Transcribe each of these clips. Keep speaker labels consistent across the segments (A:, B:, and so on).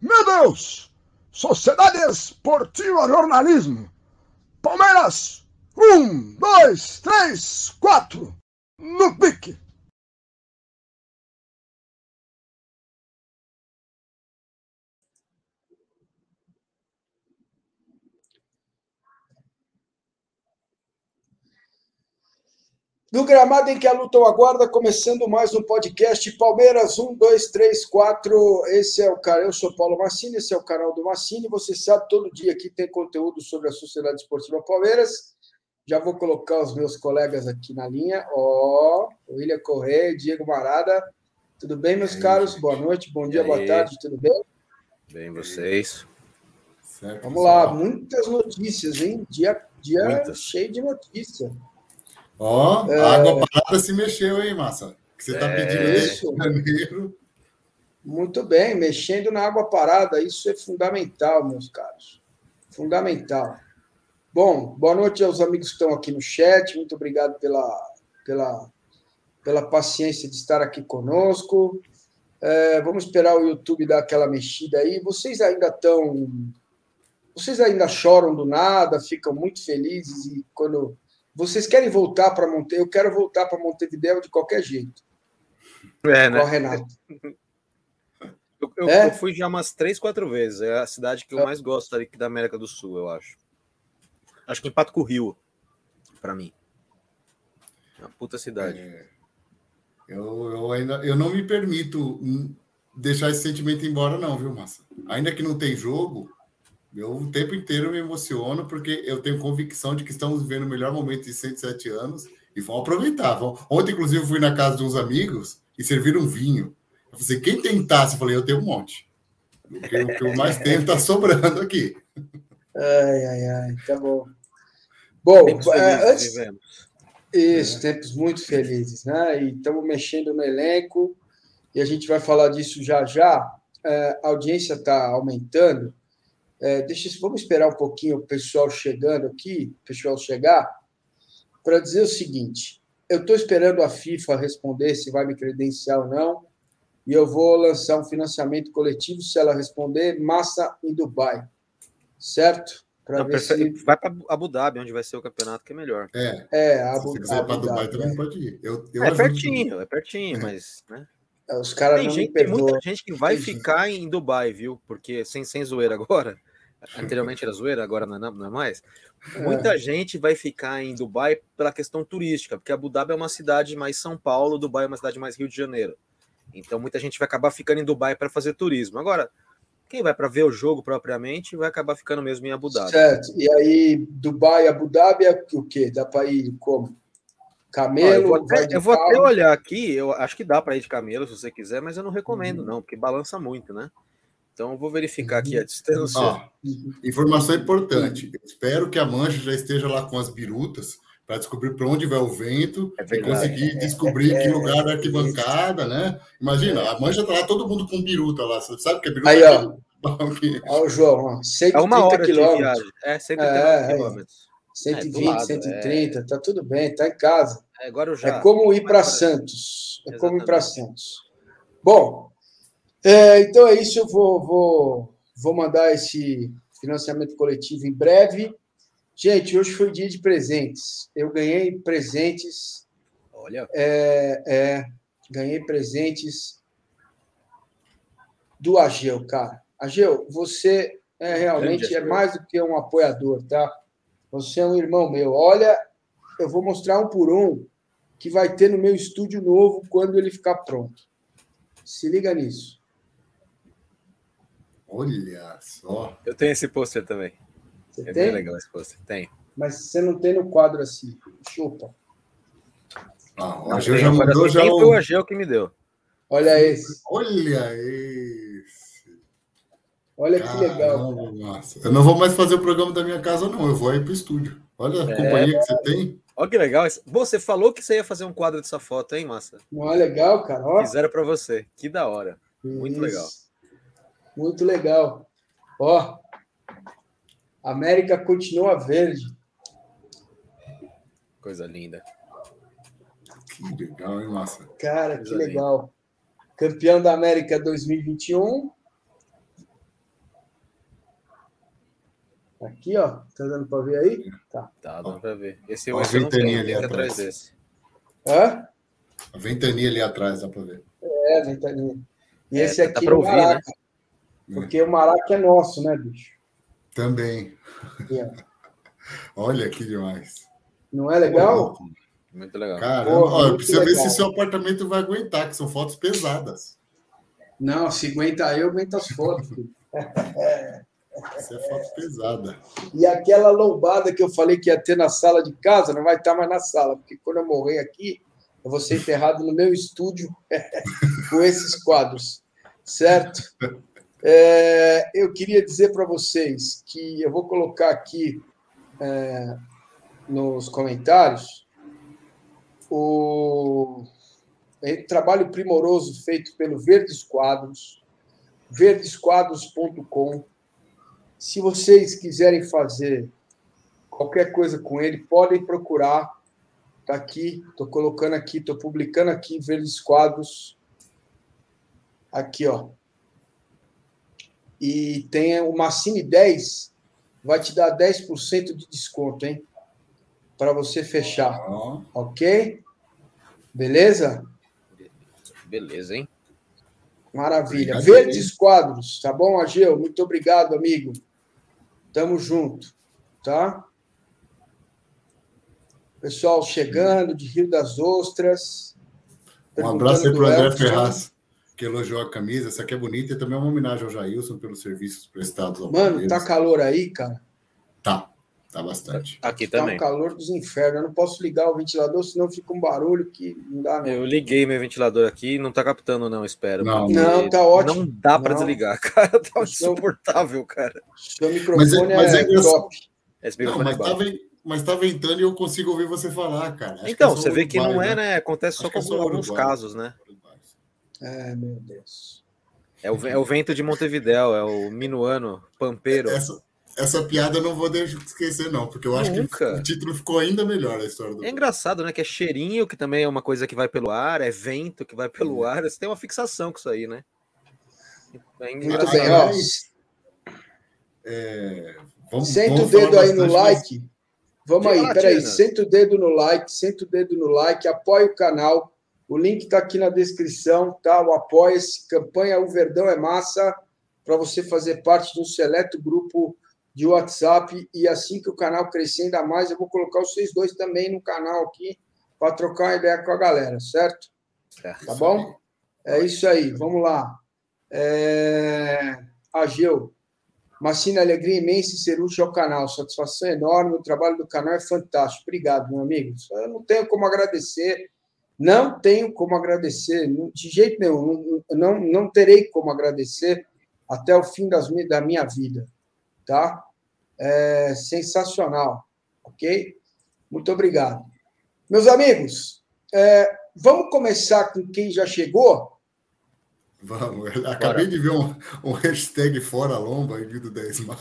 A: Meu Deus! Sociedade Esportiva Jornalismo. Palmeiras, um, dois, três, quatro. No pique.
B: No gramado em que a luta o aguarda, começando mais um podcast Palmeiras 1, 2, 3, 4. Esse é o cara, eu sou Paulo Massini, esse é o canal do Massini. Você sabe, todo dia aqui tem conteúdo sobre a Sociedade Esportiva Palmeiras. Já vou colocar os meus colegas aqui na linha. Ó, oh, William Correia, Diego Marada. Tudo bem, meus aí, caros? Gente. Boa noite, bom dia, boa tarde, tudo bem?
C: Bem, vocês.
B: Certo, Vamos pessoal. lá, muitas notícias, hein? Dia, dia cheio de notícias.
D: Ó, oh, a água parada se mexeu, hein, Massa? Que você está pedindo é... isso. janeiro.
B: Muito bem, mexendo na água parada, isso é fundamental, meus caros. Fundamental. Bom, boa noite aos amigos que estão aqui no chat. Muito obrigado pela, pela, pela paciência de estar aqui conosco. É, vamos esperar o YouTube dar aquela mexida aí. Vocês ainda estão. Vocês ainda choram do nada, ficam muito felizes e quando vocês querem voltar para Montevideo? Eu quero voltar para Montevideo de qualquer jeito.
C: É, né? Renato. Eu, eu, é? eu, fui já umas três, quatro vezes. É a cidade que eu é. mais gosto ali da América do Sul, eu acho. Acho que empate com o Rio, para mim. É uma puta cidade. É,
D: eu, eu ainda eu não me permito deixar esse sentimento embora, não, viu, Massa? Ainda que não tem jogo, eu o tempo inteiro me emociono porque eu tenho convicção de que estamos vivendo o melhor momento de 107 anos e vamos aproveitar. Ontem, inclusive, fui na casa de uns amigos e serviram um vinho. Eu falei, quem tem taça? Eu falei, eu tenho um monte. O que, o que eu mais tenho está sobrando aqui.
B: Ai, ai, ai, tá bom. Bom, tempos é, antes... Isso, é. tempos muito felizes, né? E estamos mexendo no elenco e a gente vai falar disso já já. É, a audiência está aumentando. É, deixa, vamos esperar um pouquinho o pessoal chegando aqui, o pessoal chegar, para dizer o seguinte: eu estou esperando a FIFA responder se vai me credenciar ou não, e eu vou lançar um financiamento coletivo se ela responder, massa em Dubai, certo?
C: Não, se... Vai para Abu Dhabi, onde vai ser o campeonato, que é melhor.
D: É, é Abu, se quiser para Dubai também é. pode ir. Eu,
C: eu é pertinho, é pertinho, é. mas. Né?
B: É, os caras
C: tem, gente, tem muita gente que vai ficar em Dubai, viu? Porque sem, sem zoeira agora. Anteriormente era zoeira, agora não é, não é mais. É. Muita gente vai ficar em Dubai pela questão turística, porque Abu Dhabi é uma cidade mais São Paulo, Dubai é uma cidade mais Rio de Janeiro. Então muita gente vai acabar ficando em Dubai para fazer turismo. Agora, quem vai para ver o jogo propriamente vai acabar ficando mesmo em Abu Dhabi.
B: Certo. E aí, Dubai, Abu Dhabi é o quê? Dá para ir como? Camelo?
C: eu vou, até, eu vou até, olhar aqui, eu acho que dá para ir de camelo se você quiser, mas eu não recomendo, uhum. não, porque balança muito, né? Então eu vou verificar aqui a uhum. distância. Ah,
D: informação importante. Eu espero que a mancha já esteja lá com as birutas para descobrir para onde vai o vento é e conseguir descobrir é, que lugar é arquibancada, né? Imagina, a mancha está lá, todo mundo com biruta lá. Você sabe que a biruta
B: Aí, ó. Olha o João, ó, 130 é uma hora quilômetros.
C: É, 130 é,
B: quilômetros. 120, é, lado, 130, é... tá tudo bem, tá em casa.
C: É, agora
B: já... é como ir para Santos. É Exatamente. como ir para Santos. Bom, é, então é isso, eu vou, vou, vou mandar esse financiamento coletivo em breve. Gente, hoje foi dia de presentes. Eu ganhei presentes.
C: Olha.
B: É, é, ganhei presentes do Ageu, cara. Ageu, você é realmente é mais do que um apoiador, tá? Você é um irmão meu. Olha, eu vou mostrar um por um que vai ter no meu estúdio novo quando ele ficar pronto. Se liga nisso.
D: Olha só.
C: Eu tenho esse pôster também. Você é tem? bem legal esse pôster. Tem.
B: Mas você não tem no quadro assim. Chupa.
D: Ah, o Ageu já mandou já.
C: Quem foi o Ageu que me deu?
B: Olha esse.
D: Olha esse.
B: Olha Caramba, que legal.
D: Nossa. Eu não vou mais fazer o programa da minha casa, não. Eu vou aí para o estúdio. Olha a é... companhia que você tem.
C: Olha que legal. Você falou que você ia fazer um quadro dessa foto, hein, Massa?
B: Não é legal, cara. Ó.
C: Fizeram para você. Que da hora. Muito Isso. legal.
B: Muito legal. Ó, América continua verde.
C: Coisa linda.
D: Que legal, hein, massa?
B: Cara, Coisa que legal. Linda. Campeão da América 2021. Aqui, ó. Tá dando para ver aí?
C: Tá. Tá dando para ver. Esse
D: ó, esse a ventania ali atrás. atrás
B: desse. Hã?
D: A ventania ali atrás, dá para ver.
B: É, a ventania. E é, esse aqui é o ouvir, Maraca. Né? Porque o Maraca é nosso, né, bicho?
D: Também. É. Olha que demais.
B: Não é legal?
C: Muito legal.
D: Caramba, Porra, precisa legal. ver se seu apartamento vai aguentar, que são fotos pesadas.
B: Não, se aguenta eu, aguenta as fotos.
D: Isso é foto pesada.
B: E aquela lombada que eu falei que ia ter na sala de casa, não vai estar mais na sala, porque quando eu morrer aqui, eu vou ser enterrado no meu estúdio com esses quadros, certo? É, eu queria dizer para vocês que eu vou colocar aqui é, nos comentários o trabalho primoroso feito pelo Verdes Quadros, verdesquadros.com. Se vocês quiserem fazer qualquer coisa com ele, podem procurar. Está aqui, estou colocando aqui, estou publicando aqui Verdes Quadros. Aqui, ó. E tem o Massini 10, vai te dar 10% de desconto, hein? Para você fechar. Ok? Beleza?
C: Beleza, hein?
B: Maravilha. Verdes quadros, tá bom, Ageu? Muito obrigado, amigo. Tamo junto, tá? Pessoal chegando de Rio das Ostras.
D: Um abraço aí para o André Ferraz, que elogiou a camisa. Essa aqui é bonita e também é uma homenagem ao Jailson pelos serviços prestados ao
B: Mano, tá calor aí, cara?
D: Tá. Tá bastante.
C: Aqui também.
B: Tá um calor dos infernos. Eu não posso ligar o ventilador, senão fica um barulho que não dá. Não.
C: Eu liguei meu ventilador aqui não tá captando, não, espero.
B: Não, não tá ótimo.
C: Não dá para desligar, cara. Tá insuportável, cara.
B: Seu microfone mas é, mas é, é top.
D: Esse microfone não, mas, é tá, mas tá ventando e eu consigo ouvir você falar, cara.
C: Acho então, você vê que não é, né? Acontece Acho só com alguns casos, né?
B: É, meu Deus.
C: É o, é o vento de Montevidéu, é o minuano, pampeiro.
D: Essa, essa piada eu não vou deixar de esquecer, não, porque eu acho Nunca. que o título ficou ainda melhor a história do.
C: É engraçado, né? Que é cheirinho, que também é uma coisa que vai pelo ar, é vento que vai pelo ar. Você tem uma fixação com isso aí, né?
B: É Muito bem, ó. É, vamos, senta vamos o dedo aí no like. Mais... Vamos aí, peraí. Senta o dedo no like, senta o dedo no like, apoia o canal. O link está aqui na descrição, tá? O apoia-se. Campanha O Verdão é Massa, para você fazer parte de um seleto grupo de WhatsApp e assim que o canal crescer ainda mais, eu vou colocar vocês dois também no canal aqui para trocar uma ideia com a galera, certo? Tá bom? É isso aí, vamos lá. É... Ageu, Massina, alegria imensa e ser útil ao canal. Satisfação enorme, o trabalho do canal é fantástico. Obrigado, meu amigo. Eu não tenho como agradecer, não tenho como agradecer, de jeito nenhum, não, não terei como agradecer até o fim das, da minha vida, tá? é, sensacional, ok? Muito obrigado. Meus amigos, é, vamos começar com quem já chegou?
D: Vamos, acabei de ver um, um hashtag fora lomba em do 10 mais.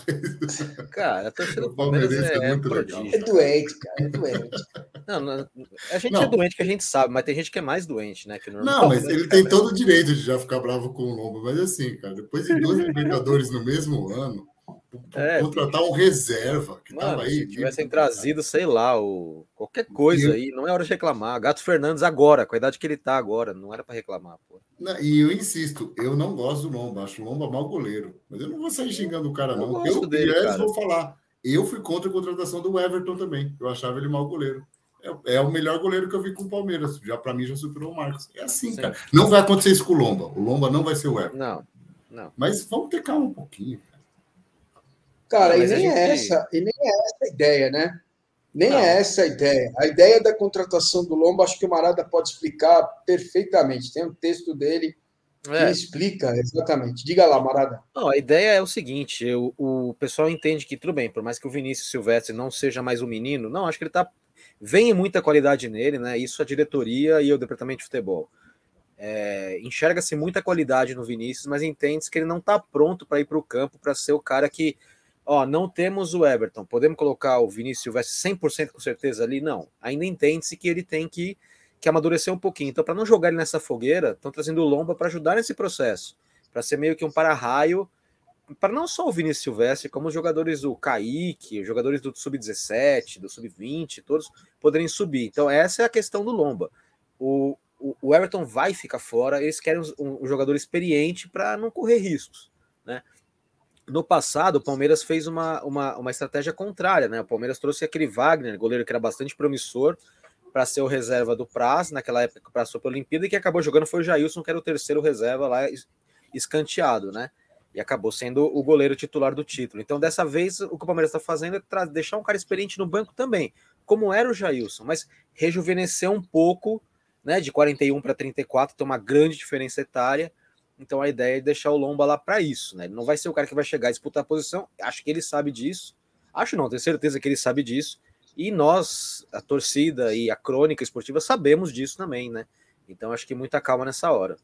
C: Cara, a torcida do Palmeiras é, é, muito legal.
B: é doente, cara, é doente.
C: Não, não, a gente não. é doente que a gente sabe, mas tem gente que é mais doente, né? Que
D: não, mas ele tem todo o direito de já ficar bravo com o lomba, mas assim, cara, depois de dois Libertadores no mesmo ano, é, contratar um reserva que mano, tava aí. Se
C: tivessem trazido, sei lá, o, qualquer coisa aí, não é hora de reclamar. Gato Fernandes agora, com a idade que ele tá agora, não era para reclamar, pô.
D: Não, e eu insisto, eu não gosto do Lomba, acho o Lomba mau goleiro. Mas eu não vou sair xingando o cara, não. Eu, eu dele, cara. vou falar. Eu fui contra a contratação do Everton também. Eu achava ele mau goleiro. É, é o melhor goleiro que eu vi com o Palmeiras. Já para mim já superou o Marcos. É assim, Sim. cara. Não vai acontecer isso com o Lomba. O Lomba não vai ser o Everton.
C: Não, não.
D: Mas vamos ter calma um pouquinho.
B: Cara, e nem, gente... é essa, e nem é essa a ideia, né? Nem não. é essa a ideia. A ideia da contratação do Lombo, acho que o Marada pode explicar perfeitamente. Tem um texto dele que é. explica exatamente. Diga lá, Marada.
C: Não, a ideia é o seguinte: o, o pessoal entende que, tudo bem, por mais que o Vinícius Silvestre não seja mais um menino, não, acho que ele tá. Vem muita qualidade nele, né? Isso a diretoria e o departamento de futebol. É, Enxerga-se muita qualidade no Vinícius, mas entende que ele não está pronto para ir para o campo para ser o cara que ó, não temos o Everton, podemos colocar o Vinícius Silvestre 100% com certeza ali? Não. Ainda entende-se que ele tem que, que amadurecer um pouquinho. Então, para não jogar ele nessa fogueira, estão trazendo o Lomba para ajudar nesse processo, para ser meio que um para-raio para não só o Vinícius Silvestre, como os jogadores do Kaique, os jogadores do Sub-17, do Sub-20, todos poderem subir. Então, essa é a questão do Lomba. O, o, o Everton vai ficar fora, eles querem um, um jogador experiente para não correr riscos. Né? No passado, o Palmeiras fez uma, uma, uma estratégia contrária. Né? O Palmeiras trouxe aquele Wagner, goleiro que era bastante promissor, para ser o reserva do Praz, naquela época passou pela Olimpíada, e que acabou jogando foi o Jailson, que era o terceiro reserva lá, escanteado, né? E acabou sendo o goleiro titular do título. Então, dessa vez, o que o Palmeiras está fazendo é deixar um cara experiente no banco também, como era o Jailson, mas rejuvenescer um pouco, né? De 41 para 34, tem uma grande diferença etária. Então, a ideia é deixar o Lomba lá para isso, né? Ele não vai ser o cara que vai chegar a disputar a posição, acho que ele sabe disso. Acho não, tenho certeza que ele sabe disso e nós, a torcida e a crônica esportiva, sabemos disso também, né? Então acho que muita calma nessa hora.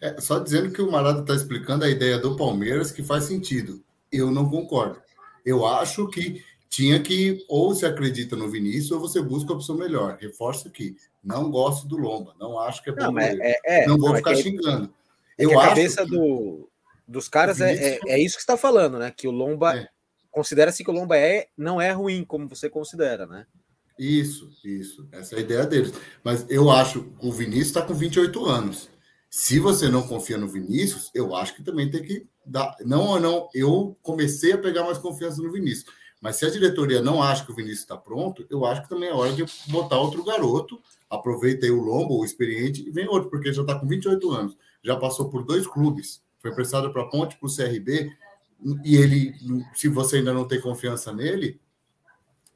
D: É, só dizendo que o Marado está explicando a ideia do Palmeiras que faz sentido. Eu não concordo. Eu acho que tinha que, ou se acredita no Vinícius, ou você busca a opção melhor. Reforço aqui. Não gosto do Lomba. Não acho que é
C: bom. Não, é, é,
D: não vou é ficar é xingando.
C: Eu a cabeça que... do, dos caras é, é, é, isso que está falando, né? Que o Lomba é considera-se que o Lomba é, não é ruim, como você considera, né?
D: Isso, isso. Essa é a ideia deles. Mas eu acho que o Vinícius está com 28 anos. Se você não confia no Vinícius, eu acho que também tem que dar. Não ou não, eu comecei a pegar mais confiança no Vinícius. Mas se a diretoria não acha que o Vinícius está pronto, eu acho que também é hora de botar outro garoto. Aproveita aí o Lombo, o experiente, e vem outro, porque já está com 28 anos. Já passou por dois clubes. Foi prestado para a Ponte, para o CRB e ele, se você ainda não tem confiança nele,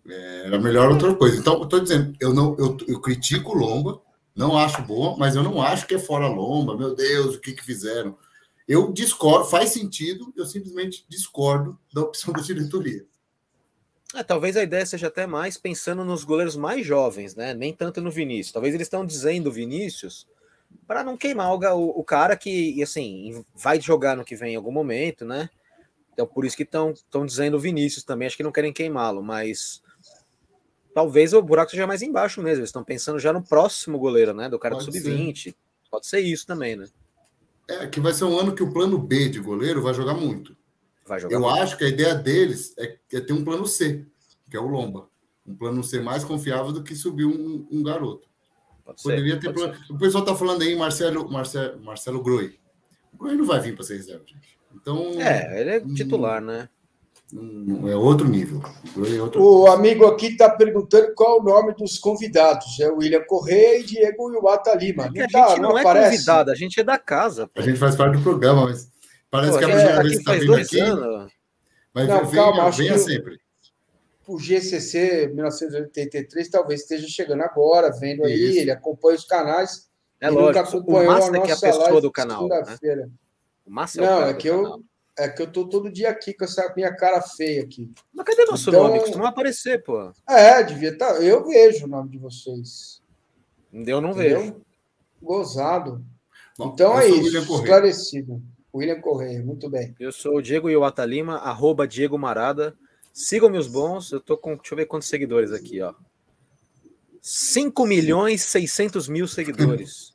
D: é, era melhor outra coisa. Então, eu estou dizendo, eu não, eu, eu critico o Lomba, não acho bom, mas eu não acho que é fora Lomba. Meu Deus, o que que fizeram? Eu discordo, faz sentido, eu simplesmente discordo da opção da diretoria.
C: É, talvez a ideia seja até mais pensando nos goleiros mais jovens, né? Nem tanto no Vinícius. Talvez eles estão dizendo Vinícius para não queimar o, o, cara que, assim, vai jogar no que vem em algum momento, né? Então, por isso que estão dizendo o Vinícius também, acho que não querem queimá-lo, mas talvez o buraco seja mais embaixo mesmo. Eles estão pensando já no próximo goleiro, né? Do cara do sub-20. Pode ser isso também, né?
D: É, que vai ser um ano que o plano B de goleiro vai jogar muito. Vai jogar Eu muito. acho que a ideia deles é, é, ter um plano C, que é o Lomba. Um plano C mais confiável do que subir um, um garoto. Pode Poderia ser, ter plano... O pessoal está falando aí Marcelo, Marcelo, Marcelo Groi. O Groi não vai vir para ser reserva, gente. Então.
C: É, ele é titular, né?
D: É outro nível.
B: É outro o nível. amigo aqui está perguntando qual é o nome dos convidados. É o William Correia e Diego Iwata Lima.
C: É a tá, gente não, não é aparece. convidado, a gente é da casa.
D: Pô. A gente faz parte do programa, mas parece pô, que a primeira vez que está vindo aqui. Anos.
B: Mas não, venha, calma, venha sempre. O GCC 1983 talvez esteja chegando agora, vendo aí, Isso. ele acompanha os canais.
C: É lógico, acompanhou o Massa a nossa que é a pessoa do canal. Né?
B: Massa é Não, é que eu é que eu tô todo dia aqui com essa minha cara feia aqui.
C: Mas cadê nosso então, nome? Costuma aparecer, pô.
B: É, devia estar. Tá, eu vejo o nome de vocês.
C: Eu não Entendeu? vejo.
B: Gozado. Bom, então é isso, esclarecido. William Correia, muito bem.
C: Eu sou o Diego Iwata Lima, arroba Diego Marada. Sigam meus bons, eu tô com. Deixa eu ver quantos seguidores aqui, ó. 5 milhões 600 mil seguidores.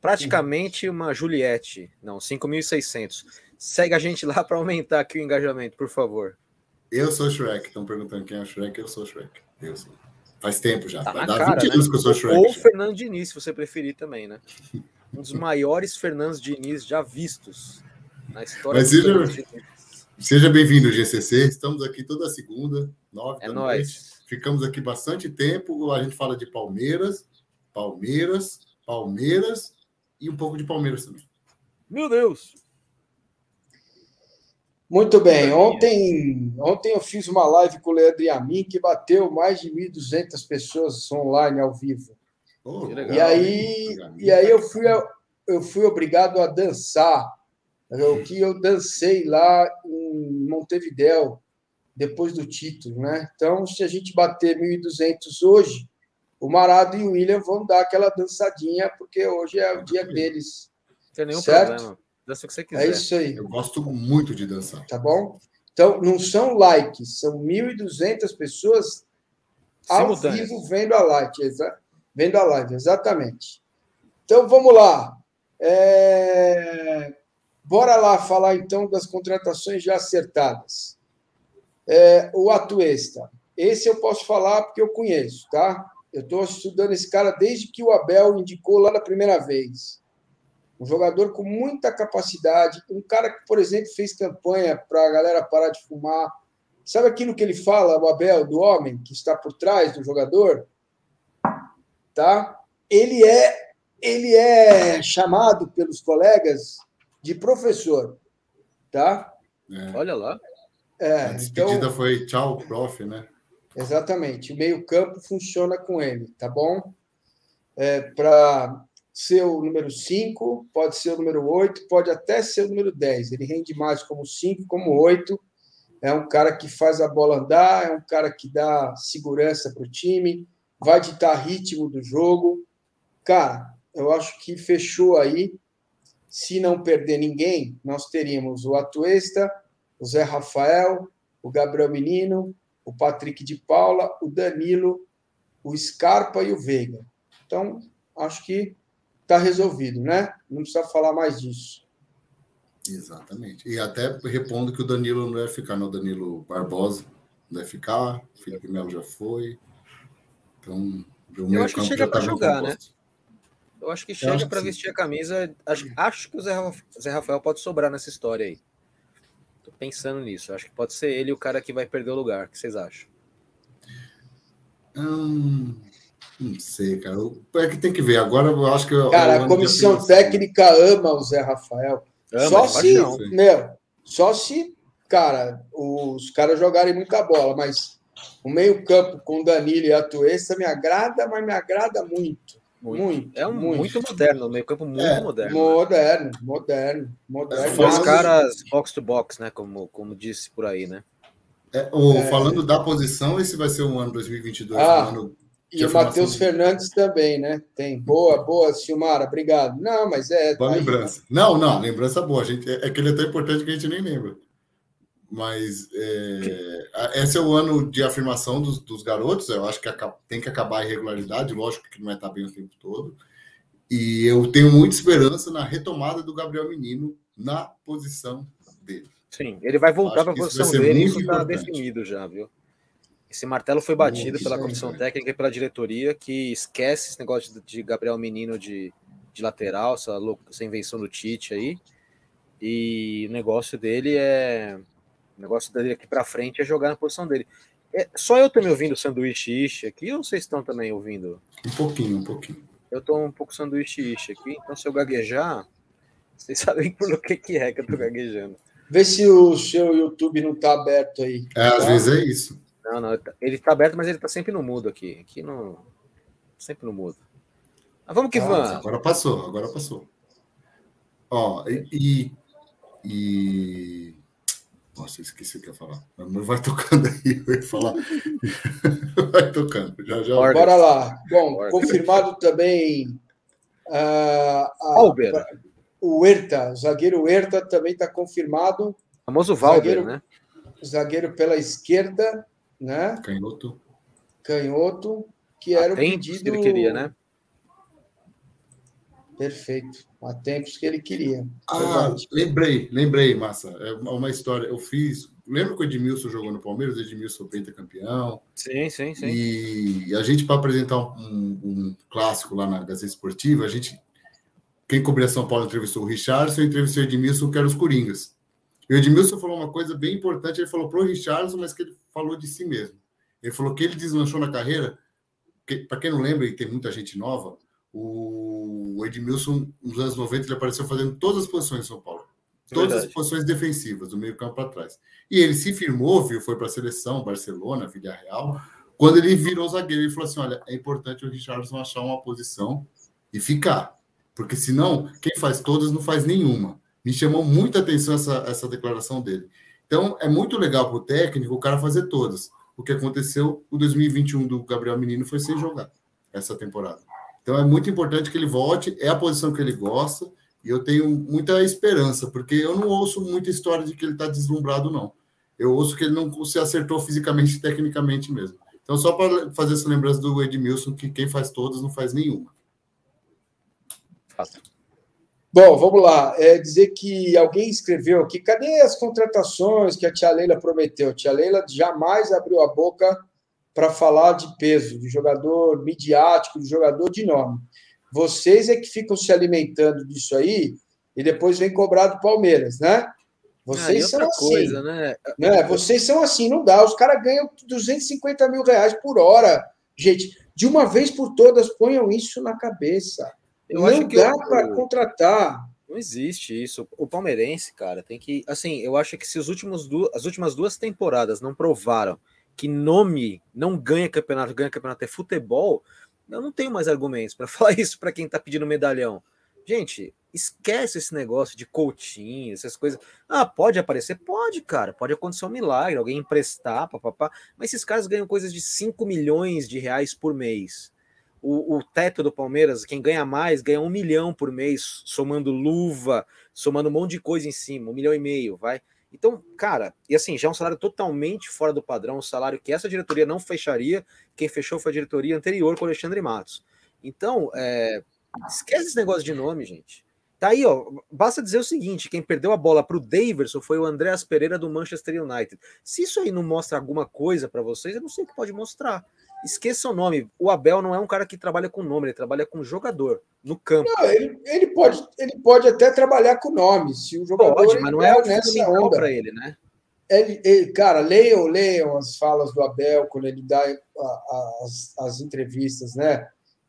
C: Praticamente uma Juliette. Não, 5.600. Segue a gente lá para aumentar aqui o engajamento, por favor.
D: Eu sou Shrek. Estão perguntando quem é Shrek. Eu sou Shrek. Eu sou. Faz tempo já. Tá Vai dar cara, 20 né? anos que eu sou Shrek.
C: Ou Fernando Diniz, se você preferir também, né? Um dos maiores Fernandes Diniz já vistos na história.
D: Mas seja, seja bem-vindo, GCC. Estamos aqui toda segunda, nove
C: é da nóis. noite.
D: Ficamos aqui bastante tempo. A gente fala de Palmeiras, Palmeiras, Palmeiras e um pouco de Palmeiras também.
C: Meu Deus!
B: Muito bem. Ontem, ontem eu fiz uma live com o Leandro e a mim que bateu mais de 1.200 pessoas online ao vivo. Oh, legal, e aí, e aí eu, fui, eu fui obrigado a dançar. O que eu dancei lá em Montevidéu, depois do título. Né? Então, se a gente bater 1.200 hoje, o Marado e o William vão dar aquela dançadinha, porque hoje é o dia deles.
C: Não tem nenhum certo? problema.
B: Dança o que você quiser. É isso aí.
D: Eu gosto muito de dançar.
B: Tá bom? Então, não são likes, são 1.200 pessoas ao vivo vendo a live. Vendo a live, exatamente. Então, vamos lá. É... bora lá falar então das contratações já acertadas. É, o Atuesta. Esse eu posso falar porque eu conheço, tá? Eu estou estudando esse cara desde que o Abel indicou lá na primeira vez. Um jogador com muita capacidade, um cara que, por exemplo, fez campanha para a galera parar de fumar. Sabe aquilo que ele fala, o Abel, do homem que está por trás do jogador? Tá? Ele é ele é chamado pelos colegas de professor, tá?
C: É. Olha lá.
D: É, a despedida então, foi tchau, prof, né?
B: Exatamente. O meio-campo funciona com ele, tá bom? É, Para ser o número 5, pode ser o número 8, pode até ser o número 10. Ele rende mais como 5, como 8. É um cara que faz a bola andar, é um cara que dá segurança para o time, vai ditar ritmo do jogo. Cara, eu acho que fechou aí. Se não perder ninguém, nós teríamos o Atuesta, o Zé Rafael, o Gabriel Menino, o Patrick de Paula, o Danilo, o Scarpa e o Veiga. Então, acho que está resolvido, né? Não precisa falar mais disso.
D: Exatamente. E até repondo que o Danilo não vai ficar no Danilo Barbosa, não vai ficar, o Felipe Melo já foi. Então,
C: o Eu acho que chega para tá jogar, né? Eu acho que chega para vestir a camisa. Acho, acho que o Zé, Zé Rafael pode sobrar nessa história aí. Tô pensando nisso. Acho que pode ser ele o cara que vai perder o lugar. O que vocês acham?
D: Hum, não sei, cara. É que tem que ver. Agora eu acho que.
B: Cara, a comissão técnica ama o Zé Rafael. Ama, só se, paixão, meu, só se, cara, os caras jogarem muita bola, mas o meio-campo com Danilo e Atuesta me agrada, mas me agrada muito. Muito. muito.
C: É um muito, muito moderno, meio campo muito é, moderno.
B: Moderno, moderno, moderno.
C: São os caras box to box, né? Como, como disse por aí, né?
D: É, o, é. Falando da posição, esse vai ser um ano 2022,
B: ah,
D: um ano
B: e o Matheus Fernandes também, né? Tem. Boa, boa, Silmara, obrigado. Não, mas é.
D: Boa tá lembrança. Aí, Não, não, lembrança boa. A gente, é, é que ele é tão importante que a gente nem lembra. Mas é, esse é o ano de afirmação dos, dos garotos. Eu acho que tem que acabar a irregularidade, lógico que não vai estar bem o tempo todo. E eu tenho muita esperança na retomada do Gabriel Menino na posição dele.
C: Sim, ele vai voltar para a posição dele, isso está definido já, viu? Esse martelo foi batido muito pela comissão técnica e pela diretoria, que esquece esse negócio de, de Gabriel Menino de, de lateral, essa, essa invenção do Tite aí. E o negócio dele é o negócio dele aqui para frente é jogar na posição dele. É, só eu tô me ouvindo sanduíche ishi aqui ou vocês estão também ouvindo?
D: Um pouquinho, um pouquinho.
C: Eu tô um pouco sanduíche ishi aqui, então se eu gaguejar, vocês sabem por que, que é que eu tô gaguejando.
B: Vê se o seu YouTube não tá aberto aí.
D: É,
B: tá?
D: às vezes é isso.
C: Não, não, ele tá aberto, mas ele tá sempre no mudo aqui. Aqui no. Sempre no mudo. Mas vamos que ah, vamos.
D: Agora passou, agora passou. Ó, e, e nossa, esqueci o que ia falar. Mas vai tocando aí, eu ia falar. vai tocando. Já, já.
B: Bora lá. Bom, confirmado também uh, a, o Herta, o zagueiro Herta também está confirmado. O
C: famoso Valber, zagueiro, né?
B: Zagueiro pela esquerda, né?
D: Canhoto.
B: Canhoto, que era Atento, o pedido.
C: que ele queria, né?
B: Perfeito. Há tempos que ele queria.
D: Ah, lembrei, lembrei, Massa. É uma história. Eu fiz. Lembra que o Edmilson jogou no Palmeiras? O Edmilson campeão.
C: Sim, sim, sim.
D: E a gente, para apresentar um, um, clássico lá na Gazeta Esportiva, a gente. Quem cobria São Paulo entrevistou o Richardson, entrevistou o Edmilson, que eram os Coringas. E o Edmilson falou uma coisa bem importante. Ele falou para o Richardson, mas que ele falou de si mesmo. Ele falou que ele deslanchou na carreira. Que, para quem não lembra, e tem muita gente nova, o Edmilson, nos anos 90, ele apareceu fazendo todas as posições em São Paulo. Todas Verdade. as posições defensivas, do meio campo para trás. E ele se firmou, viu, foi para a seleção, Barcelona, Villarreal. Quando ele virou zagueiro, ele falou assim: olha, é importante o Richardson achar uma posição e ficar. Porque senão, quem faz todas não faz nenhuma. Me chamou muita atenção essa, essa declaração dele. Então, é muito legal para o técnico o cara fazer todas. O que aconteceu, o 2021 do Gabriel Menino foi sem jogar essa temporada. Então é muito importante que ele volte, é a posição que ele gosta, e eu tenho muita esperança, porque eu não ouço muita história de que ele está deslumbrado, não. Eu ouço que ele não se acertou fisicamente e tecnicamente mesmo. Então, só para fazer essa lembrança do Edmilson, que quem faz todas não faz nenhuma.
C: Fato.
B: Bom, vamos lá. É dizer que alguém escreveu aqui, cadê as contratações que a tia Leila prometeu? A tia Leila jamais abriu a boca para falar de peso, de jogador midiático, de jogador de nome. Vocês é que ficam se alimentando disso aí e depois vem cobrar do Palmeiras, né? Vocês ah, são assim. Coisa, né? né? Vocês são assim, não dá. Os caras ganham 250 mil reais por hora. Gente, de uma vez por todas, ponham isso na cabeça. Eu não dá para contratar.
C: Não existe isso. O palmeirense, cara, tem que. Assim, eu acho que se os últimos du... as últimas duas temporadas não provaram que nome não ganha campeonato, ganha campeonato é futebol, eu não tenho mais argumentos para falar isso para quem tá pedindo medalhão. Gente, esquece esse negócio de coaching, essas coisas. Ah, pode aparecer? Pode, cara. Pode acontecer um milagre, alguém emprestar, papapá. Mas esses caras ganham coisas de 5 milhões de reais por mês. O, o, teto do Palmeiras, quem ganha mais, ganha um milhão por mês, somando luva, somando um monte de coisa em cima, um milhão e meio, vai. Então, cara, e assim, já é um salário totalmente fora do padrão, um salário que essa diretoria não fecharia, quem fechou foi a diretoria anterior com o Alexandre Matos. Então, é, esquece esse negócio de nome, gente. Tá aí, ó. Basta dizer o seguinte: quem perdeu a bola para o Daverson foi o Andréas Pereira do Manchester United. Se isso aí não mostra alguma coisa para vocês, eu não sei o que pode mostrar. Esqueça o nome. O Abel não é um cara que trabalha com nome, ele trabalha com jogador no campo. Não,
B: ele, ele, pode, ele pode até trabalhar com nome, se o jogador. Pode,
C: mas não é o onda para ele, né?
B: Ele, ele, cara, leiam, leiam as falas do Abel quando ele dá a, a, as, as entrevistas, né?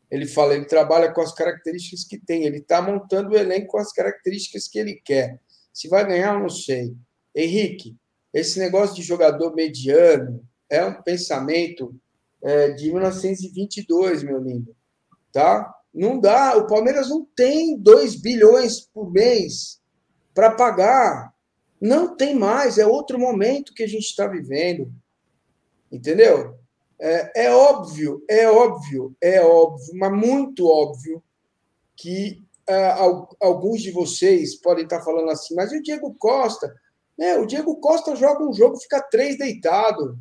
B: Ele fala, ele trabalha com as características que tem, ele está montando o elenco com as características que ele quer. Se vai ganhar, eu não sei. Henrique, esse negócio de jogador mediano é um pensamento é, de 1922, meu lindo. Tá? Não dá. O Palmeiras não tem 2 bilhões por mês para pagar. Não tem mais. É outro momento que a gente está vivendo. Entendeu? É, é, óbvio, é óbvio, é óbvio, mas muito óbvio que é, alguns de vocês podem estar falando assim, mas e o Diego Costa? É, o Diego Costa joga um jogo, fica três deitado.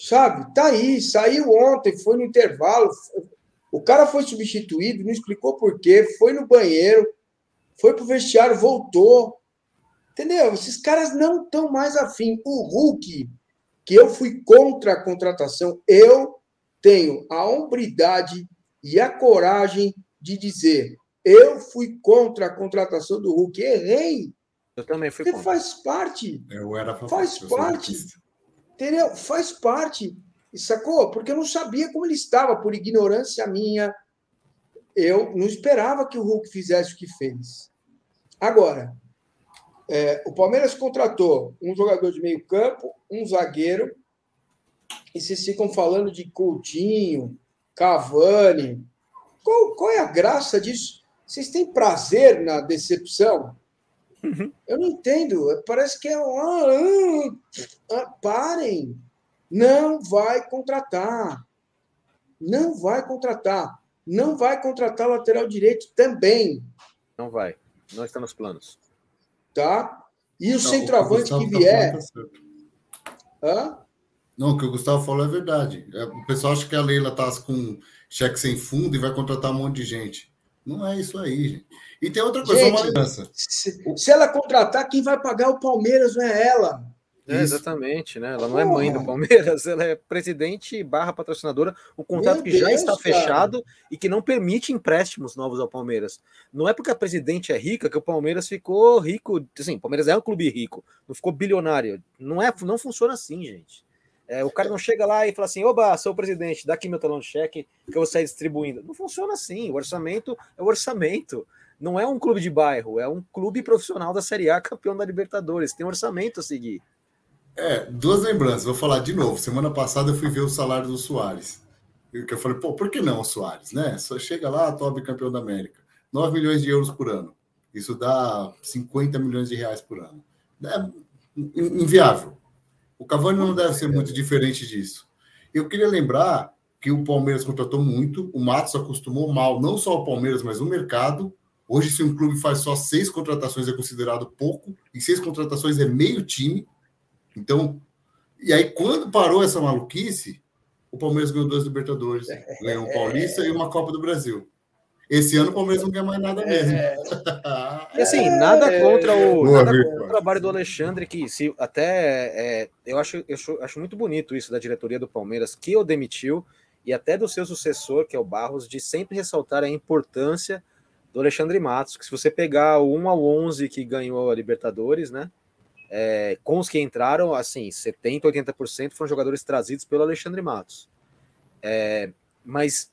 B: Sabe? Tá aí, saiu ontem, foi no intervalo. O cara foi substituído, não explicou por quê, foi no banheiro, foi pro vestiário, voltou. Entendeu? Esses caras não estão mais afim. O Hulk, que eu fui contra a contratação, eu tenho a hombridade e a coragem de dizer: eu fui contra a contratação do Hulk, errei.
C: Eu também fui
B: Porque contra. faz parte.
D: Eu era
B: faz parte. Entendeu? Faz parte. Sacou? Porque eu não sabia como ele estava, por ignorância minha. Eu não esperava que o Hulk fizesse o que fez. Agora, é, o Palmeiras contratou um jogador de meio campo, um zagueiro, e vocês ficam falando de Coutinho, Cavani. Qual, qual é a graça disso? Vocês têm prazer na decepção? Uhum. Eu não entendo. Parece que é. Ah, ah, ah, parem. Não vai contratar. Não vai contratar. Não vai contratar lateral direito também.
C: Não vai. Não está nos planos.
B: Tá? E o não, centroavante o que tá vier. Tá
D: Hã? Não, o que o Gustavo falou é verdade. É, o pessoal acha que a Leila está com cheque sem fundo e vai contratar um monte de gente. Não é isso aí, gente. E tem outra coisa, gente, uma lembrança.
B: Se, se, ela contratar, quem vai pagar o Palmeiras não é ela.
C: É, exatamente, né? Ela não Porra. é mãe do Palmeiras, ela é presidente barra patrocinadora, um contrato Meu que Deus, já está cara. fechado e que não permite empréstimos novos ao Palmeiras. Não é porque a presidente é rica que o Palmeiras ficou rico. Assim, o Palmeiras é um clube rico, não ficou bilionário. Não é, não funciona assim, gente. É, o cara não chega lá e fala assim: oba, sou o presidente, dá aqui meu talão de cheque que eu vou sair distribuindo. Não funciona assim. O orçamento é o orçamento não é um clube de bairro, é um clube profissional da Série A, campeão da Libertadores, tem um orçamento a seguir.
D: É, duas lembranças, vou falar de novo. Semana passada eu fui ver o salário do Soares. Eu falei, pô, por que não o Soares, né? Só chega lá, top campeão da América. 9 milhões de euros por ano. Isso dá 50 milhões de reais por ano. É inviável. O Cavani não deve ser muito diferente disso. Eu queria lembrar que o Palmeiras contratou muito, o Matos acostumou mal, não só o Palmeiras, mas o mercado, Hoje, se um clube faz só seis contratações, é considerado pouco, e seis contratações é meio time. Então, e aí, quando parou essa maluquice, o Palmeiras ganhou duas Libertadores, ganhou um Paulista e uma Copa do Brasil. Esse ano o Palmeiras não quer mais nada mesmo. É...
C: e assim, nada é. contra o Boa, nada contra o trabalho do Alexandre, que se até é, eu, acho, eu acho, acho muito bonito isso da diretoria do Palmeiras, que o demitiu, e até do seu sucessor, que é o Barros, de sempre ressaltar a importância do Alexandre Matos, que se você pegar o 1 ao 11 que ganhou a Libertadores, né? É, com os que entraram, assim, 70%, 80% foram jogadores trazidos pelo Alexandre Matos. É, mas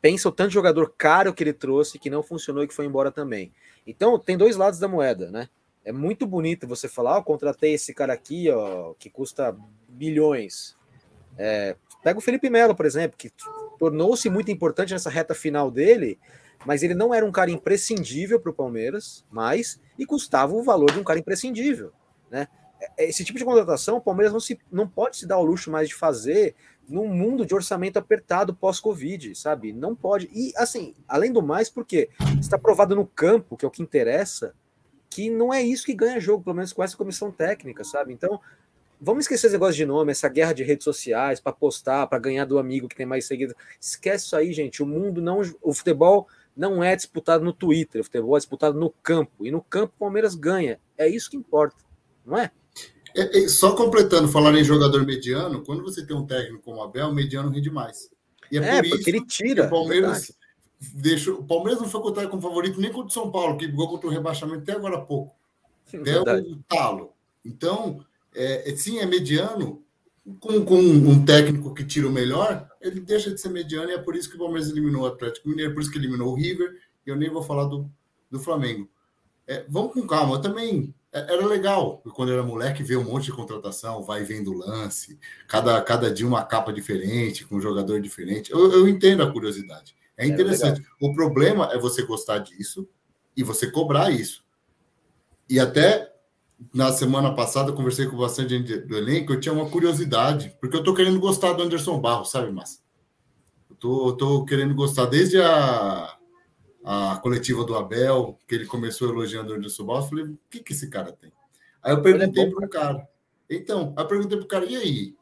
C: pensa o tanto de jogador caro que ele trouxe que não funcionou e que foi embora também. Então, tem dois lados da moeda, né? É muito bonito você falar, oh, contratei esse cara aqui, ó, que custa bilhões. É, pega o Felipe Melo, por exemplo, que tornou-se muito importante nessa reta final dele, mas ele não era um cara imprescindível para o Palmeiras, mas e custava o valor de um cara imprescindível, né? É, esse tipo de contratação, o Palmeiras não, se, não pode se dar o luxo mais de fazer num mundo de orçamento apertado pós-Covid, sabe? Não pode. E, assim, além do mais, porque está provado no campo, que é o que interessa, que não é isso que ganha jogo, pelo menos com essa comissão técnica, sabe? Então, vamos esquecer esse negócio de nome, essa guerra de redes sociais para postar, para ganhar do amigo que tem mais seguidores. Esquece isso aí, gente. O mundo não. O futebol não é disputado no Twitter, o futebol é disputado no campo. E no campo o Palmeiras ganha. É isso que importa, não é?
D: É, é, só completando, falar em jogador mediano, quando você tem um técnico como o Abel, o mediano rende mais.
C: E é, é por porque ele tira.
D: O Palmeiras, deixa, o Palmeiras não foi contado como favorito nem contra o São Paulo, que brigou contra o rebaixamento até agora há pouco. Até o talo. Então, é, é, sim, é mediano. Com, com, um técnico que tira o melhor, ele deixa de ser mediano e é por isso que o Palmeiras eliminou o Atlético Mineiro, é por isso que eliminou o River. E eu nem vou falar do, do Flamengo. É, vamos com calma. Eu também é, era legal quando era moleque ver um monte de contratação, vai vendo lance, cada, cada dia uma capa diferente, com um jogador diferente. Eu, eu entendo a curiosidade. É interessante. O problema é você gostar disso e você cobrar isso. E até na semana passada eu conversei com bastante gente do elenco, eu tinha uma curiosidade, porque eu tô querendo gostar do Anderson Barros, sabe, Massa? Eu tô, eu tô querendo gostar desde a a coletiva do Abel, que ele começou elogiando o Anderson Barros, falei, o que, que esse cara tem? Aí eu perguntei é para o cara. Então, aí eu perguntei para o cara, e aí?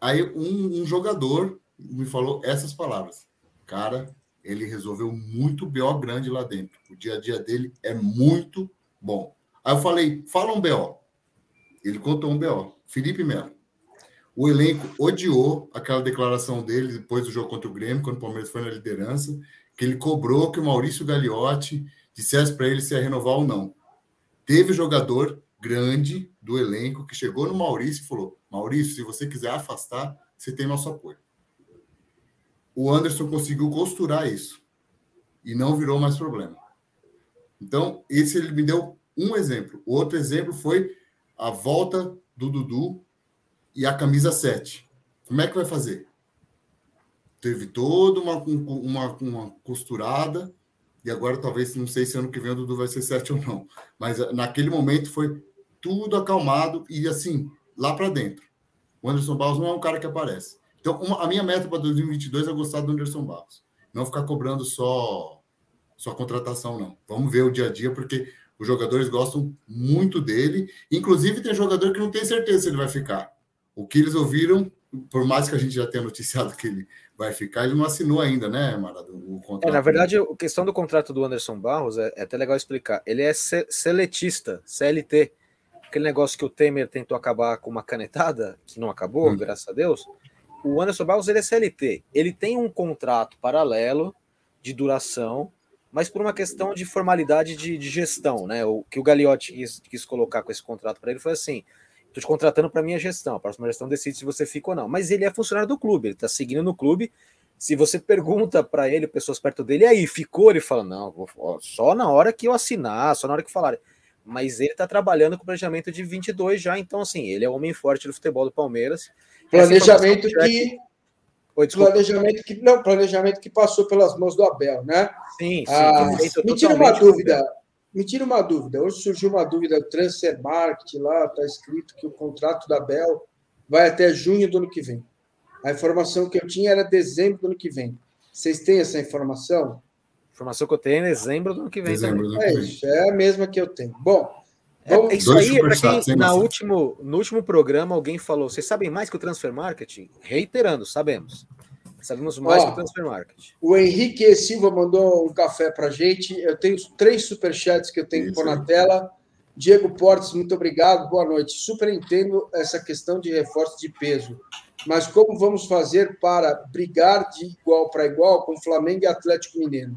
D: Aí um, um, jogador me falou essas palavras. Cara, ele resolveu muito BO grande lá dentro. O dia a dia dele é muito bom. Aí eu falei, fala um BO. Ele contou um BO. Felipe Melo. O elenco odiou aquela declaração dele depois do jogo contra o Grêmio, quando o Palmeiras foi na liderança, que ele cobrou que o Maurício Gagliotti dissesse para ele se ia renovar ou não. Teve jogador grande do elenco que chegou no Maurício e falou: Maurício, se você quiser afastar, você tem nosso apoio. O Anderson conseguiu costurar isso e não virou mais problema. Então, esse ele me deu um exemplo. Outro exemplo foi a volta do Dudu e a camisa 7. Como é que vai fazer? teve toda uma, uma, uma costurada, e agora talvez, não sei se ano que vem o Dudu vai ser sete ou não, mas naquele momento foi tudo acalmado e assim, lá para dentro. O Anderson Barros não é um cara que aparece. Então, uma, a minha meta para 2022 é gostar do Anderson Barros. Não ficar cobrando só, só contratação, não. Vamos ver o dia a dia, porque os jogadores gostam muito dele. Inclusive, tem jogador que não tem certeza se ele vai ficar. O que eles ouviram, por mais que a gente já tenha noticiado que ele vai ficar. Ele não assinou ainda, né, Marado? O
C: contrato. É, na verdade, a questão do contrato do Anderson Barros é, é até legal explicar. Ele é seletista, CLT. Aquele negócio que o Temer tentou acabar com uma canetada, que não acabou, hum. graças a Deus. O Anderson Barros ele é CLT. Ele tem um contrato paralelo de duração, mas por uma questão de formalidade de, de gestão, né? O que o Gagliotti quis, quis colocar com esse contrato para ele foi assim: Estou te contratando para minha gestão. A próxima gestão decide se você fica ou não. Mas ele é funcionário do clube, ele está seguindo no clube. Se você pergunta para ele, pessoas perto dele, aí, ficou? Ele fala: não, só na hora que eu assinar, só na hora que falar. Mas ele está trabalhando com planejamento de 22 já, então, assim, ele é o homem forte do futebol do Palmeiras.
B: Planejamento que. Oi, planejamento que não planejamento que passou pelas mãos do Abel, né?
C: Sim, sim.
B: Ah, me tira uma dúvida. Me tira uma dúvida. Hoje surgiu uma dúvida do Transfer Market lá, está escrito que o contrato da Bel vai até junho do ano que vem. A informação que eu tinha era dezembro do ano que vem. Vocês têm essa informação?
C: A informação que eu tenho é dezembro do ano que vem. Dezembro
B: do ano é isso, é a mesma que eu tenho. Bom,
C: é, isso aí, para quem na último, no último programa alguém falou, vocês sabem mais que o Transfer Marketing? Reiterando, sabemos. Sabemos mais Ó, que o Transfer Market.
B: O Henrique Silva mandou um café para gente. Eu tenho três superchats que eu tenho que pôr na tela. Diego Portes, muito obrigado, boa noite. Super entendo essa questão de reforço de peso, mas como vamos fazer para brigar de igual para igual com Flamengo e Atlético Mineiro?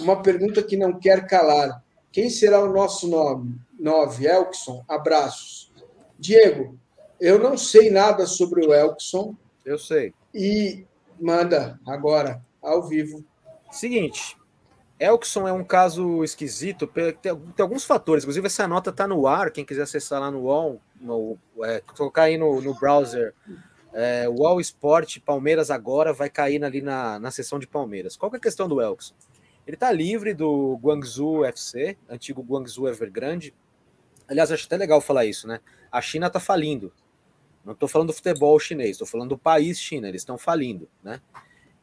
B: Uma pergunta que não quer calar. Quem será o nosso nome? Nove, Elkson. Abraços. Diego, eu não sei nada sobre o Elkson.
C: Eu sei.
B: E manda agora, ao vivo.
C: Seguinte, Elkson é um caso esquisito, tem, tem, alguns fatores, inclusive essa nota está no ar, quem quiser acessar lá no UOL, no, é, colocar aí no, no browser, é, UOL Sport Palmeiras agora, vai cair ali na, na seção de Palmeiras. Qual é a questão do Elkson? Ele está livre do Guangzhou FC, antigo Guangzhou Evergrande. Aliás, acho até legal falar isso, né? A China está falindo. Não estou falando do futebol chinês, estou falando do país China, eles estão falindo, né?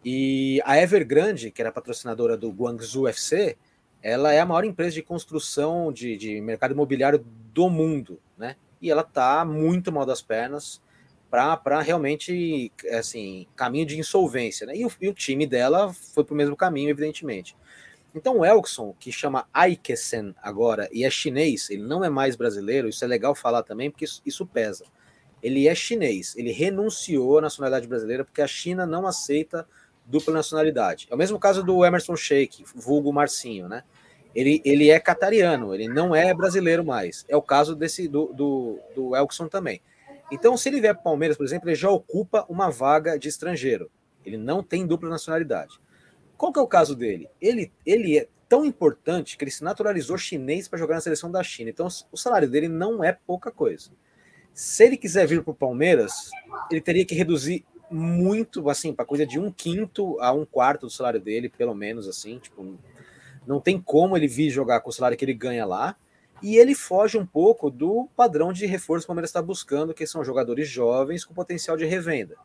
C: E a Evergrande, que era patrocinadora do Guangzhou FC, ela é a maior empresa de construção de, de mercado imobiliário do mundo, né? E ela está muito mal das pernas para realmente, assim, caminho de insolvência, né? E o, e o time dela foi para o mesmo caminho, evidentemente. Então o Elkson, que chama Aikesen agora e é chinês, ele não é mais brasileiro, isso é legal falar também, porque isso, isso pesa. Ele é chinês, ele renunciou à nacionalidade brasileira porque a China não aceita dupla nacionalidade. É o mesmo caso do Emerson Sheik, vulgo Marcinho, né? Ele, ele é catariano, ele não é brasileiro mais. É o caso desse do, do, do Elkson também. Então, se ele vier para o Palmeiras, por exemplo, ele já ocupa uma vaga de estrangeiro. Ele não tem dupla nacionalidade. Qual que é o caso dele? Ele, ele é tão importante que ele se naturalizou chinês para jogar na seleção da China. Então, o salário dele não é pouca coisa. Se ele quiser vir para o Palmeiras, ele teria que reduzir muito, assim, para coisa de um quinto a um quarto do salário dele, pelo menos, assim, tipo, não tem como ele vir jogar com o salário que ele ganha lá, e ele foge um pouco do padrão de reforço que o Palmeiras está buscando, que são jogadores jovens com potencial de revenda.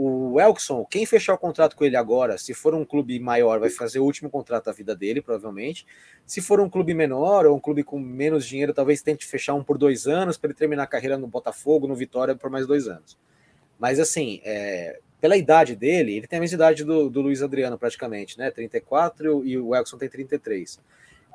C: O Elkson, quem fechar o contrato com ele agora, se for um clube maior, vai fazer o último contrato da vida dele, provavelmente. Se for um clube menor ou um clube com menos dinheiro, talvez tente fechar um por dois anos para ele terminar a carreira no Botafogo, no Vitória, por mais dois anos. Mas assim, é, pela idade dele, ele tem a mesma idade do, do Luiz Adriano, praticamente, né? 34 e o Elkson tem 33.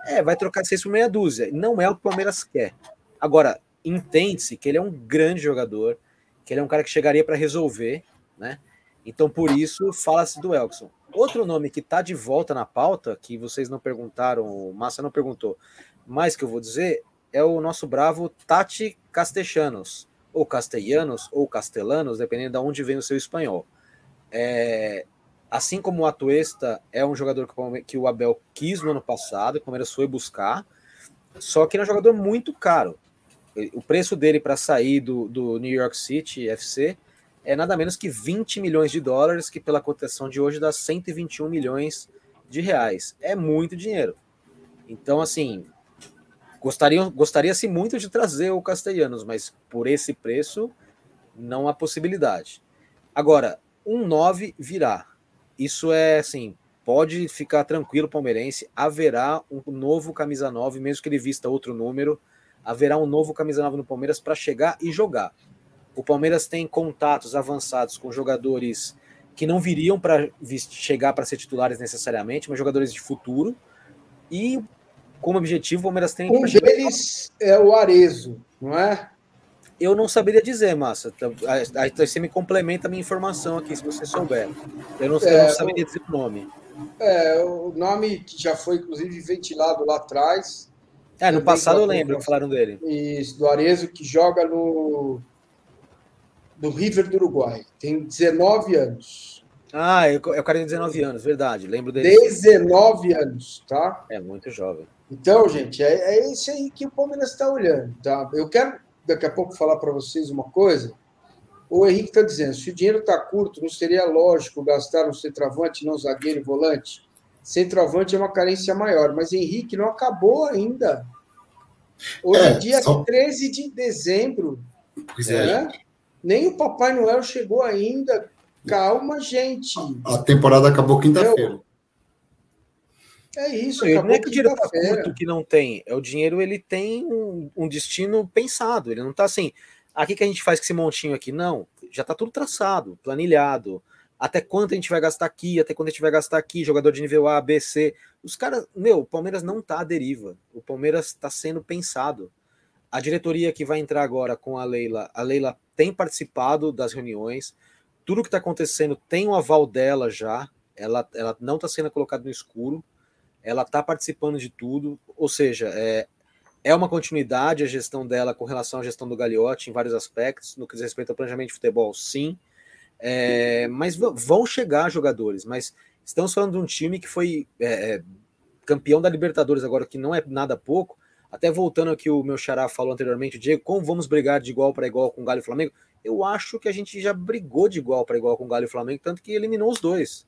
C: É, vai trocar seis por meia dúzia. Não é o que o Palmeiras quer. Agora, entende-se que ele é um grande jogador, que ele é um cara que chegaria para resolver, né? Então, por isso, fala-se do Elkson. Outro nome que está de volta na pauta, que vocês não perguntaram, o Massa não perguntou, mas que eu vou dizer, é o nosso bravo Tati Castellanos ou castelhanos, ou castelanos, dependendo de onde vem o seu espanhol. É, assim como o Atuesta é um jogador que o Abel quis no ano passado, que o foi buscar, só que ele é um jogador muito caro. O preço dele para sair do, do New York City FC é nada menos que 20 milhões de dólares, que pela cotação de hoje dá 121 milhões de reais. É muito dinheiro. Então, assim, Gostariam, gostaria-se muito de trazer o Castellanos, mas por esse preço não há possibilidade. Agora, um 9 virá. Isso é assim, pode ficar tranquilo, palmeirense. Haverá um novo camisa 9, mesmo que ele vista outro número. Haverá um novo camisa 9 no Palmeiras para chegar e jogar. O Palmeiras tem contatos avançados com jogadores que não viriam para chegar para ser titulares necessariamente, mas jogadores de futuro. E como objetivo, o Palmeiras tem.
B: Um deles é o Arezo, não é?
C: Eu não saberia dizer, Massa. Aí você me complementa a minha informação aqui, se você souber. Eu não, é, eu não saberia dizer o nome.
B: É, o nome que já foi, inclusive, ventilado lá atrás.
C: É, no passado eu lembro que falaram dele.
B: Isso, do Arezo, que joga no, no River do Uruguai. Tem 19 anos.
C: Ah, eu, eu quero 19 anos, verdade. Lembro dele.
B: 19 anos, tá?
C: É muito jovem.
B: Então, gente, é, é isso aí que o Palmeiras está olhando. Tá? Eu quero daqui a pouco falar para vocês uma coisa. O Henrique está dizendo: se o dinheiro está curto, não seria lógico gastar no centroavante, não zagueiro e volante? Centroavante é uma carência maior, mas Henrique não acabou ainda. Hoje é, dia só... 13 de dezembro. Pois é. Né? Nem o Papai Noel chegou ainda. Calma, gente.
D: A temporada acabou quinta-feira.
B: É isso,
C: não é que o dinheiro tá curto que não tem, é o dinheiro ele tem um, um, destino pensado, ele não tá assim, aqui que a gente faz com esse montinho aqui, não, já tá tudo traçado, planilhado, até quanto a gente vai gastar aqui, até quanto a gente vai gastar aqui, jogador de nível A, B, C. Os caras, meu, o Palmeiras não tá à deriva. O Palmeiras está sendo pensado. A diretoria que vai entrar agora com a Leila, a Leila tem participado das reuniões. Tudo que está acontecendo tem o aval dela já. Ela, ela não está sendo colocada no escuro. Ela está participando de tudo. Ou seja, é, é uma continuidade a gestão dela com relação à gestão do Gagliotti em vários aspectos. No que diz respeito ao planejamento de futebol, sim. É, mas vão chegar jogadores, mas estamos falando de um time que foi é, é, campeão da Libertadores agora, que não é nada pouco. Até voltando aqui o meu xará falou anteriormente, Diego, como vamos brigar de igual para igual com o Galo e Flamengo? Eu acho que a gente já brigou de igual para igual com o Galo e Flamengo, tanto que eliminou os dois.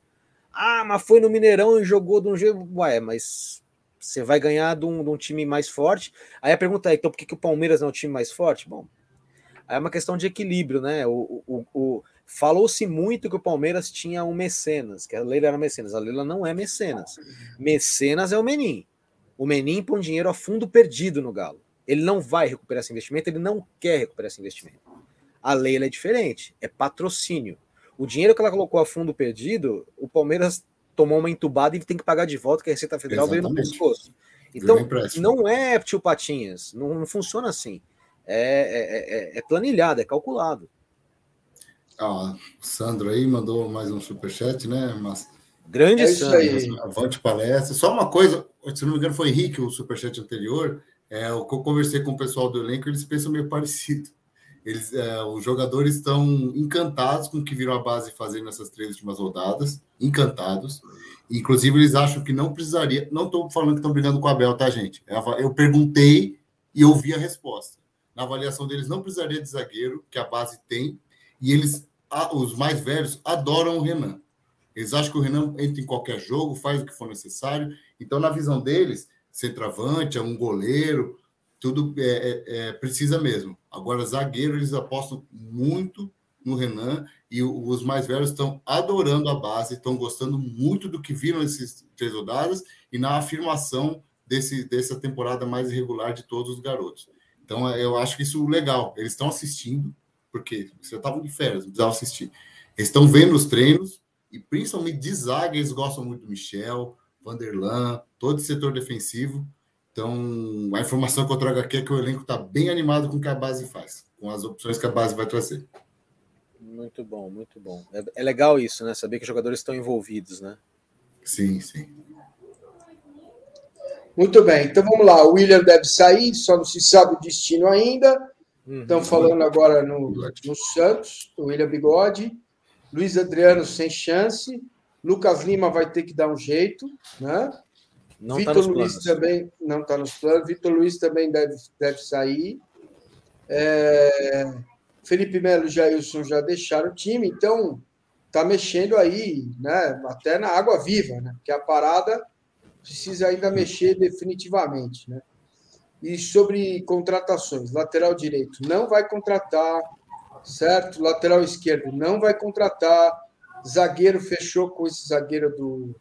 C: Ah, mas foi no Mineirão e jogou de um jeito. Ué, mas você vai ganhar de um, de um, time mais forte. Aí a pergunta é: então por que, que o Palmeiras não é um time mais forte? Bom, aí é uma questão de equilíbrio, né? O, o, o, Falou-se muito que o Palmeiras tinha um mecenas, que a Leila era mecenas. A Leila não é mecenas. Mecenas é o Menin. O Menin põe dinheiro a fundo perdido no Galo. Ele não vai recuperar esse investimento, ele não quer recuperar esse investimento. A Leila é diferente, é patrocínio. O dinheiro que ela colocou a fundo perdido, o Palmeiras tomou uma entubada e tem que pagar de volta, que a Receita Federal veio no pescoço. Então, não é tio Patinhas, não, não funciona assim. É, é, é, é planilhado, é calculado.
D: Ah, o Sandro aí mandou mais um superchat, né? Mas...
C: Grande é Sandro.
D: Avante palestra. Só uma coisa, se não me engano, foi Henrique o superchat anterior. É, o que eu conversei com o pessoal do elenco, eles pensam meio parecido. Eles, é, os jogadores estão encantados com o que viram a base fazendo nessas três últimas rodadas, encantados. Inclusive, eles acham que não precisaria. Não estou falando que estão brigando com a Bel, tá, gente? Eu perguntei e ouvi a resposta. Na avaliação deles, não precisaria de zagueiro, que a base tem, e eles, os mais velhos, adoram o Renan. Eles acham que o Renan entra em qualquer jogo, faz o que for necessário. Então, na visão deles, centroavante, é um goleiro, tudo é, é, é, precisa mesmo. Agora, zagueiro, eles apostam muito no Renan e os mais velhos estão adorando a base, estão gostando muito do que viram nesses três rodadas e na afirmação desse, dessa temporada mais irregular de todos os garotos. Então, eu acho que isso é legal. Eles estão assistindo, porque você estava de férias, precisava assistir. Eles estão vendo os treinos, e principalmente de zaga, eles gostam muito do Michel, Vanderlan, todo o setor defensivo. Então, a informação que eu trago aqui é que o elenco está bem animado com o que a base faz, com as opções que a base vai trazer.
C: Muito bom, muito bom. É, é legal isso, né? Saber que os jogadores estão envolvidos, né?
D: Sim, sim.
B: Muito bem, então vamos lá. O William deve sair, só não se sabe o destino ainda. Uhum. Estão falando agora no, no Santos, o William Bigode. Luiz Adriano sem chance. Lucas Lima vai ter que dar um jeito, né? Não tá Vitor tá Luiz planos. também não está nos planos. Vitor Luiz também deve, deve sair. É... Felipe Melo e Jailson já deixaram o time, então está mexendo aí, né? Até na água viva, né? Porque a parada precisa ainda mexer definitivamente, né? E sobre contratações, lateral direito não vai contratar, certo? Lateral esquerdo não vai contratar. Zagueiro fechou com esse zagueiro do,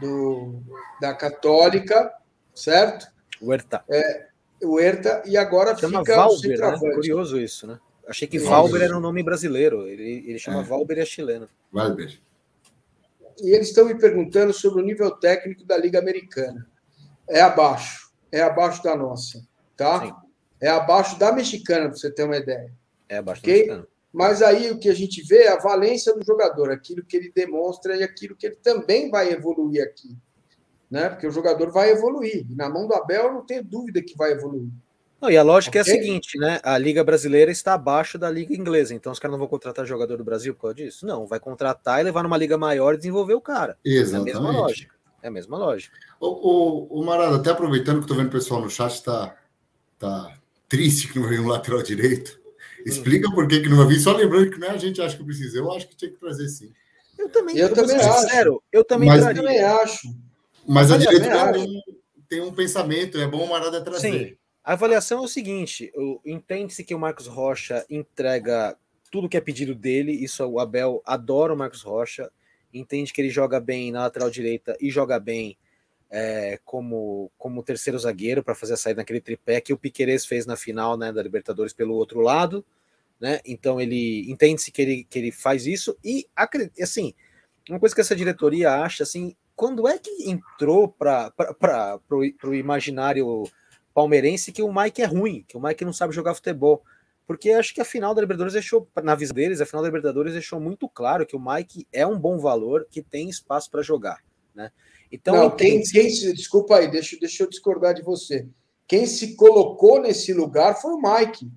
B: do da Católica, certo?
C: O Herta.
B: É, o Herta, e agora
C: chama fica Valber, o né? Curioso isso, né? Achei que Valber era um nome brasileiro. Ele, ele chama é. Valber e é chileno.
D: Valber.
B: E eles estão me perguntando sobre o nível técnico da Liga Americana. É abaixo é abaixo da nossa, tá? Sim. É abaixo da mexicana, para você ter uma ideia.
C: É abaixo okay?
B: Mas aí o que a gente vê é a valência do jogador, aquilo que ele demonstra e aquilo que ele também vai evoluir aqui. Né? Porque o jogador vai evoluir. E na mão do Abel, eu não tenho dúvida que vai evoluir.
C: Não, e a lógica okay? é a seguinte, né? A Liga Brasileira está abaixo da Liga Inglesa, então os caras não vão contratar jogador do Brasil por causa disso? Não, vai contratar e levar numa liga maior e desenvolver o cara.
D: Exatamente.
C: É a mesma lógica. É a mesma lógica.
D: O, o, o Marada, até aproveitando que estou vendo o pessoal no chat está tá triste que não veio um lateral direito. Explica por que, que não vai vir. Só lembrando que não é a gente acha que precisa. Eu acho que tinha que trazer sim.
B: Eu também, eu, eu também acho. Sincero,
C: eu também,
B: mas, também acho.
D: Mas a diretoria tem, tem, um pensamento, é bom o Marada trazer. Sim.
C: A avaliação é o seguinte: entende-se que o Marcos Rocha entrega tudo que é pedido dele. Isso o Abel adora o Marcos Rocha entende que ele joga bem na lateral direita e joga bem é, como, como terceiro zagueiro para fazer a saída naquele tripé que o Piquerez fez na final né, da Libertadores pelo outro lado. Né? Então ele entende-se que ele, que ele faz isso e assim, uma coisa que essa diretoria acha assim, quando é que entrou para o imaginário palmeirense que o Mike é ruim, que o Mike não sabe jogar futebol? Porque acho que a final da Libertadores deixou, na visão deles, a final da Libertadores deixou muito claro que o Mike é um bom valor, que tem espaço para jogar, né?
B: Então, não, quem, quem se, desculpa aí, deixa, deixa eu discordar de você. Quem se colocou nesse lugar foi o Mike.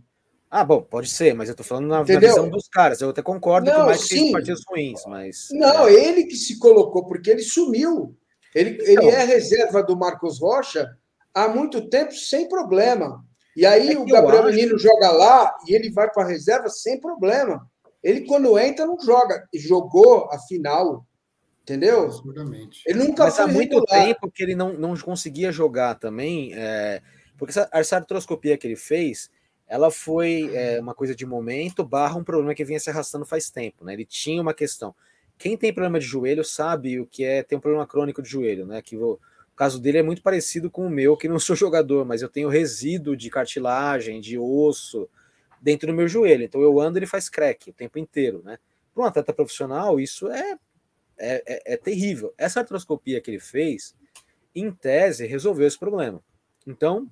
C: Ah, bom, pode ser, mas eu tô falando na, na visão dos caras. Eu até concordo não, que o Mike sim. fez partidas ruins, mas.
B: Não, é. ele que se colocou, porque ele sumiu. Ele, ele é reserva do Marcos Rocha há muito tempo, sem problema. E aí é o Gabriel acho... Menino joga lá e ele vai para a reserva sem problema. Ele, quando entra, não joga. Jogou a final. Entendeu?
C: Ele nunca Mas há muito regular. tempo que ele não, não conseguia jogar também. É... Porque essa artroscopia que ele fez ela foi é, uma coisa de momento, barra um problema que vinha se arrastando faz tempo, né? Ele tinha uma questão. Quem tem problema de joelho sabe o que é ter um problema crônico de joelho, né? Que o, o caso dele é muito parecido com o meu, que não sou jogador, mas eu tenho resíduo de cartilagem, de osso dentro do meu joelho. Então eu ando, ele faz crack o tempo inteiro, né? Para um atleta profissional, isso é, é, é, é terrível. Essa artroscopia que ele fez, em tese, resolveu esse problema. Então,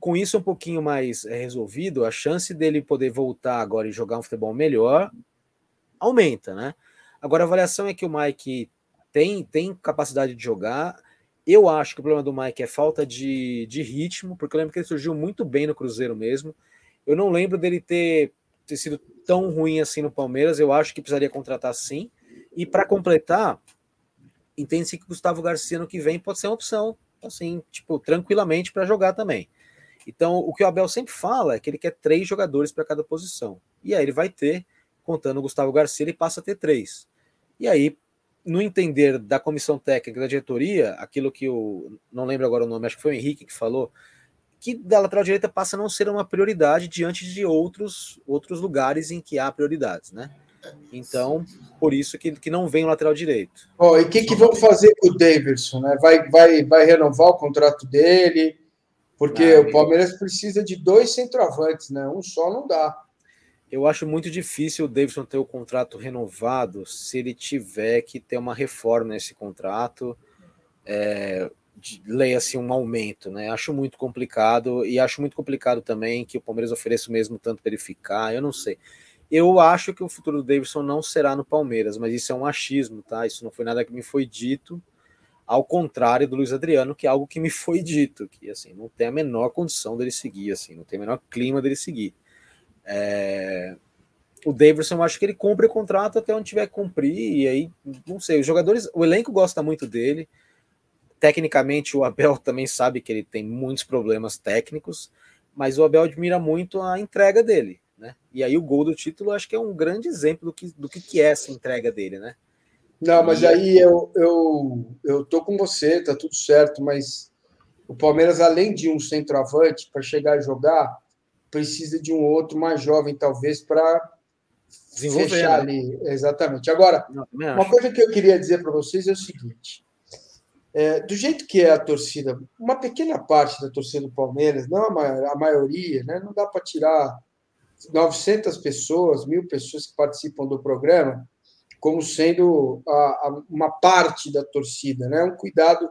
C: com isso um pouquinho mais é, resolvido, a chance dele poder voltar agora e jogar um futebol melhor aumenta, né? Agora a avaliação é que o Mike tem, tem capacidade de jogar. Eu acho que o problema do Mike é falta de, de ritmo, porque eu lembro que ele surgiu muito bem no Cruzeiro mesmo. Eu não lembro dele ter, ter sido tão ruim assim no Palmeiras. Eu acho que precisaria contratar sim. E para completar, entende-se que o Gustavo Garcia no que vem pode ser uma opção, assim, tipo, tranquilamente para jogar também. Então, o que o Abel sempre fala é que ele quer três jogadores para cada posição. E aí ele vai ter, contando o Gustavo Garcia, ele passa a ter três. E aí, no entender da comissão técnica da diretoria, aquilo que o. Não lembro agora o nome, acho que foi o Henrique que falou, que da lateral direita passa a não ser uma prioridade diante de outros, outros lugares em que há prioridades, né? Então, por isso que, que não vem o lateral direito.
B: Oh, e o que, que vão fazer com o Davidson? Né? Vai, vai, vai renovar o contrato dele? Porque ah, o Palmeiras precisa de dois centroavantes, né? Um só não dá.
C: Eu acho muito difícil o Davidson ter o contrato renovado se ele tiver que ter uma reforma nesse contrato. É, leia-se um aumento, né? Acho muito complicado e acho muito complicado também que o Palmeiras ofereça o mesmo tanto para ele ficar. Eu não sei. Eu acho que o futuro do Davidson não será no Palmeiras, mas isso é um achismo, tá? Isso não foi nada que me foi dito ao contrário do Luiz Adriano, que é algo que me foi dito, que assim, não tem a menor condição dele seguir, assim, não tem o menor clima dele seguir. É... O Davidson, eu acho que ele cumpre o contrato até onde tiver que cumprir, e aí, não sei, os jogadores, o elenco gosta muito dele, tecnicamente o Abel também sabe que ele tem muitos problemas técnicos, mas o Abel admira muito a entrega dele, né? E aí o gol do título acho que é um grande exemplo do que, do que é essa entrega dele, né?
B: Não, mas aí eu, eu, eu tô com você, tá tudo certo, mas o Palmeiras, além de um centroavante para chegar e jogar, precisa de um outro mais jovem, talvez, para fechar né? ali. Exatamente. Agora, uma coisa que eu queria dizer para vocês é o seguinte: é, do jeito que é a torcida, uma pequena parte da torcida do Palmeiras, não a, a maioria, né, não dá para tirar 900 pessoas, mil pessoas que participam do programa como sendo a, a, uma parte da torcida, né? Um cuidado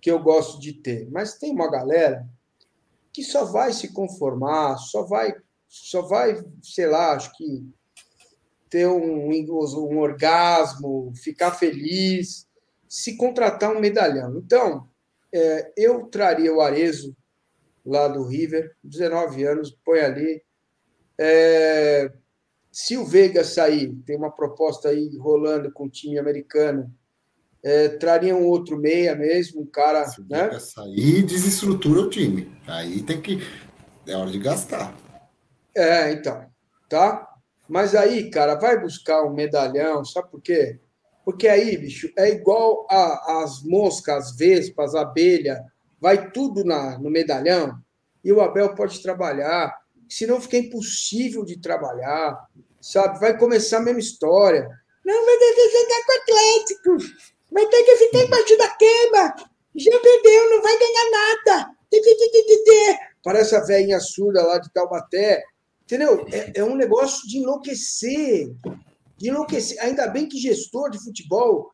B: que eu gosto de ter. Mas tem uma galera que só vai se conformar, só vai, só vai, sei lá, acho que ter um, um orgasmo, ficar feliz, se contratar um medalhão. Então, é, eu traria o Arezo lá do River, 19 anos, põe ali. É, se o Veiga sair, tem uma proposta aí rolando com o time americano, é, traria um outro meia mesmo, um cara. Se o né?
D: sair, desestrutura o time. Aí tem que. É hora de gastar.
B: É, então. Tá? Mas aí, cara, vai buscar um medalhão, sabe por quê? Porque aí, bicho, é igual a, as moscas, as vespas, a abelha, vai tudo na, no medalhão e o Abel pode trabalhar, senão fica impossível de trabalhar sabe? Vai começar a mesma história. Não, vai ter que jogar com o Atlético. Vai ter que ficar embaixo da queima. Já perdeu, não vai ganhar nada. Parece a velhinha surda lá de Taubaté. Entendeu? É, é um negócio de enlouquecer. De enlouquecer. Ainda bem que gestor de futebol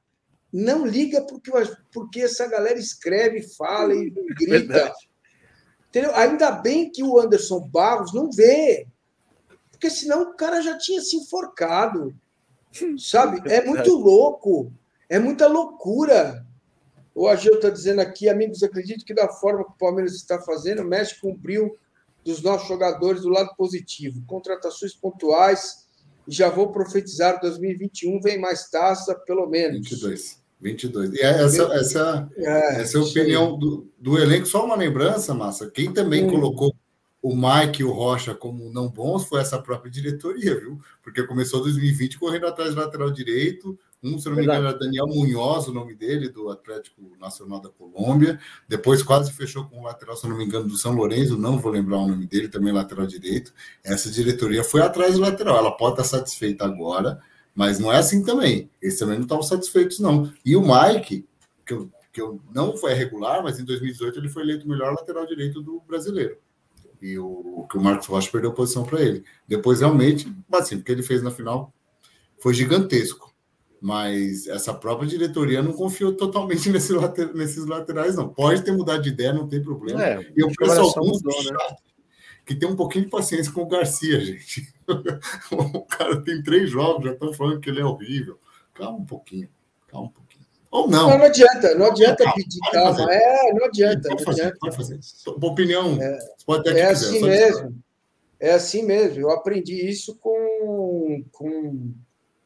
B: não liga porque, porque essa galera escreve, fala e grita. Verdade. Entendeu? Ainda bem que o Anderson Barros não vê. Porque senão o cara já tinha se enforcado. Sabe? É muito louco. É muita loucura. O Ageu está dizendo aqui, amigos, acredito que da forma que o Palmeiras está fazendo, o Messi cumpriu dos nossos jogadores do lado positivo. Contratações pontuais. E já vou profetizar 2021 vem mais taça, pelo menos.
D: 22. 22. E é essa, essa, é, essa é a opinião do, do elenco. Só uma lembrança, Massa. Quem também hum. colocou o Mike e o Rocha como não bons foi essa própria diretoria, viu? Porque começou 2020 correndo atrás do lateral direito. Um, se não me engano, era Daniel Munhoz, o nome dele, do Atlético Nacional da Colômbia. Depois quase fechou com o lateral, se não me engano, do São Lourenço, não vou lembrar o nome dele, também lateral direito. Essa diretoria foi atrás do lateral. Ela pode estar satisfeita agora, mas não é assim também. Eles também não estavam satisfeitos, não. E o Mike, que eu, que eu não foi regular, mas em 2018 ele foi eleito o melhor lateral direito do brasileiro. E o que o Marcos Rocha perdeu posição para ele. Depois, realmente, assim, o que ele fez na final foi gigantesco. Mas essa própria diretoria não confiou totalmente nesse later, nesses laterais, não. Pode ter mudado de ideia, não tem problema. É, e o pessoal mudou, né? que tem um pouquinho de paciência com o Garcia, gente. o cara tem três jogos, já estão falando que ele é horrível. Calma um pouquinho, calma um pouquinho. Ou não.
B: Não, não adianta, não adianta pedir calma. Fazer. É, não adianta. Pode
D: fazer,
B: adianta.
D: pode fazer. opinião,
B: é, pode ter é assim quiser, mesmo. É assim mesmo. Eu aprendi isso com, com,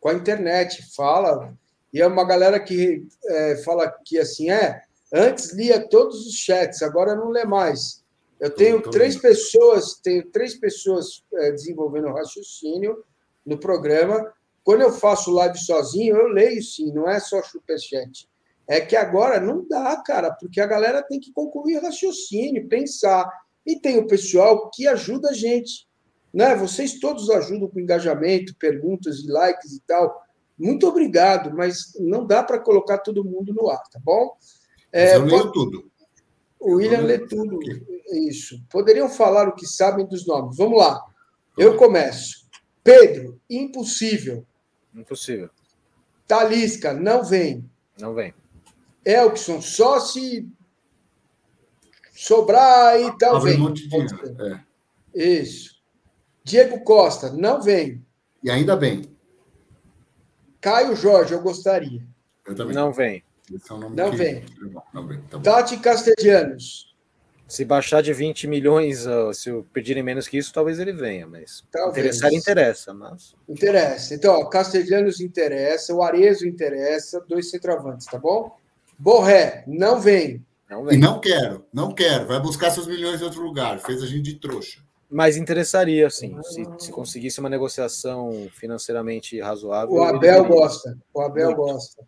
B: com a internet. Fala. E é uma galera que é, fala que assim, é, antes lia todos os chats, agora não lê mais. Eu tenho três pessoas, tenho três pessoas é, desenvolvendo raciocínio no programa. Quando eu faço live sozinho, eu leio sim, não é só superchat. É que agora não dá, cara, porque a galera tem que concluir raciocínio, pensar. E tem o pessoal que ajuda a gente. Né? Vocês todos ajudam com engajamento, perguntas e likes e tal. Muito obrigado, mas não dá para colocar todo mundo no ar, tá bom?
D: É, eu leio pode... tudo.
B: O William lê tudo. Isso. Poderiam falar o que sabem dos nomes. Vamos lá. Eu começo. Pedro, impossível.
C: Impossível.
B: Talisca, não vem.
C: Não vem.
B: Elkson, só se sobrar e tal, vem. Um é. Isso. Diego Costa, não vem.
D: E ainda bem.
B: Caio Jorge, eu gostaria.
C: Eu também. Não vem.
B: É um não, vem. não vem. Tá Tati Castellanos.
C: Se baixar de 20 milhões, se pedirem menos que isso, talvez ele venha, mas talvez. interessar interessa, mas...
B: Interessa. Então, ó, Castellanos interessa, o Arezo interessa, dois centroavantes, tá bom? Borré, não vem.
D: Não vem. E não quero, não quero. Vai buscar seus milhões em outro lugar. Fez a gente de trouxa.
C: Mas interessaria, sim. Se, se conseguisse uma negociação financeiramente razoável.
B: O Abel gosta. O Abel Muito. gosta.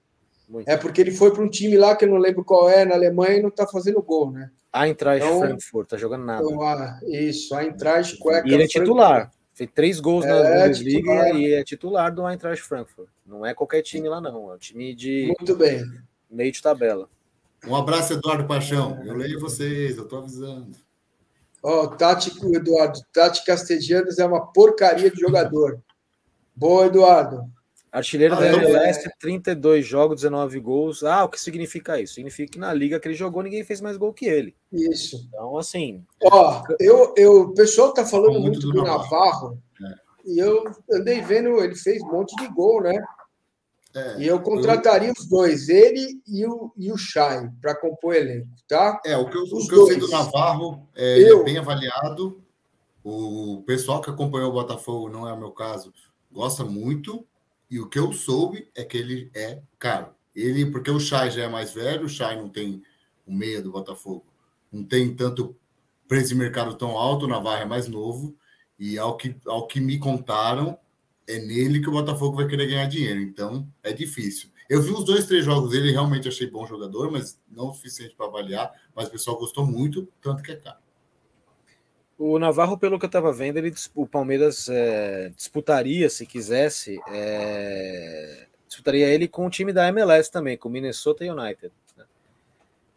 B: Muito. É porque ele foi para um time lá que eu não lembro qual é, na Alemanha, e não está fazendo gol, né?
C: Eintracht então, Frankfurt, tá jogando nada. Então,
B: ah, isso, Eintracht Cueca.
C: E ele é titular. Fez três gols é, na Bundesliga e é titular do Eintracht Frankfurt. Não é qualquer time lá, não. É um time de.
B: Muito bem.
C: Meio de tabela.
D: Um abraço, Eduardo Paixão. Eu leio vocês, eu tô avisando.
B: Ó, oh, Tati, Eduardo. Tati Castellanos é uma porcaria de jogador. Boa, Eduardo.
C: Artilheiro ah, da MLS, é... 32 jogos, 19 gols. Ah, o que significa isso? Significa que na liga que ele jogou, ninguém fez mais gol que ele.
B: Isso.
C: Então, assim.
B: Ó, eu, eu, o pessoal tá falando muito, muito do, do Navarro, Navarro é. e eu andei vendo, ele fez um monte de gol, né? É, e eu contrataria eu... os dois, ele e o, e o Chay, para compor elenco, tá?
D: É, o que eu, o que eu sei do Navarro é, eu... é bem avaliado. O pessoal que acompanhou o Botafogo, não é o meu caso, gosta muito. E o que eu soube é que ele é caro. Ele, porque o Chay já é mais velho, o Chay não tem o meia do Botafogo, não tem tanto preço de mercado tão alto, o Navarro é mais novo, e ao que, ao que me contaram, é nele que o Botafogo vai querer ganhar dinheiro. Então, é difícil. Eu vi os dois, três jogos dele, realmente achei bom jogador, mas não o suficiente para avaliar. Mas o pessoal gostou muito, tanto que é caro.
C: O Navarro, pelo que eu estava vendo, ele, o Palmeiras é, disputaria, se quisesse, é, disputaria ele com o time da MLS também, com o Minnesota United. Né?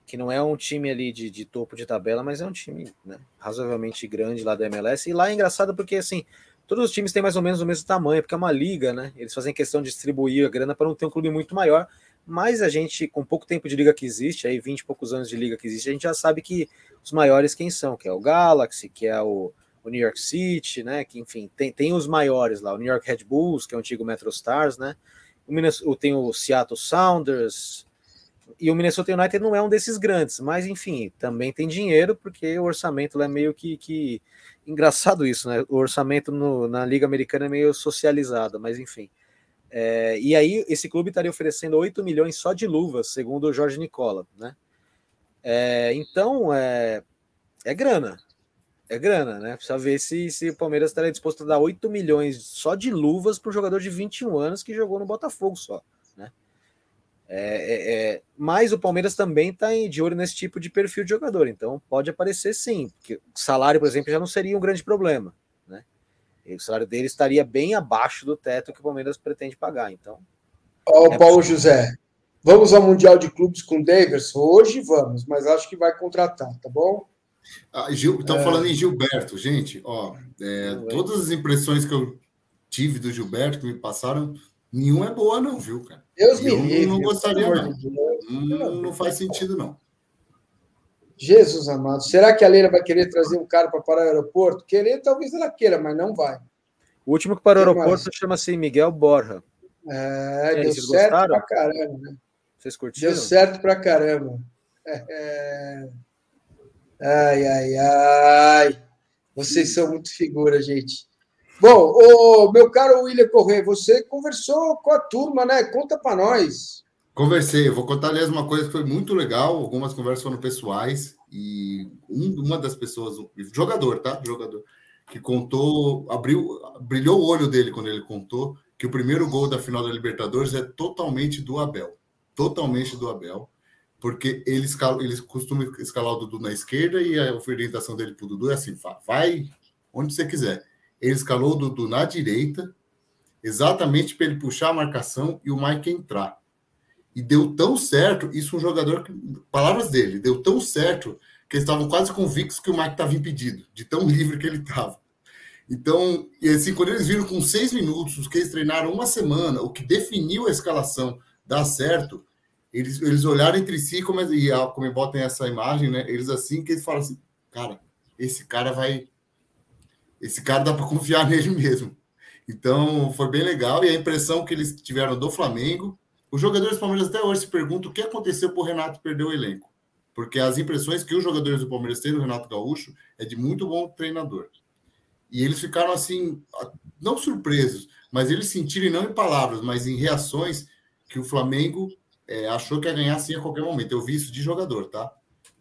C: Que não é um time ali de, de topo de tabela, mas é um time né, razoavelmente grande lá da MLS. E lá é engraçado porque, assim, todos os times têm mais ou menos o mesmo tamanho, porque é uma liga, né? Eles fazem questão de distribuir a grana para não ter um clube muito maior. Mas a gente, com pouco tempo de liga que existe, aí 20 e poucos anos de liga que existe, a gente já sabe que os maiores quem são, que é o Galaxy, que é o, o New York City, né? Que enfim, tem, tem os maiores lá, o New York Red Bulls, que é o antigo Metro Stars, né? O Minnesota, tem o Seattle Sounders, e o Minnesota United não é um desses grandes, mas enfim, também tem dinheiro, porque o orçamento lá é meio que, que... engraçado isso, né? O orçamento no, na Liga Americana é meio socializado, mas enfim. É, e aí, esse clube estaria oferecendo 8 milhões só de luvas, segundo o Jorge Nicola, né? É, então, é, é grana. É grana, né? Precisa ver se, se o Palmeiras estaria disposto a dar 8 milhões só de luvas para o jogador de 21 anos que jogou no Botafogo só, né? É, é, é mas o Palmeiras também está de olho nesse tipo de perfil de jogador, então pode aparecer sim, porque salário, por exemplo, já não seria um grande problema o salário dele estaria bem abaixo do teto que o Palmeiras pretende pagar. Então.
B: Ó, oh, é Paulo possível. José, vamos ao Mundial de Clubes com o Davis? Hoje vamos, mas acho que vai contratar, tá bom?
D: Ah, Gil, estão é... falando em Gilberto, gente. Ó, é, todas as impressões que eu tive do Gilberto que me passaram, nenhuma é boa, não, viu, cara?
B: Deus eu me livre,
D: não gostaria, não. Não, não faz sentido, não.
B: Jesus amado, será que a Leila vai querer trazer um cara para parar o aeroporto? Querer, talvez ela queira, mas não vai.
C: O último que parou o aeroporto chama-se Miguel Borja.
B: É, deu certo gostaram? pra caramba, né?
C: Vocês curtiram?
B: Deu certo pra caramba. É, é... Ai, ai, ai. Vocês são muito figura, gente. Bom, o meu caro William Corrêa, você conversou com a turma, né? Conta para nós.
D: Conversei, eu vou contar, aliás, uma coisa que foi muito legal. Algumas conversas foram pessoais e um, uma das pessoas, jogador, tá? Jogador, que contou, abriu, brilhou o olho dele quando ele contou que o primeiro gol da final da Libertadores é totalmente do Abel. Totalmente do Abel. Porque ele, escala, ele costuma escalar o Dudu na esquerda e a orientação dele para o Dudu é assim: vai onde você quiser. Ele escalou o Dudu na direita, exatamente para ele puxar a marcação e o Mike entrar. E deu tão certo, isso um jogador, palavras dele, deu tão certo que eles estavam quase convictos que o Mike estava impedido, de tão livre que ele estava. Então, e assim, quando eles viram com seis minutos, que eles treinaram uma semana, o que definiu a escalação dar certo, eles, eles olharam entre si como, e a Comebol tem essa imagem, né? Eles assim, que eles falam assim, cara, esse cara vai... Esse cara dá para confiar nele mesmo. Então, foi bem legal. E a impressão que eles tiveram do Flamengo os jogadores do Palmeiras até hoje se perguntam o que aconteceu para o Renato perder o elenco. Porque as impressões que os jogadores do Palmeiras têm do Renato Gaúcho é de muito bom treinador. E eles ficaram assim, não surpresos, mas eles sentiram, não em palavras, mas em reações, que o Flamengo é, achou que ia ganhar assim a qualquer momento. Eu vi isso de jogador, tá?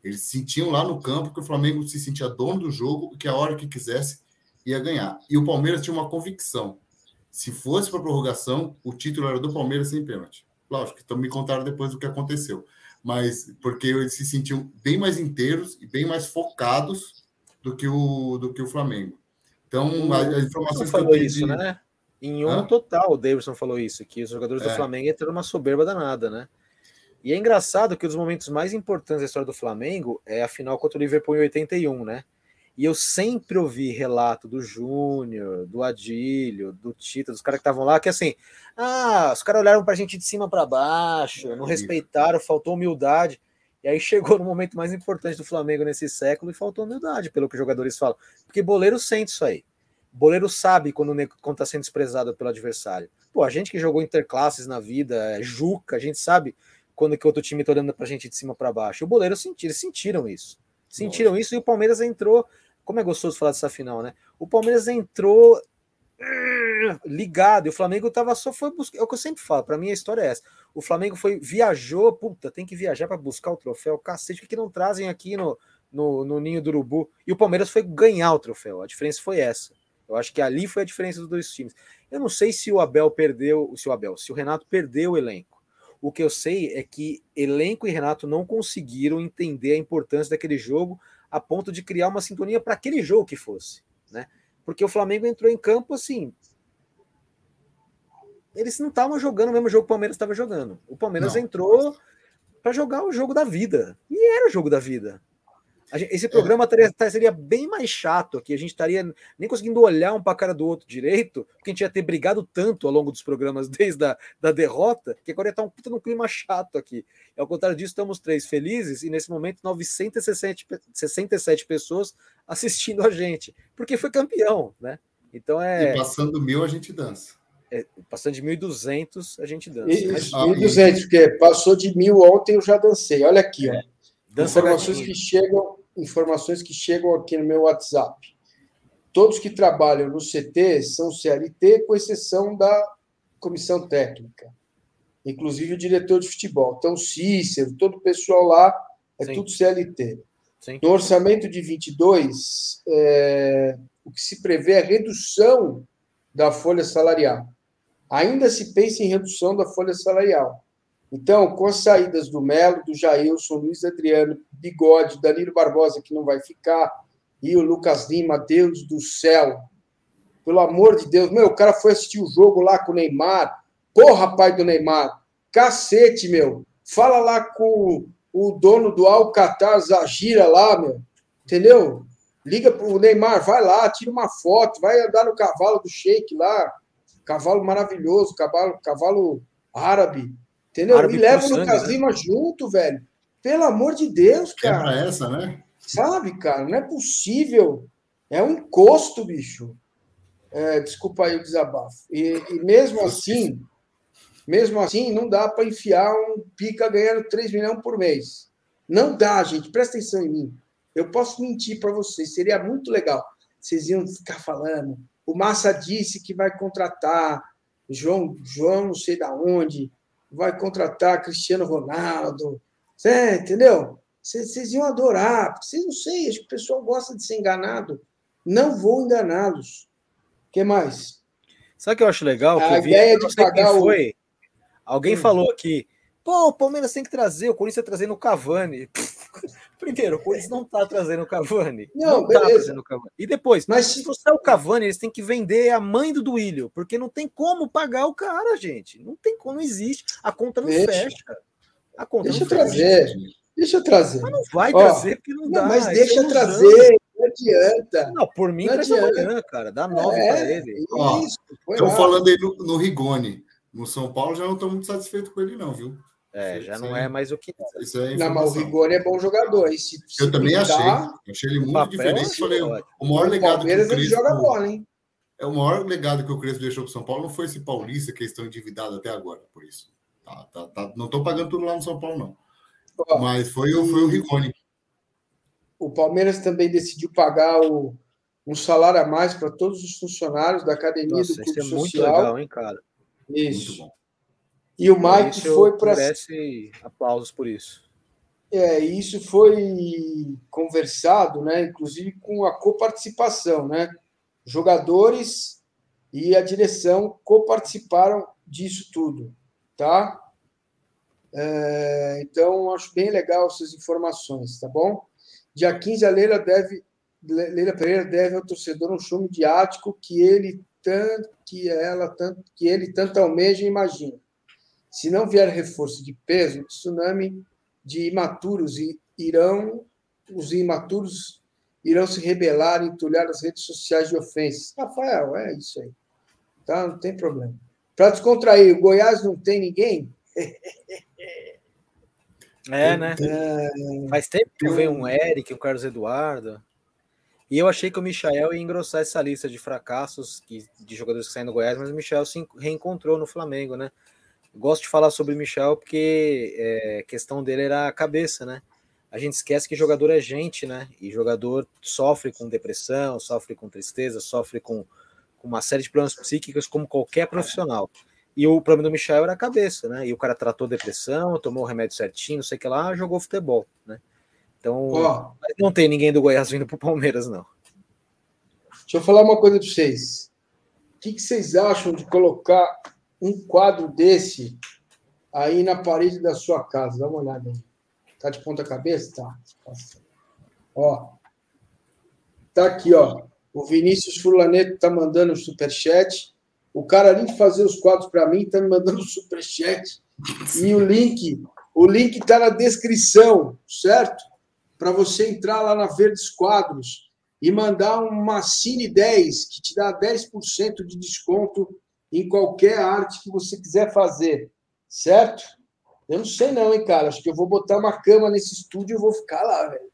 D: Eles sentiam lá no campo que o Flamengo se sentia dono do jogo, que a hora que quisesse ia ganhar. E o Palmeiras tinha uma convicção. Se fosse para prorrogação, o título era do Palmeiras sem pênalti. Lógico então me contaram depois do que aconteceu. Mas porque eles se sentiam bem mais inteiros e bem mais focados do que o, do que o Flamengo. Então, as informações
C: que eu falou isso, né? Em um total, o Davidson falou isso, que os jogadores é. do Flamengo entraram uma soberba danada, né? E é engraçado que um dos momentos mais importantes da história do Flamengo é a final contra o Liverpool em 81, né? E eu sempre ouvi relato do Júnior, do Adílio, do Tito, dos caras que estavam lá, que assim, ah, os caras olharam pra gente de cima para baixo, não respeitaram, faltou humildade. E aí chegou no momento mais importante do Flamengo nesse século e faltou humildade, pelo que os jogadores falam. Porque boleiro sente isso aí. Boleiro sabe quando está sendo desprezado pelo adversário. Pô, a gente que jogou interclasses na vida, é Juca, a gente sabe quando que outro time está olhando pra gente de cima para baixo. O boleiro sentiu, eles sentiram isso. Sentiram Nossa. isso e o Palmeiras entrou como é gostoso falar dessa final, né? O Palmeiras entrou ligado e o Flamengo tava só foi buscar. É o que eu sempre falo, para mim a história é essa. O Flamengo foi viajou, puta, tem que viajar para buscar o troféu, cacete, que não trazem aqui no, no, no, Ninho do Urubu. E o Palmeiras foi ganhar o troféu. A diferença foi essa. Eu acho que ali foi a diferença dos dois times. Eu não sei se o Abel perdeu, se o Abel, se o Renato perdeu o elenco. O que eu sei é que elenco e Renato não conseguiram entender a importância daquele jogo a ponto de criar uma sintonia para aquele jogo que fosse, né? Porque o Flamengo entrou em campo assim. Eles não estavam jogando o mesmo jogo que o Palmeiras estava jogando. O Palmeiras não. entrou para jogar o jogo da vida. E era o jogo da vida. Esse programa taria, seria bem mais chato aqui. A gente estaria nem conseguindo olhar um para a cara do outro direito, porque a gente ia ter brigado tanto ao longo dos programas desde a da derrota, que agora ia estar um puta num clima chato aqui. Ao contrário disso, estamos três felizes e nesse momento 967 pessoas assistindo a gente, porque foi campeão, né? Então é.
D: E passando mil a gente dança.
C: É, passando de 1.200 a gente dança.
B: E, 1.200, porque passou de mil ontem eu já dancei. Olha aqui, é. ó. Dança informações que chegam, informações que chegam aqui no meu WhatsApp. Todos que trabalham no CT são CLT, com exceção da comissão técnica, inclusive o diretor de futebol. Então, Cícero, todo o pessoal lá é Sim. tudo CLT. Sim. No orçamento de 22, é, o que se prevê é redução da folha salarial. Ainda se pensa em redução da folha salarial. Então, com as saídas do Melo, do Jailson, Luiz Adriano, Bigode, Danilo Barbosa, que não vai ficar, e o Lucas Lima, Deus do céu. Pelo amor de Deus, meu, o cara foi assistir o jogo lá com o Neymar. Porra, pai do Neymar. Cacete, meu. Fala lá com o dono do Alcatar Zagira lá, meu. Entendeu? Liga pro Neymar, vai lá, tira uma foto, vai andar no cavalo do Sheik lá. Cavalo maravilhoso, cavalo, cavalo árabe. Entendeu? Árabe e leva o Lucas né? Lima junto, velho. Pelo amor de Deus, cara.
D: Quebra essa, né?
B: Sabe, cara? Não é possível. É um encosto, bicho. É, desculpa aí o desabafo. E, e, mesmo assim, mesmo assim, não dá para enfiar um pica ganhando 3 milhões por mês. Não dá, gente. Presta atenção em mim. Eu posso mentir para vocês. Seria muito legal. Vocês iam ficar falando. O Massa disse que vai contratar João, João não sei da onde, vai contratar Cristiano Ronaldo. Você, entendeu? Vocês iam adorar. Vocês não sei, acho que o pessoal gosta de ser enganado. Não vou enganá-los. O que mais?
C: Sabe o que eu acho legal? A ideia vi, de pagar o... foi. Alguém hum. falou aqui, pô, o Palmeiras tem que trazer, o Corinthians está trazendo o Cavani. Primeiro, o Corinthians não está trazendo o Cavani. Não, não tá trazendo o Cavani. E depois, mas se você é o Cavani, eles têm que vender a mãe do Duílio, porque não tem como pagar o cara, gente. Não tem como, não existe. A conta não Deixa. fecha. A conta
B: Deixa não eu fecha. trazer. Deixa eu trazer.
C: Mas não vai Ó, trazer porque não, não dá.
B: Mas deixa eu trazer. Não adianta.
C: Não, por mim, traz amanhã, cara. Dá nove é, para ele.
D: Estão falando aí no, no Rigoni. No São Paulo já não estou muito satisfeito com ele, não, viu?
C: É, já não é mais o que
B: Isso é não, mas o Rigoni é bom jogador. E se,
D: se eu também achei. Eu achei ele muito papel, diferente. Falei, o maior o legado
B: que o Crespo, ele joga bola, hein?
D: É o maior legado que o Crespo deixou para São Paulo não foi esse paulista que eles estão endividados até agora, por isso. Tá, tá, tá, não estou pagando tudo lá no São Paulo, não. Ó, mas foi, foi o Rigoni.
B: O Palmeiras também decidiu pagar o, um salário a mais para todos os funcionários da academia Nossa, do Clube é Social. Muito legal,
C: hein, cara?
B: Isso. Muito bom. E o Mike foi para.
C: Merece aplausos por isso.
B: É, isso foi conversado, né, inclusive com a coparticipação, né? Jogadores e a direção coparticiparam disso tudo, tá? É, então, acho bem legal essas informações, tá bom? Dia 15, a Leila deve Leila Pereira deve ao torcedor um show midiático que ele tanto que ela tanto que ele tanto almeja e imagina. Se não vier reforço de peso, tsunami de imaturos irão, os imaturos irão se rebelar e entulhar as redes sociais de ofensas. Rafael, é isso aí. Tá? Não tem problema. Para descontrair, o Goiás não tem ninguém?
C: É, né? É... Faz tempo que vem um Eric, o Carlos Eduardo. E eu achei que o Michel ia engrossar essa lista de fracassos que, de jogadores que saem do Goiás, mas o Michel se reencontrou no Flamengo, né? Gosto de falar sobre o Michel porque é, questão dele era a cabeça, né? A gente esquece que jogador é gente, né? E jogador sofre com depressão, sofre com tristeza, sofre com, com uma série de problemas psíquicos, como qualquer profissional. E o problema do Michel era a cabeça, né? E o cara tratou depressão, tomou o remédio certinho, não sei o que lá, jogou futebol, né? Então, oh, não tem ninguém do Goiás vindo para o Palmeiras, não.
B: Deixa eu falar uma coisa para vocês. O que, que vocês acham de colocar um quadro desse aí na parede da sua casa. Dá uma olhada aí. Tá de ponta cabeça? Tá. Ó. Tá aqui, ó. O Vinícius Fulaneto tá mandando o superchat. O cara, além de fazer os quadros para mim, tá me mandando o superchat. E o link, o link tá na descrição, certo? para você entrar lá na Verdes Quadros e mandar uma Cine 10, que te dá 10% de desconto em qualquer arte que você quiser fazer, certo? Eu não sei não, hein, cara. Acho que eu vou botar uma cama nesse estúdio e vou ficar lá, velho.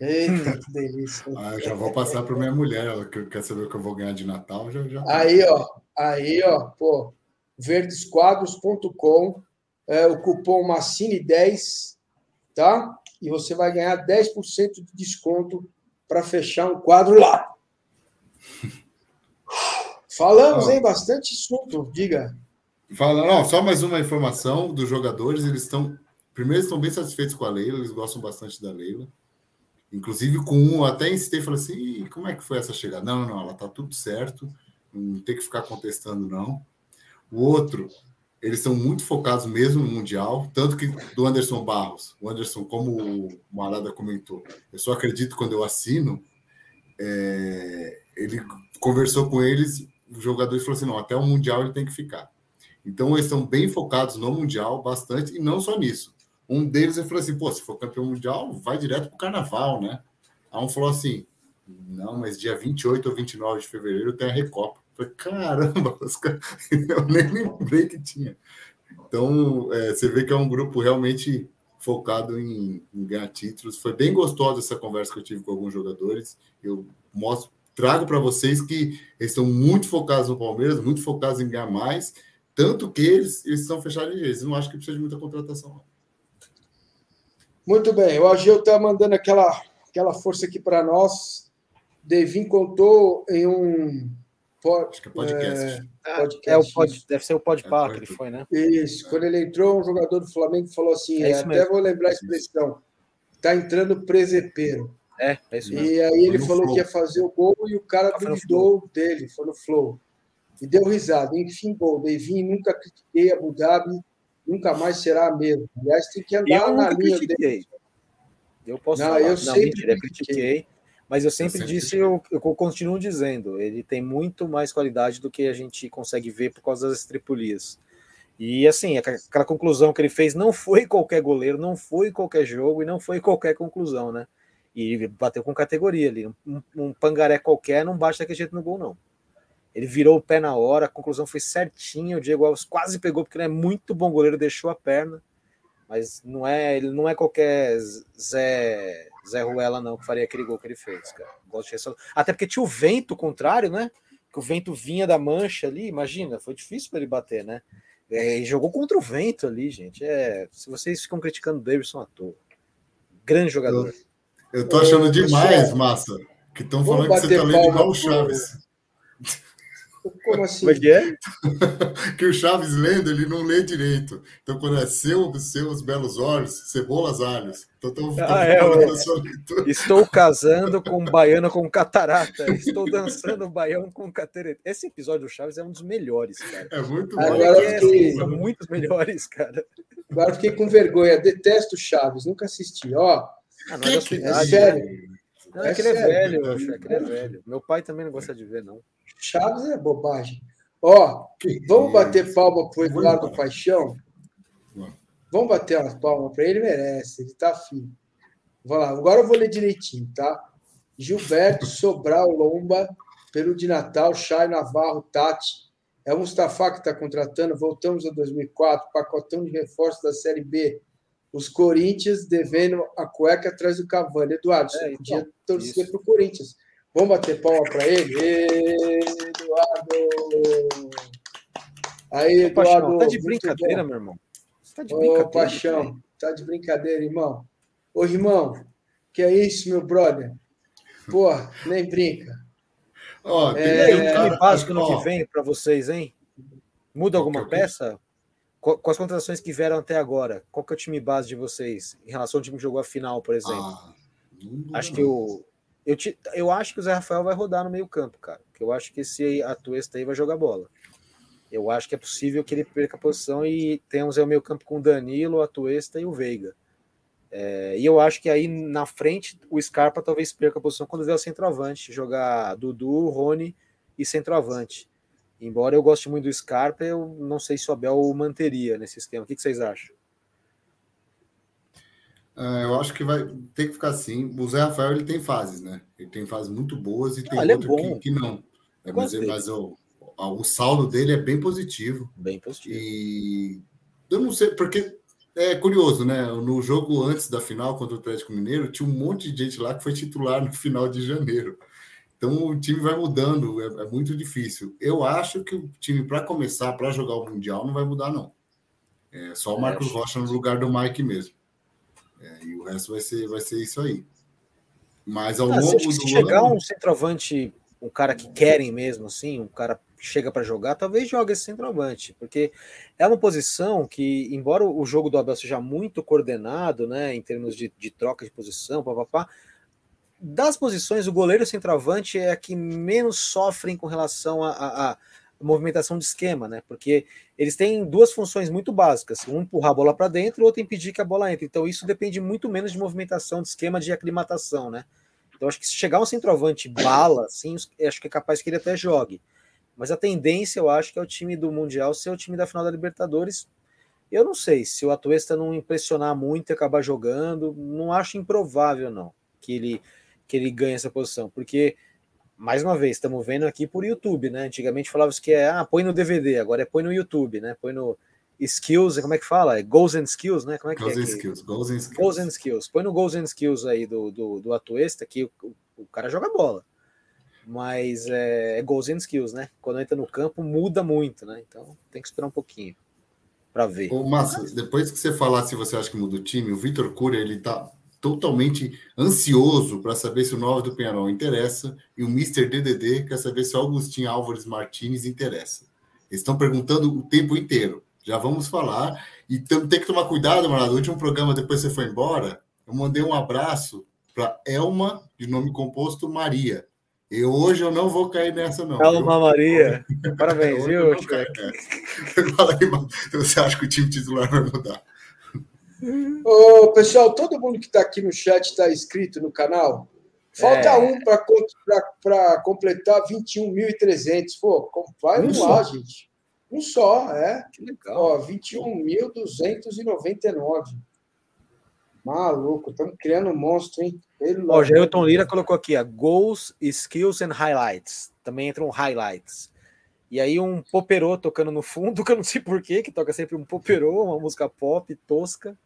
B: Eita, que delícia.
D: Ah, já vou passar para minha mulher, ela quer saber o que eu vou ganhar de Natal. Já, já...
B: Aí, ó, aí, ó, pô, verdesquadros.com, é, o cupom Massini10, tá? E você vai ganhar 10% de desconto para fechar um quadro lá. Falamos, hein? Bastante assunto, diga.
D: Fala, não, só mais uma informação dos jogadores. Eles estão. Primeiro, estão bem satisfeitos com a Leila, eles gostam bastante da Leila. Inclusive, com um, até incitei e falei assim: como é que foi essa chegada? Não, não, ela tá tudo certo, não tem que ficar contestando, não. O outro, eles são muito focados mesmo no Mundial, tanto que do Anderson Barros, o Anderson, como o Marada comentou, eu só acredito quando eu assino, é, ele conversou com eles, jogadores falou assim: não, até o Mundial ele tem que ficar. Então, eles estão bem focados no Mundial, bastante, e não só nisso. Um deles falou assim: pô, se for campeão mundial, vai direto para o carnaval, né? Aí um falou assim: não, mas dia 28 ou 29 de fevereiro tem a Recopa. Eu falei, caramba, eu nem lembrei que tinha. Então, é, você vê que é um grupo realmente focado em, em, ganhar títulos. Foi bem gostosa essa conversa que eu tive com alguns jogadores. Eu mostro, trago para vocês que eles estão muito focados no Palmeiras, muito focados em ganhar mais, tanto que eles, eles estão fechados de Eles não acham que precisa de muita contratação.
B: Muito bem, o Ageu está mandando aquela, aquela força aqui para nós. Devin contou em um
D: Acho que é podcast.
C: É, podcast. É o pod, deve ser o podpar é, que ele foi, né?
B: Isso. Quando ele entrou, um jogador do Flamengo falou assim: é até mesmo. vou lembrar a expressão, está entrando presepeiro.
C: É, é isso
B: mesmo. E aí ele falou flow. que ia fazer o gol e o cara ah, duvidou dele, foi no flow. E deu risada. Enfim, gol. Devin, nunca critiquei Abu Dhabi nunca mais será a mesma. Aliás, tem que andar
C: eu na linha critiquei. dele. Eu posso não, falar. Eu não, sempre mentira, critiquei. critiquei. Mas eu sempre, eu sempre disse, eu, eu, continuo dizendo, ele tem muito mais qualidade do que a gente consegue ver por causa das tripulias. E assim, aquela conclusão que ele fez não foi qualquer goleiro, não foi qualquer jogo e não foi qualquer conclusão, né? E bateu com categoria ali. Um, um pangaré qualquer não bate daquele jeito no gol, não. Ele virou o pé na hora, a conclusão foi certinha. O Diego Alves quase pegou, porque ele é muito bom goleiro, deixou a perna. Mas não é, ele não é qualquer Zé, Zé Ruela, não, que faria aquele gol que ele fez, cara. Gosto de Até porque tinha o vento contrário, né? Que o vento vinha da mancha ali, imagina, foi difícil para ele bater, né? É, jogou contra o vento ali, gente. É, se vocês ficam criticando o Davidson à toa. Grande jogador.
D: Eu, eu tô achando demais, Massa, que estão falando que você tá lendo igual o Chaves.
B: Como assim? Como é que é?
D: que o Chaves lendo, ele não lê direito. Então, quando é seu, seus belos olhos, cebolas, alhos. Então, tô, tô
C: ah, é, Estou casando com um baiano com catarata. Estou dançando baião com catarata. Esse episódio do Chaves é um dos melhores, cara.
D: É muito bom.
B: Agora é, fiquei...
C: São muitos melhores, cara.
B: Agora fiquei com vergonha. Detesto Chaves, nunca assisti. Ó,
C: ah, não é, que, é sério. Não, é, é que ele é velho, eu acho. É que ele é velho. Meu pai também não gosta de ver, não.
B: Chaves é bobagem. Ó, vamos bater palma pro Eduardo Paixão? Vamos bater umas palmas para ele, merece, ele tá afim. Vamos lá, agora eu vou ler direitinho, tá? Gilberto Sobral Lomba, Peru de Natal, Chay Navarro, Tati. É o Mustafa que está contratando. Voltamos a 2004, pacotão de reforço da Série B. Os Corinthians devendo a cueca atrás do Cavani. Eduardo, é, então, podia torcer para o Corinthians. Vamos bater palma para ele? Eduardo! Aí, Eduardo.
C: tá de brincadeira, meu irmão.
B: Tá de brincadeira. Ô, Paixão, tá de brincadeira, irmão. Ô, irmão, que é isso, meu brother? Pô, nem brinca.
C: Ó, oh, é... um time básico no que vem para vocês, hein? Muda alguma peça? Com as contratações que vieram até agora, qual que é o time base de vocês em relação ao time que jogou a final, por exemplo? Ah, Acho que o eu, te, eu acho que o Zé Rafael vai rodar no meio-campo, cara. Que eu acho que esse Atuesta aí vai jogar bola. Eu acho que é possível que ele perca a posição e temos aí o meio-campo com o Danilo, o Atuesta e o Veiga. É, e eu acho que aí na frente o Scarpa talvez perca a posição quando vier o centroavante, jogar Dudu, Rony e centroavante. Embora eu goste muito do Scarpa, eu não sei se o Abel o manteria nesse esquema. O que, que vocês acham?
D: Uh, eu acho que vai ter que ficar assim. O Zé Rafael ele tem fases, né? Ele tem fases muito boas e tem
C: ah,
D: outras é que, que, não. É, mas, mas o, o saldo dele é bem positivo.
C: Bem positivo.
D: E eu não sei, porque é curioso, né? No jogo antes da final contra o Atlético Mineiro, tinha um monte de gente lá que foi titular no final de janeiro. Então o time vai mudando, é, é muito difícil. Eu acho que o time, para começar, para jogar o Mundial, não vai mudar, não. É só o Marcos Rocha no lugar do Mike mesmo. É, e o resto vai ser, vai ser isso aí. Mas ao ah, longo
C: se, se chegar ano... um centroavante, um cara que querem mesmo, assim, um cara que chega para jogar, talvez jogue esse centroavante, porque é uma posição que, embora o jogo do Abel seja muito coordenado, né, em termos de, de troca de posição, papapá, das posições, o goleiro centroavante é a que menos sofrem com relação a movimentação de esquema, né? Porque eles têm duas funções muito básicas: um empurrar a bola para dentro, o outro impedir que a bola entre. Então isso depende muito menos de movimentação de esquema de aclimatação, né? Então acho que se chegar um centroavante bala, assim, acho que é capaz que ele até jogue. Mas a tendência, eu acho, que é o time do Mundial ser o time da final da Libertadores. Eu não sei se o Atuesta não impressionar muito e acabar jogando, não acho improvável, não, que ele, que ele ganhe essa posição, porque mais uma vez, estamos vendo aqui por YouTube, né? Antigamente falava que é, ah, põe no DVD, agora é põe no YouTube, né? Põe no Skills, como é que fala? É Goals and Skills, né? Como é que
D: goals
C: é?
D: And skills, goals and Skills.
C: Goals and Skills. Põe no Goals and Skills aí do, do, do Atuesta que o, o, cara joga bola. Mas é, é Goals and Skills, né? Quando entra no campo, muda muito, né? Então tem que esperar um pouquinho para ver.
D: Ô, Massa, depois que você falar se você acha que muda o time, o Vitor Curia, ele tá totalmente ansioso para saber se o 9 do Penharol interessa e o Mr. DDD quer saber se o Augustinho Álvares Martinez interessa. Eles estão perguntando o tempo inteiro. Já vamos falar. E tem que tomar cuidado, mano. No último programa, depois você foi embora, eu mandei um abraço para Elma, de nome composto Maria. E hoje eu não vou cair nessa, não.
C: Elma Maria. Parabéns, viu?
D: Você acha que o time titular vai mudar?
B: Ô, pessoal, todo mundo que está aqui no chat está inscrito no canal? Falta é. um para completar 21.300. Pô, vai um lá, gente. Um só, é. Que legal. Ó, 21.299. Maluco, estamos criando um monstro, hein?
C: Ó, o Jailton Lira colocou aqui, ó, Goals, Skills and Highlights. Também entram highlights. E aí um poperô tocando no fundo, que eu não sei porquê, que toca sempre um poperô, uma música pop tosca.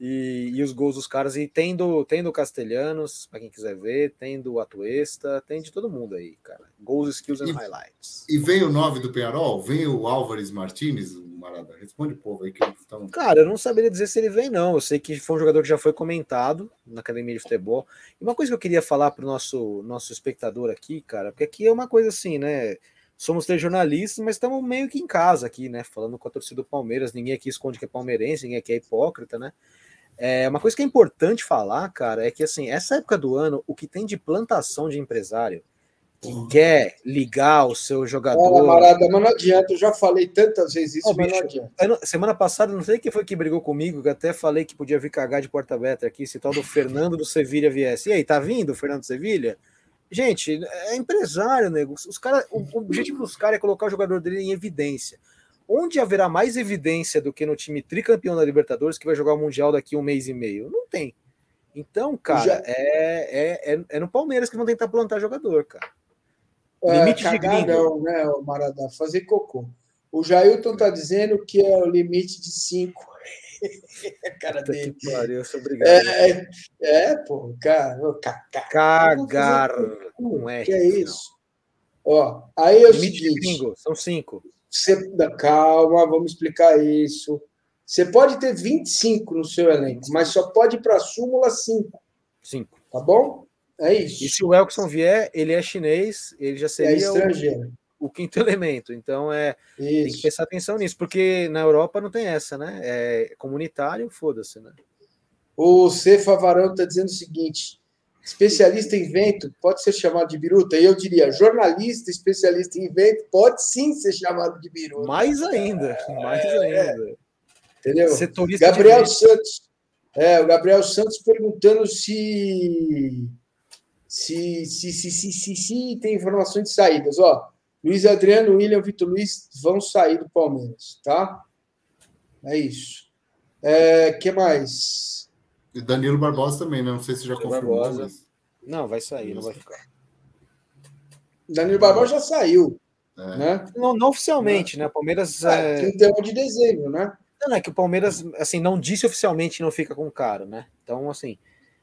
C: E, e, os gols dos caras, e tem do, tem do Castelhanos, para quem quiser ver, tem do Atuesta, tem de todo mundo aí, cara. Goals, skills and
D: e,
C: highlights.
D: E vem o 9 do Penarol? Vem o Álvares Martinez, o Marada? Responde o povo aí que estão.
C: Cara, eu não saberia dizer se ele vem, não. Eu sei que foi um jogador que já foi comentado na academia de futebol. E uma coisa que eu queria falar para o nosso, nosso espectador aqui, cara, porque aqui é uma coisa assim, né? Somos três jornalistas, mas estamos meio que em casa aqui, né? Falando com a torcida do Palmeiras. Ninguém aqui esconde que é palmeirense, ninguém aqui é hipócrita, né? É, uma coisa que é importante falar, cara, é que assim, essa época do ano, o que tem de plantação de empresário que uhum. quer ligar o seu jogador. Olha,
B: camarada, mas não adianta, eu já falei tantas vezes isso, oh, mas bicho, não
C: adianta. Semana passada, não sei quem foi que brigou comigo, que até falei que podia vir cagar de porta aberta aqui, se tal do Fernando do Sevilha viesse. E aí, tá vindo o Fernando Sevilha? Gente, é empresário, nego. Os cara, o objetivo dos caras é colocar o jogador dele em evidência onde haverá mais evidência do que no time tricampeão da Libertadores que vai jogar o Mundial daqui um mês e meio? Não tem. Então, cara, Já... é, é, é, é, no Palmeiras que vão tentar plantar jogador, cara.
B: É, limite de gringo. Não, né, Maradá? Fazer cocô. O Jailton tá dizendo que é o limite de cinco. cara dele. Que pariu, eu sou obrigado. É, é, pô, cara.
C: Cagar com
B: R. Que é isso? Ó, aí é o limite seguinte,
C: de gringo, são cinco.
B: Você, calma, vamos explicar isso. Você pode ter 25 no seu elenco, mas só pode ir para a súmula 5.
C: 5.
B: Tá bom? É isso.
C: E se o Elkson vier, ele é chinês, ele já seria é estrangeiro. O, o quinto elemento. Então é isso. tem que prestar atenção nisso, porque na Europa não tem essa, né? É comunitário, foda-se, né?
B: O Cefa Varão está dizendo o seguinte: Especialista em vento pode ser chamado de biruta? E eu diria, jornalista especialista em vento pode sim ser chamado de biruta.
C: Mais ainda, mais é, ainda.
B: Entendeu? Setorista Gabriel Santos. É, o Gabriel Santos perguntando se se, se, se, se, se, se tem informações de saídas. Ó, Luiz Adriano, William, Vitor Luiz vão sair do Palmeiras, tá? É isso. É, que mais?
D: E Danilo Barbosa também, né? Não sei se já Danilo confirmou. Barbosa. Mas...
C: Não, vai sair, não vai ficar.
B: Danilo Barbosa já saiu. É. Né?
C: Não, não oficialmente, é. né? Palmeiras.
B: É, é... 31 de dezembro, né?
C: Não, é que o Palmeiras, assim, não disse oficialmente não fica com o cara, né? Então, assim,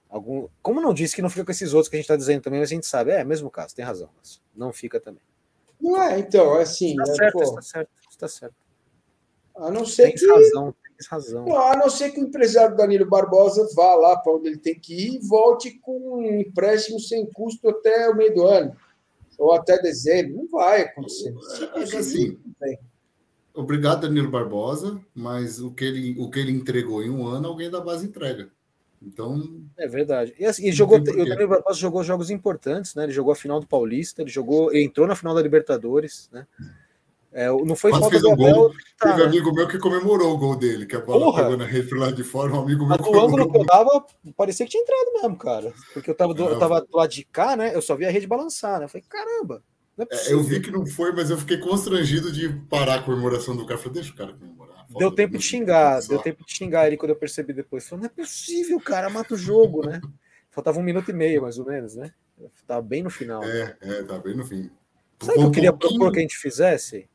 C: algum... como não disse que não fica com esses outros que a gente está dizendo também, a gente sabe, é, mesmo caso, tem razão, não fica também.
B: Não é, então, é assim.
C: Está
B: é,
C: certo, está certo, está certo.
B: A não ser
C: tem que. Razão, tem razão.
B: Não, a não ser que o empresário Danilo Barbosa vá lá para onde ele tem que ir e volte com um empréstimo sem custo até o meio do ano. Ou até dezembro. Não vai acontecer.
D: É que assim. Obrigado, Danilo Barbosa, mas o que, ele, o que ele entregou em um ano, alguém da base entrega. Então.
C: É verdade. E assim, jogou, o Danilo Barbosa jogou jogos importantes, né? Ele jogou a final do Paulista, ele jogou, ele entrou na final da Libertadores, né? É, não foi
D: falta do um Abel. Tá, Teve né? amigo meu que comemorou o gol dele, que a bola Porra. pegou na rede lá de fora, um amigo meu.
C: Do ângulo que eu dava, parecia que tinha entrado mesmo, cara. Porque eu tava do, eu tava do lado de cá, né? Eu só vi a rede balançar, né? Eu falei, caramba.
D: É é, eu vi que não foi, mas eu fiquei constrangido de parar a comemoração do cara. Falei, deixa o cara comemorar.
C: Deu tempo de xingar, deu tempo de xingar ele quando eu percebi depois. Falei, não é possível, cara, mata o jogo, né? Faltava um minuto e meio, mais ou menos, né? Tava bem no final.
D: É, é, tá bem no fim.
C: Sabe o que eu queria propor que a gente fizesse?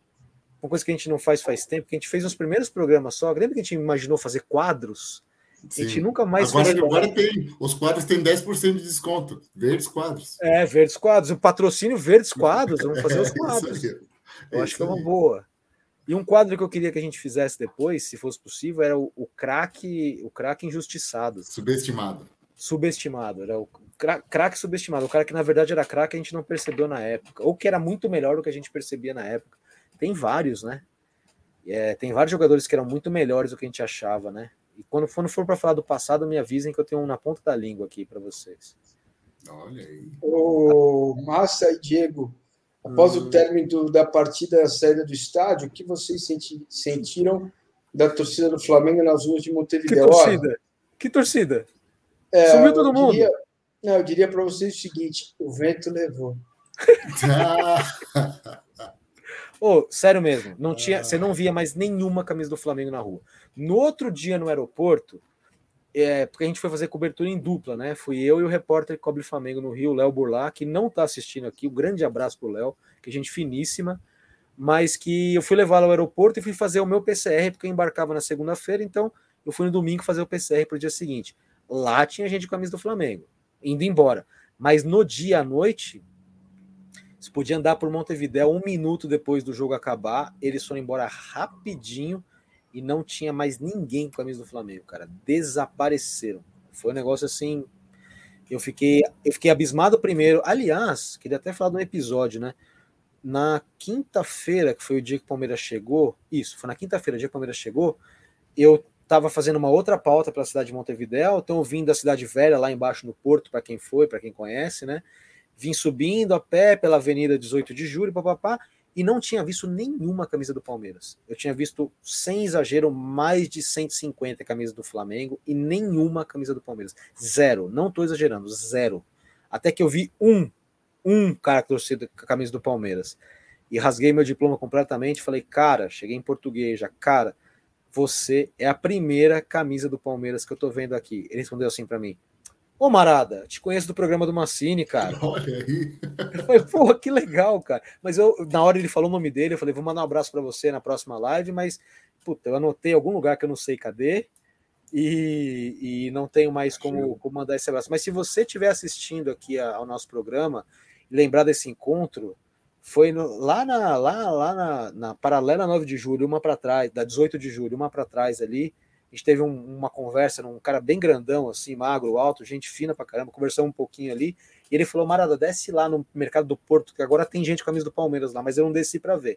C: Uma coisa que a gente não faz faz tempo, que a gente fez nos primeiros programas só. Lembra que a gente imaginou fazer quadros? Sim. A gente nunca mais
D: agora, fez. Agora tem. Os quadros têm 10% de desconto. Verdes quadros.
C: É, verdes quadros. O patrocínio Verdes Quadros. Vamos fazer os é, quadros. É, Eu acho que é uma boa. E um quadro que eu queria que a gente fizesse depois, se fosse possível, era o, o craque, o craque injustiçado.
D: Subestimado.
C: Subestimado. Era o craque subestimado. O cara que na verdade era craque a gente não percebeu na época. Ou que era muito melhor do que a gente percebia na época. Tem vários, né? É, tem vários jogadores que eram muito melhores do que a gente achava, né? E quando for, for para falar do passado, me avisem que eu tenho um na ponta da língua aqui para vocês.
D: Olha aí.
B: O Massa e Diego, após hum. o término da partida, a saída do estádio, o que vocês senti, sentiram da torcida do Flamengo nas ruas de Montevideo?
C: Que torcida? Que torcida? É, Sumiu todo mundo.
B: Diria, não, eu diria para vocês o seguinte: o vento levou.
C: Oh, sério mesmo, não tinha, você não via mais nenhuma camisa do Flamengo na rua. No outro dia no aeroporto, é, porque a gente foi fazer cobertura em dupla, né? Fui eu e o repórter que cobre Flamengo no Rio, Léo Burlá, que não está assistindo aqui. Um grande abraço pro Léo, que é gente finíssima, mas que eu fui levá-lo ao aeroporto e fui fazer o meu PCR, porque eu embarcava na segunda-feira, então eu fui no domingo fazer o PCR para o dia seguinte. Lá tinha gente com a camisa do Flamengo, indo embora. Mas no dia à noite, você podia andar por Montevidéu um minuto depois do jogo acabar, eles foram embora rapidinho e não tinha mais ninguém com a camisa do Flamengo, cara. Desapareceram. Foi um negócio assim. Eu fiquei, eu fiquei abismado primeiro. Aliás, queria até falar de um episódio, né? Na quinta-feira, que foi o dia que o Palmeiras chegou, isso, foi na quinta-feira, dia que o Palmeiras chegou, eu estava fazendo uma outra pauta para a cidade de Montevidéu, então vindo da cidade velha lá embaixo no Porto, para quem foi, para quem conhece, né? Vim subindo a pé pela Avenida 18 de Julho, papapá, e não tinha visto nenhuma camisa do Palmeiras. Eu tinha visto, sem exagero, mais de 150 camisas do Flamengo e nenhuma camisa do Palmeiras. Zero. Não estou exagerando, zero. Até que eu vi um, um cara torcido com a camisa do Palmeiras. E rasguei meu diploma completamente. Falei, cara, cheguei em português já, cara, você é a primeira camisa do Palmeiras que eu tô vendo aqui. Ele respondeu assim para mim: Ô, Marada, te conheço do programa do Massini, cara.
D: Olha aí.
C: Eu falei, pô, que legal, cara. Mas eu, na hora ele falou o nome dele, eu falei, vou mandar um abraço para você na próxima live, mas, puta, eu anotei algum lugar que eu não sei cadê e, e não tenho mais como, como mandar esse abraço. Mas se você estiver assistindo aqui ao nosso programa e lembrar desse encontro, foi no, lá na lá, lá na, na paralela 9 de julho, uma para trás, da 18 de julho, uma para trás ali, a gente teve um, uma conversa num cara bem grandão, assim, magro, alto, gente fina pra caramba, conversamos um pouquinho ali. E ele falou: Marada, desce lá no mercado do Porto, que agora tem gente com a camisa do Palmeiras lá, mas eu não desci para ver.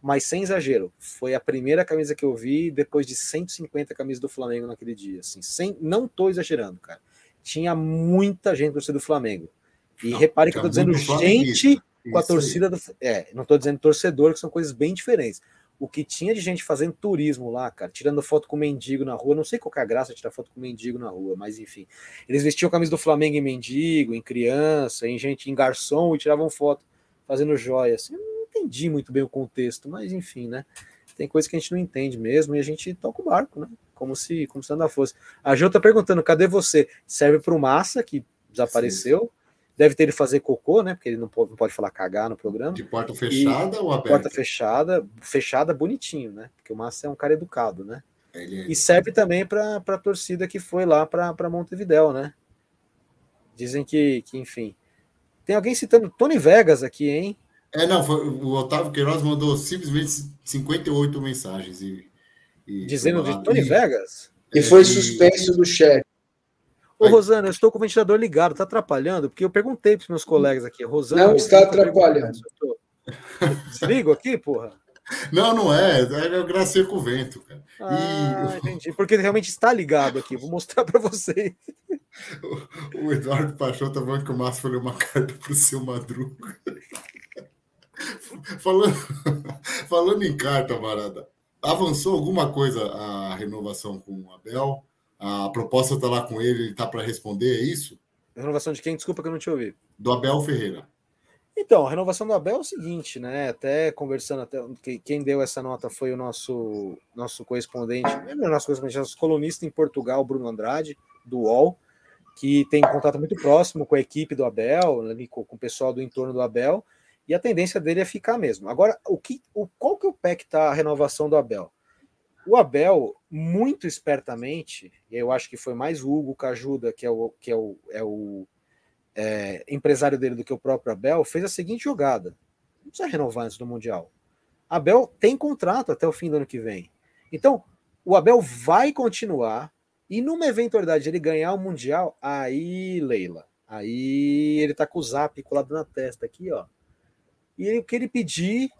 C: Mas sem exagero, foi a primeira camisa que eu vi depois de 150 camisas do Flamengo naquele dia. Assim, sem, não tô exagerando, cara. Tinha muita gente torcida do Flamengo. E não, repare que eu tô dizendo gente com a torcida do. É, não tô dizendo torcedor, que são coisas bem diferentes o que tinha de gente fazendo turismo lá, cara, tirando foto com mendigo na rua. Não sei qual é a graça de tirar foto com mendigo na rua, mas enfim. Eles vestiam camisa do Flamengo em mendigo, em criança, em gente em garçom e tiravam foto fazendo joia. Assim, eu não entendi muito bem o contexto, mas enfim, né? Tem coisa que a gente não entende mesmo e a gente toca o barco, né? Como se, como se nada fosse. A Jô tá perguntando: cadê você? Serve para o Massa, que desapareceu. Sim. Deve ter ele fazer cocô, né? Porque ele não pode, não pode falar cagar no programa.
D: De porta fechada e, ou aberta?
C: Porta fechada, fechada bonitinho, né? Porque o Massa é um cara educado, né? Ele... É e serve também para a torcida que foi lá para Montevidéu, né? Dizem que, que, enfim. Tem alguém citando Tony Vegas aqui, hein?
D: É, não, foi, o Otávio Queiroz mandou simplesmente 58 mensagens. E,
C: e Dizendo de Tony e, Vegas?
B: E foi suspenso do chefe.
C: Ô, Rosana, eu estou com o ventilador ligado, tá atrapalhando? Porque eu perguntei para os meus colegas aqui. Rosana,
B: não está atrapalhando.
C: Desligo aqui, porra?
D: Não, não é. É o gracinha com o vento, cara.
C: Ah, e... entendi. Porque realmente está ligado aqui. Vou mostrar para vocês.
D: O, o Eduardo Paixão tá falando que o Márcio falou uma carta para o seu Madruga. falando, falando em carta, Marada, avançou alguma coisa a renovação com o Abel? A proposta está lá com ele, ele está para responder, é isso?
C: Renovação de quem? Desculpa que eu não te ouvi.
D: Do Abel Ferreira.
C: Então, a renovação do Abel é o seguinte, né? Até conversando, até quem deu essa nota foi o nosso nosso correspondente, não é nosso correspondente, nosso colunista em Portugal, Bruno Andrade, do UOL, que tem contato muito próximo com a equipe do Abel, com o pessoal do entorno do Abel, e a tendência dele é ficar mesmo. Agora, o que, o, qual que é o pé que está a renovação do Abel? O Abel, muito espertamente, e eu acho que foi mais o Hugo Cajuda, que é o, que é o, é o é, empresário dele do que o próprio Abel, fez a seguinte jogada: não precisa renovar antes do Mundial. Abel tem contrato até o fim do ano que vem. Então, o Abel vai continuar, e numa eventualidade ele ganhar o Mundial, aí, Leila, aí ele tá com o zap colado na testa aqui, ó. E o que ele pedir,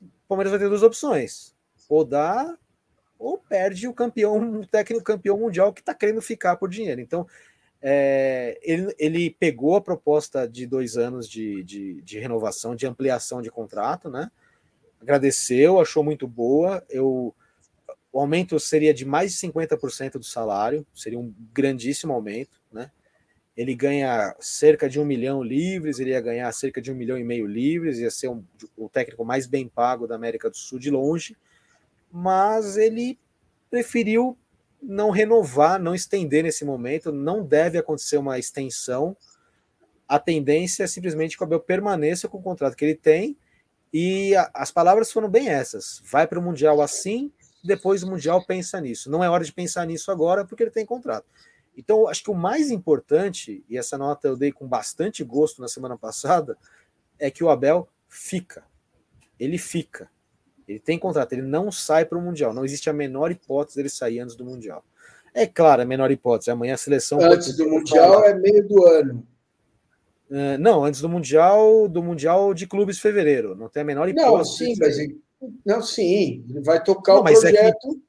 C: o Palmeiras vai ter duas opções: ou dá ou perde o campeão, o técnico campeão mundial que está querendo ficar por dinheiro. Então, é, ele, ele, pegou a proposta de dois anos de, de, de, renovação, de ampliação de contrato, né? Agradeceu, achou muito boa. Eu, o aumento seria de mais de 50% do salário, seria um grandíssimo aumento, né? Ele ganha cerca de um milhão livres, ele ia ganhar cerca de um milhão e meio livres, ia ser um, o técnico mais bem pago da América do Sul de longe mas ele preferiu não renovar, não estender nesse momento, não deve acontecer uma extensão. A tendência é simplesmente que o Abel permaneça com o contrato que ele tem, e a, as palavras foram bem essas: vai para o Mundial assim, depois o Mundial pensa nisso. Não é hora de pensar nisso agora, porque ele tem contrato. Então, acho que o mais importante, e essa nota eu dei com bastante gosto na semana passada, é que o Abel fica. Ele fica. Ele tem contrato, ele não sai para o Mundial. Não existe a menor hipótese dele sair antes do Mundial. É claro, a menor hipótese. Amanhã a seleção.
B: Antes do Mundial é meio do ano.
C: Uh, não, antes do Mundial, do Mundial de Clubes fevereiro. Não tem a menor hipótese.
B: Não, sim, mas não, sim, ele vai tocar não, o projeto. É que,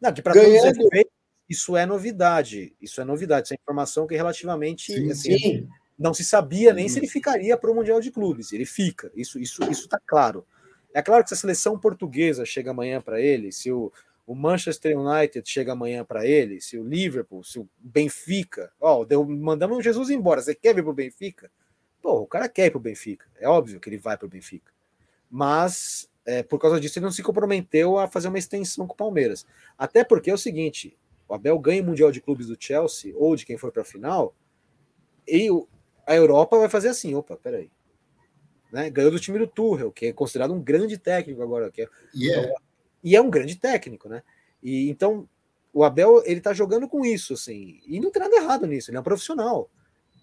C: não, que para todos os efeitos, isso é novidade. Isso é novidade. Isso é informação que relativamente sim, assim, sim. não se sabia nem se ele ficaria para o Mundial de Clubes. Ele fica. Isso, isso, isso está claro. É claro que se a seleção portuguesa chega amanhã para ele, se o, o, Manchester United chega amanhã para ele, se o Liverpool, se o Benfica, ó, deu, mandamos o Jesus embora, você quer vir pro Benfica? Pô, o cara quer ir pro Benfica, é óbvio que ele vai pro Benfica. Mas é, por causa disso ele não se comprometeu a fazer uma extensão com o Palmeiras. Até porque é o seguinte, o Abel ganha o Mundial de Clubes do Chelsea, ou de quem for para a final, e a Europa vai fazer assim, opa, peraí, né? Ganhou do time do Tuchel, que é considerado um grande técnico agora. Que é, yeah. então, e é um grande técnico, né? E então o Abel ele tá jogando com isso, assim, e não tem nada errado nisso. Ele é um profissional.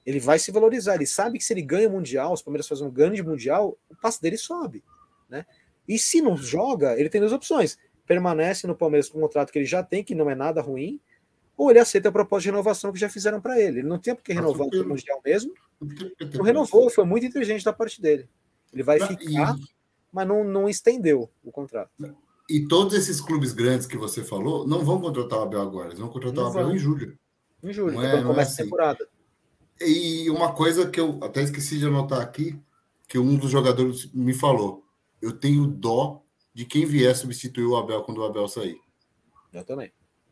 C: Ele vai se valorizar. Ele sabe que se ele ganha o mundial, os Palmeiras fazem um grande mundial, o passe dele sobe, né? E se não joga, ele tem duas opções: permanece no Palmeiras com um contrato que ele já tem, que não é nada ruim, ou ele aceita a proposta de renovação que já fizeram para ele. Ele não tinha porque renovar o mundial mesmo. Não renovou, foi muito inteligente da parte dele. Ele vai ficar, e... mas não, não estendeu o contrato.
D: E todos esses clubes grandes que você falou não vão contratar o Abel agora, eles vão contratar não o Abel vão. em julho.
C: Em julho, não é, quando começa é assim. a temporada.
D: E uma coisa que eu até esqueci de anotar aqui, que um dos jogadores me falou: eu tenho dó de quem vier substituir o Abel quando o Abel sair.
C: Eu também.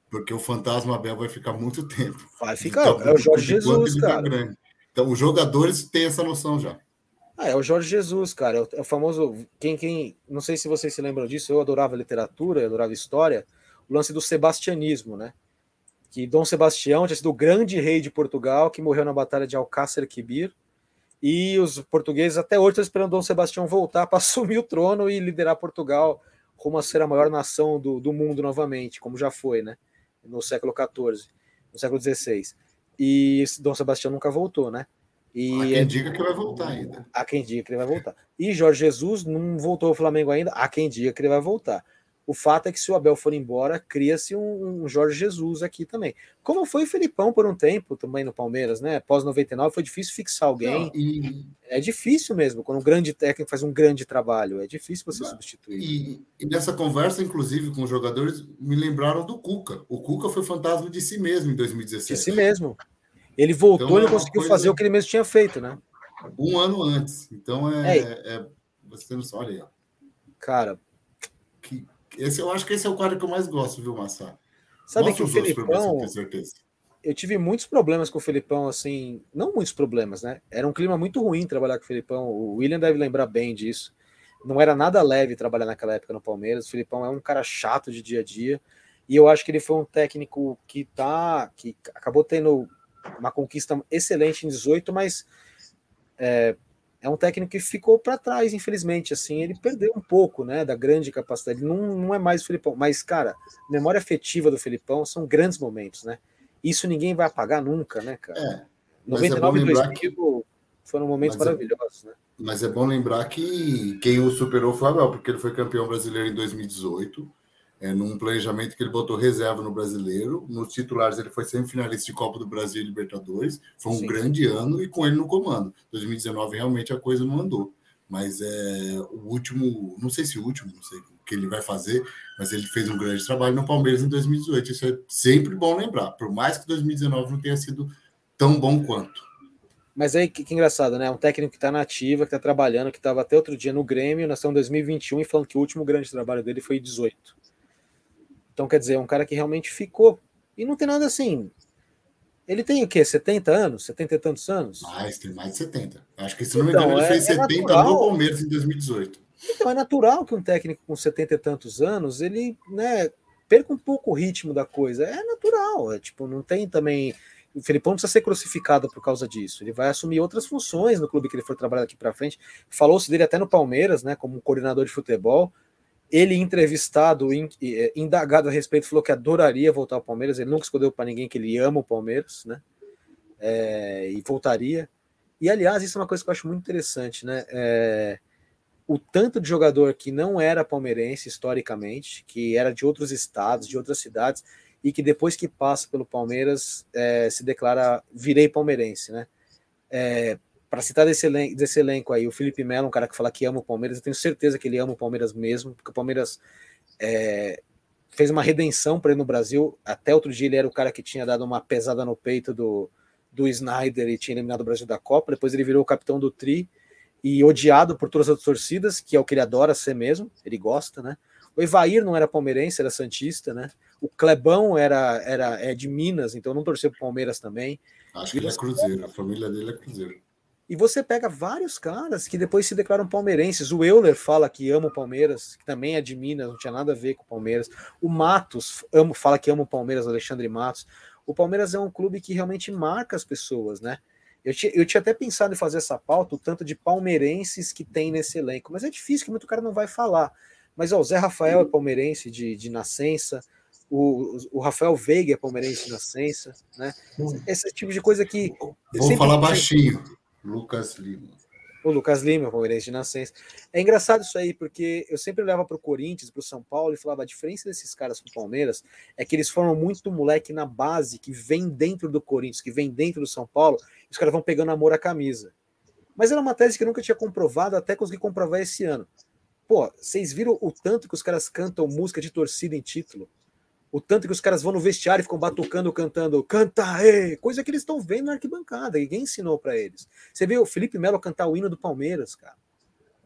D: Porque o fantasma Abel vai ficar muito tempo.
C: Vai ficar, então, é o Jorge Jesus, tá cara.
D: Então, os jogadores têm essa noção já.
C: Ah, é o Jorge Jesus, cara. É o, famoso. Quem, quem. Não sei se vocês se lembram disso, eu adorava literatura, eu adorava história. o lance do sebastianismo, né? Que Dom Sebastião tinha sido o grande rei de Portugal, que morreu na batalha de Alcácer Quibir, e os portugueses até hoje estão esperando Dom Sebastião voltar para assumir o trono e liderar Portugal rumo a ser a maior nação do, do mundo novamente, como já foi, né? No século XIV, no século XVI. E Dom Sebastião nunca voltou, né?
D: E há quem é... diga que vai voltar ainda.
C: Há quem diga que ele vai voltar. E Jorge Jesus não voltou ao Flamengo ainda, há quem diga que ele vai voltar. O fato é que se o Abel for embora, cria-se um, um, Jorge Jesus aqui também. Como foi o Felipão por um tempo também no Palmeiras, né? Pós 99 foi difícil fixar alguém. Não, e... É difícil mesmo, quando um grande técnico faz um grande trabalho, é difícil você Não, substituir.
D: E, e, nessa conversa, inclusive, com os jogadores, me lembraram do Cuca. O Cuca foi fantasma de si mesmo em 2017.
C: De si mesmo. Ele voltou então, e não é conseguiu coisa... fazer o que ele mesmo tinha feito, né?
D: Um ano antes. Então é. é, é você não olha aí.
C: Cara.
D: Que, esse, eu acho que esse é o quadro que eu mais gosto, viu, Massa?
C: Sabe Mostra que o Felipão. Eu tive muitos problemas com o Felipão, assim, não muitos problemas, né? Era um clima muito ruim trabalhar com o Felipão. O William deve lembrar bem disso. Não era nada leve trabalhar naquela época no Palmeiras. O Felipão é um cara chato de dia a dia. E eu acho que ele foi um técnico que tá. que acabou tendo uma conquista excelente em 18, mas é, é um técnico que ficou para trás, infelizmente. Assim, ele perdeu um pouco, né, da grande capacidade. Ele não, não é mais o Felipão, mas cara, memória afetiva do Felipão são grandes momentos, né? Isso ninguém vai apagar nunca, né, cara? É, 99 é e 2000 que... foram momentos mas é maravilhosos, é, né?
D: Mas é bom lembrar que quem o superou foi o Abel, porque ele foi campeão brasileiro em 2018 é, num planejamento que ele botou reserva no brasileiro. Nos titulares, ele foi semifinalista de Copa do Brasil e Libertadores. Foi um Sim. grande ano e com ele no comando. 2019, realmente, a coisa não andou. Mas é o último, não sei se o último, não sei o que ele vai fazer, mas ele fez um grande trabalho no Palmeiras em 2018. Isso é sempre bom lembrar, por mais que 2019 não tenha sido tão bom quanto.
C: Mas aí que, que engraçado, né? Um técnico que está na ativa, que está trabalhando, que estava até outro dia no Grêmio, nós estamos em 2021 e falando que o último grande trabalho dele foi 18. Então, quer dizer, é um cara que realmente ficou. E não tem nada assim. Ele tem o quê? 70 anos? 70 e tantos anos?
D: Mais, tem mais de 70. Acho que, se não então, me engano, ele é, fez é 70 natural. no Palmeiras em 2018.
C: Então, é natural que um técnico com 70 e tantos anos, ele, né, perca um pouco o ritmo da coisa. É natural. É, tipo, não tem também. O Felipão não precisa ser crucificado por causa disso. Ele vai assumir outras funções no clube que ele for trabalhar daqui para frente. Falou-se dele até no Palmeiras, né, como coordenador de futebol. Ele, entrevistado, é, indagado a respeito, falou que adoraria voltar ao Palmeiras. Ele nunca escondeu para ninguém que ele ama o Palmeiras, né? É, e voltaria. E, aliás, isso é uma coisa que eu acho muito interessante, né? É, o tanto de jogador que não era palmeirense historicamente, que era de outros estados, de outras cidades, e que depois que passa pelo Palmeiras é, se declara virei palmeirense, né? É, para citar desse elenco, desse elenco aí, o Felipe Melo, um cara que fala que ama o Palmeiras, eu tenho certeza que ele ama o Palmeiras mesmo, porque o Palmeiras é, fez uma redenção para ele no Brasil. Até outro dia ele era o cara que tinha dado uma pesada no peito do, do Snyder e tinha eliminado o Brasil da Copa. Depois ele virou o capitão do Tri e odiado por todas as torcidas, que é o que ele adora ser mesmo, ele gosta, né? O Evair não era palmeirense, era santista, né? O Clebão era, era é de Minas, então não torceu para Palmeiras também.
D: Acho que ele é Cruzeiro, a família dele é Cruzeiro.
C: E você pega vários caras que depois se declaram palmeirenses. O Euler fala que ama o Palmeiras, que também é de Minas, não tinha nada a ver com o Palmeiras. O Matos ama, fala que ama o Palmeiras, Alexandre Matos. O Palmeiras é um clube que realmente marca as pessoas, né? Eu tinha, eu tinha até pensado em fazer essa pauta, o tanto de palmeirenses que tem nesse elenco, mas é difícil, que muito cara não vai falar. Mas ó, o Zé Rafael é palmeirense de, de nascença, o, o Rafael Veiga é palmeirense de nascença, né? Esse tipo de coisa que.
D: Vou falar baixinho. Lucas Lima.
C: O Lucas Lima, palmeirense de nascença. É engraçado isso aí, porque eu sempre olhava para o Corinthians, para o São Paulo e falava: a diferença desses caras com o Palmeiras é que eles formam muito moleque na base, que vem dentro do Corinthians, que vem dentro do São Paulo, e os caras vão pegando amor à camisa. Mas era uma tese que eu nunca tinha comprovado, até consegui comprovar esse ano. Pô, vocês viram o tanto que os caras cantam música de torcida em título? O tanto que os caras vão no vestiário e ficam batucando, cantando, canta, ei! coisa que eles estão vendo na arquibancada, ninguém ensinou para eles. Você vê o Felipe Melo cantar o hino do Palmeiras, cara.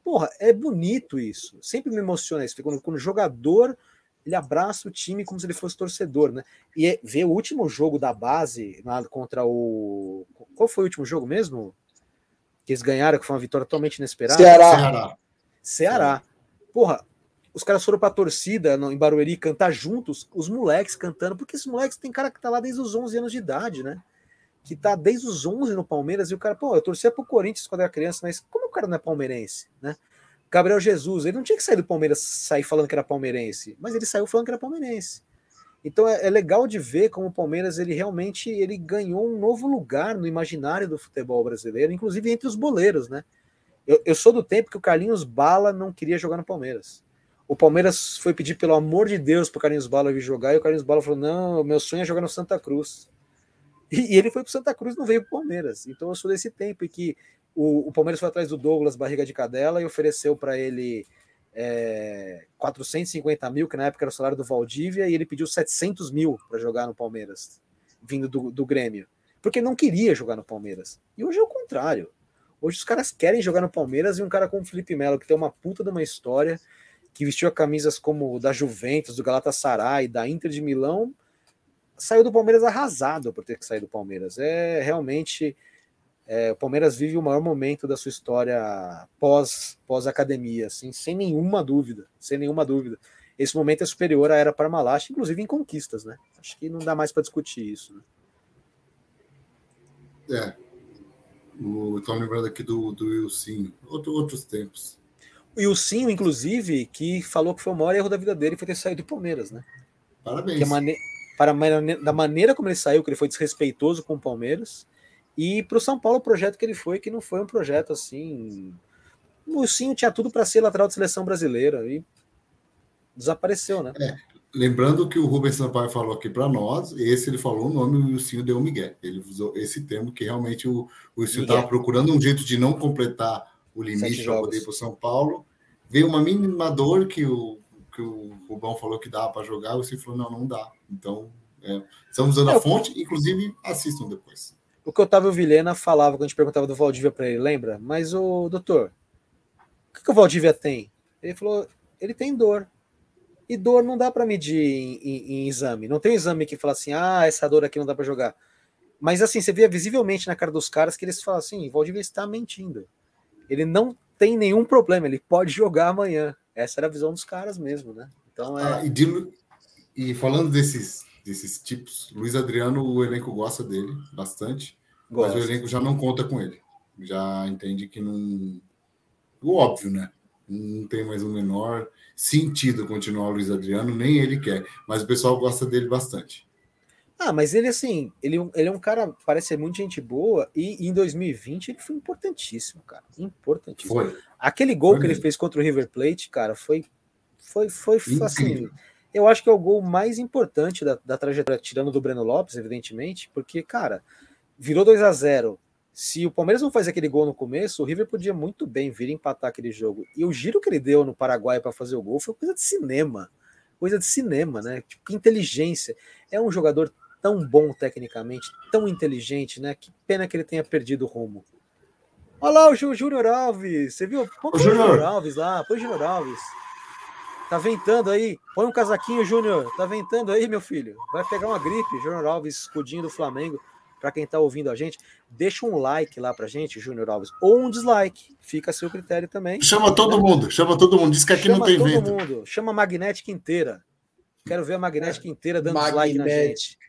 C: Porra, é bonito isso. Sempre me emociona isso. Quando, quando o jogador ele abraça o time como se ele fosse torcedor, né? E é, ver o último jogo da base lá contra o. Qual foi o último jogo mesmo? Que eles ganharam, que foi uma vitória totalmente inesperada.
B: Ceará.
C: Ceará. Ceará. Porra, os caras foram pra torcida no, em Barueri cantar juntos, os moleques cantando, porque esses moleques tem cara que tá lá desde os 11 anos de idade, né? Que tá desde os 11 no Palmeiras e o cara, pô, eu torcia pro Corinthians quando era criança, mas como o cara não é palmeirense, né? Gabriel Jesus, ele não tinha que sair do Palmeiras, sair falando que era palmeirense, mas ele saiu falando que era palmeirense. Então é, é, legal de ver como o Palmeiras ele realmente ele ganhou um novo lugar no imaginário do futebol brasileiro, inclusive entre os boleiros, né? Eu, eu sou do tempo que o Carlinhos Bala não queria jogar no Palmeiras. O Palmeiras foi pedir, pelo amor de Deus, para o Carlinhos Bala vir jogar, e o Carlinhos Bala falou: não, meu sonho é jogar no Santa Cruz. E, e ele foi para Santa Cruz não veio para Palmeiras. Então eu sou desse tempo em que o, o Palmeiras foi atrás do Douglas Barriga de Cadela e ofereceu para ele é, 450 mil, que na época era o salário do Valdívia, e ele pediu 700 mil para jogar no Palmeiras, vindo do, do Grêmio, porque não queria jogar no Palmeiras. E hoje é o contrário. Hoje os caras querem jogar no Palmeiras e um cara como o Felipe Melo, que tem uma puta de uma história, que vestiu camisas como da Juventus, do Galatasaray, da Inter de Milão, saiu do Palmeiras arrasado por ter que sair do Palmeiras. É realmente é, o Palmeiras vive o maior momento da sua história pós, pós academia, assim, sem nenhuma dúvida, sem nenhuma dúvida. Esse momento é superior à era Parmalat, inclusive em conquistas, né? Acho que não dá mais para discutir isso.
D: Né? É. Estou lembrando aqui do, do Wilson, outro, outros tempos.
C: O Wilson, inclusive, que falou que foi o maior erro da vida dele foi ter saído do Palmeiras, né?
D: Parabéns.
C: Mane para, da maneira como ele saiu, que ele foi desrespeitoso com o Palmeiras, e para o São Paulo, o projeto que ele foi, que não foi um projeto assim. O Sim tinha tudo para ser lateral de seleção brasileira e desapareceu, né?
D: É, lembrando que o Rubens Sampaio falou aqui para nós, esse ele falou o nome e o Wilson deu Miguel. Ele usou esse termo que realmente o, o estava procurando um jeito de não completar o limite para poder ir para o São Paulo. Veio uma mínima dor que o, que o Rubão falou que dava para jogar, o falou: não, não dá. Então, é, estamos usando a é, fonte, inclusive assistam depois
C: o que o Otávio Vilhena falava quando a gente perguntava do Valdívia para ele, lembra? Mas o doutor, o que, que o Valdívia tem? Ele falou, ele tem dor. E dor não dá para medir em, em, em, exame. Não tem exame que fala assim, ah, essa dor aqui não dá para jogar. Mas assim, você via visivelmente na cara dos caras que eles falam assim, o Valdívia está mentindo. Ele não tem nenhum problema, ele pode jogar amanhã. Essa era a visão dos caras mesmo, né? Então é.
D: Ah, e, de, e falando desses desses tipos. Luiz Adriano, o elenco gosta dele bastante, Gosto. mas o elenco já não conta com ele. Já entende que não. O óbvio, né? Não tem mais o menor sentido continuar o Luiz Adriano, nem ele quer, mas o pessoal gosta dele bastante.
C: Ah, mas ele assim, ele, ele é um cara, parece ser muito gente boa, e, em 2020 ele foi importantíssimo, cara. Importantíssimo. Foi. Aquele gol foi que mesmo. ele fez contra o River Plate, cara, foi foi foi assim, eu acho que é o gol mais importante da, da trajetória, tirando do Breno Lopes, evidentemente, porque, cara, virou 2 a 0 Se o Palmeiras não faz aquele gol no começo, o River podia muito bem vir empatar aquele jogo. E o giro que ele deu no Paraguai para fazer o gol foi coisa de cinema. Coisa de cinema, né? Tipo, que inteligência. É um jogador tão bom tecnicamente, tão inteligente, né? Que pena que ele tenha perdido o rumo. Olha lá o Júnior Alves, você viu? Põe o Júnior Alves lá, põe o Júnior Alves. Tá ventando aí. Põe um casaquinho, Júnior. Tá ventando aí, meu filho. Vai pegar uma gripe. Júnior Alves, escudinho do Flamengo. Para quem tá ouvindo a gente, deixa um like lá pra gente, Júnior Alves, ou um dislike. Fica a seu critério também.
D: Chama todo mundo, chama todo mundo. Diz que aqui chama não tem todo vento. Mundo.
C: Chama a magnética inteira. Quero ver a magnética inteira dando dislike na gente.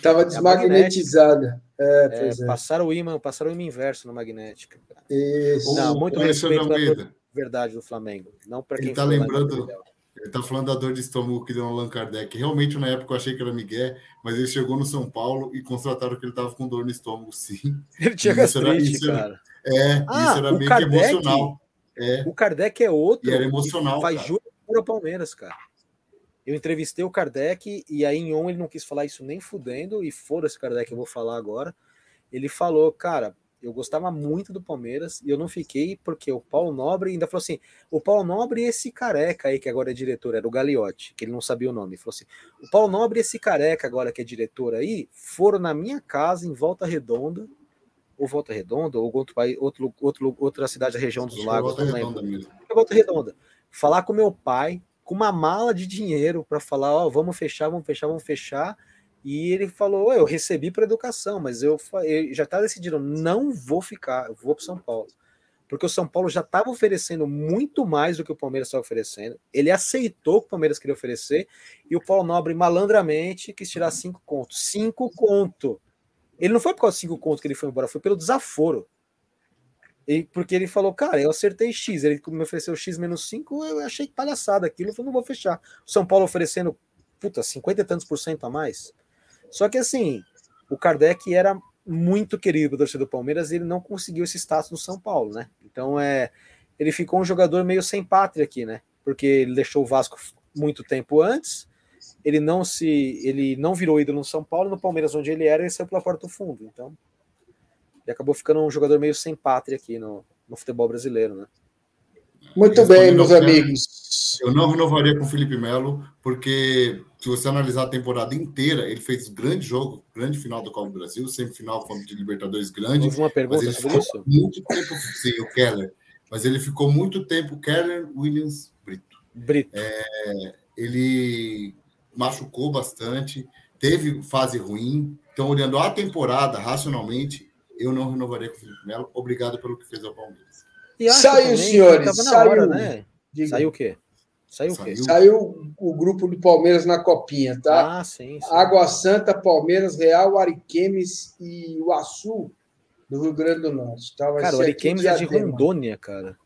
B: Tava é desmagnetizada. É, é,
C: é. Passaram o imã, passaram o imã inverso na magnética. Isso. Não, muito respeito pela verdade do Flamengo. Não para quem
D: está lembrando. Ele está falando da dor de estômago que deu no Allan Kardec. Realmente, na época, eu achei que era Miguel, mas ele chegou no São Paulo e constataram que ele estava com dor no estômago, sim.
C: Ele tinha gastrite, cara.
D: é, ah, isso era meio Kardec, que emocional.
C: É. O Kardec é outro.
D: E era emocional.
C: Faz juro pura Palmeiras, cara. Eu entrevistei o Kardec e aí em on ele não quis falar isso nem fudendo, e foda-se, Kardec, eu vou falar agora. Ele falou, cara, eu gostava muito do Palmeiras e eu não fiquei porque o Paulo Nobre ainda falou assim: o Paulo Nobre e esse careca aí que agora é diretor, era o Gagliotti, que ele não sabia o nome. Ele falou assim: o Paulo Nobre e esse careca agora que é diretor aí foram na minha casa em Volta Redonda, ou Volta Redonda, ou outro, outro, outro, outra cidade da região dos Lagos, não lembro. Volta Redonda. Falar com meu pai, com uma mala de dinheiro para falar: ó, oh, vamos fechar, vamos fechar, vamos fechar e ele falou: eu recebi para educação, mas eu, eu já estava decidindo, não vou ficar, eu vou para São Paulo. porque o São Paulo já estava oferecendo muito mais do que o Palmeiras estava oferecendo. Ele aceitou o que o Palmeiras queria oferecer e o Paulo Nobre malandramente quis tirar cinco contos. Cinco conto. Ele não foi por causa dos cinco contos que ele foi embora, foi pelo desaforo. E, porque ele falou, cara, eu acertei X. Ele me ofereceu X menos 5, eu achei palhaçada aquilo, eu falei, não vou fechar. O São Paulo oferecendo, puta, 50 e tantos por cento a mais. Só que assim, o Kardec era muito querido pelo torcedor do Palmeiras e ele não conseguiu esse status no São Paulo, né? Então é, ele ficou um jogador meio sem pátria aqui, né? Porque ele deixou o Vasco muito tempo antes, ele não se, ele não virou ídolo no São Paulo, no Palmeiras onde ele era, ele saiu pela porta do fundo. Então, ele acabou ficando um jogador meio sem pátria aqui no, no futebol brasileiro, né?
B: Muito bem, meus amigos.
D: Eu não renovaria com o Felipe Melo, porque se você analisar a temporada inteira, ele fez grande jogo, grande final do Copa do Brasil, semifinal de Libertadores grande.
C: Houve uma pergunta
D: mas ele isso? Muito tempo, sim, o Keller. Mas ele ficou muito tempo, Keller, Williams, Brito.
C: Brito.
D: É, ele machucou bastante, teve fase ruim. Então, olhando a temporada racionalmente, eu não renovaria com o Felipe Melo. Obrigado pelo que fez ao Palmeiras.
B: Saiu, senhores. Saiu, hora,
C: né? Saiu o quê? Saiu o quê?
B: Saiu o grupo do Palmeiras na copinha, tá?
C: Ah, sim, sim.
B: Água Santa, Palmeiras, Real, Ariquemes e o Açu do Rio Grande do Norte.
C: Tá? cara, o Ariquemes é de Rondônia, cara.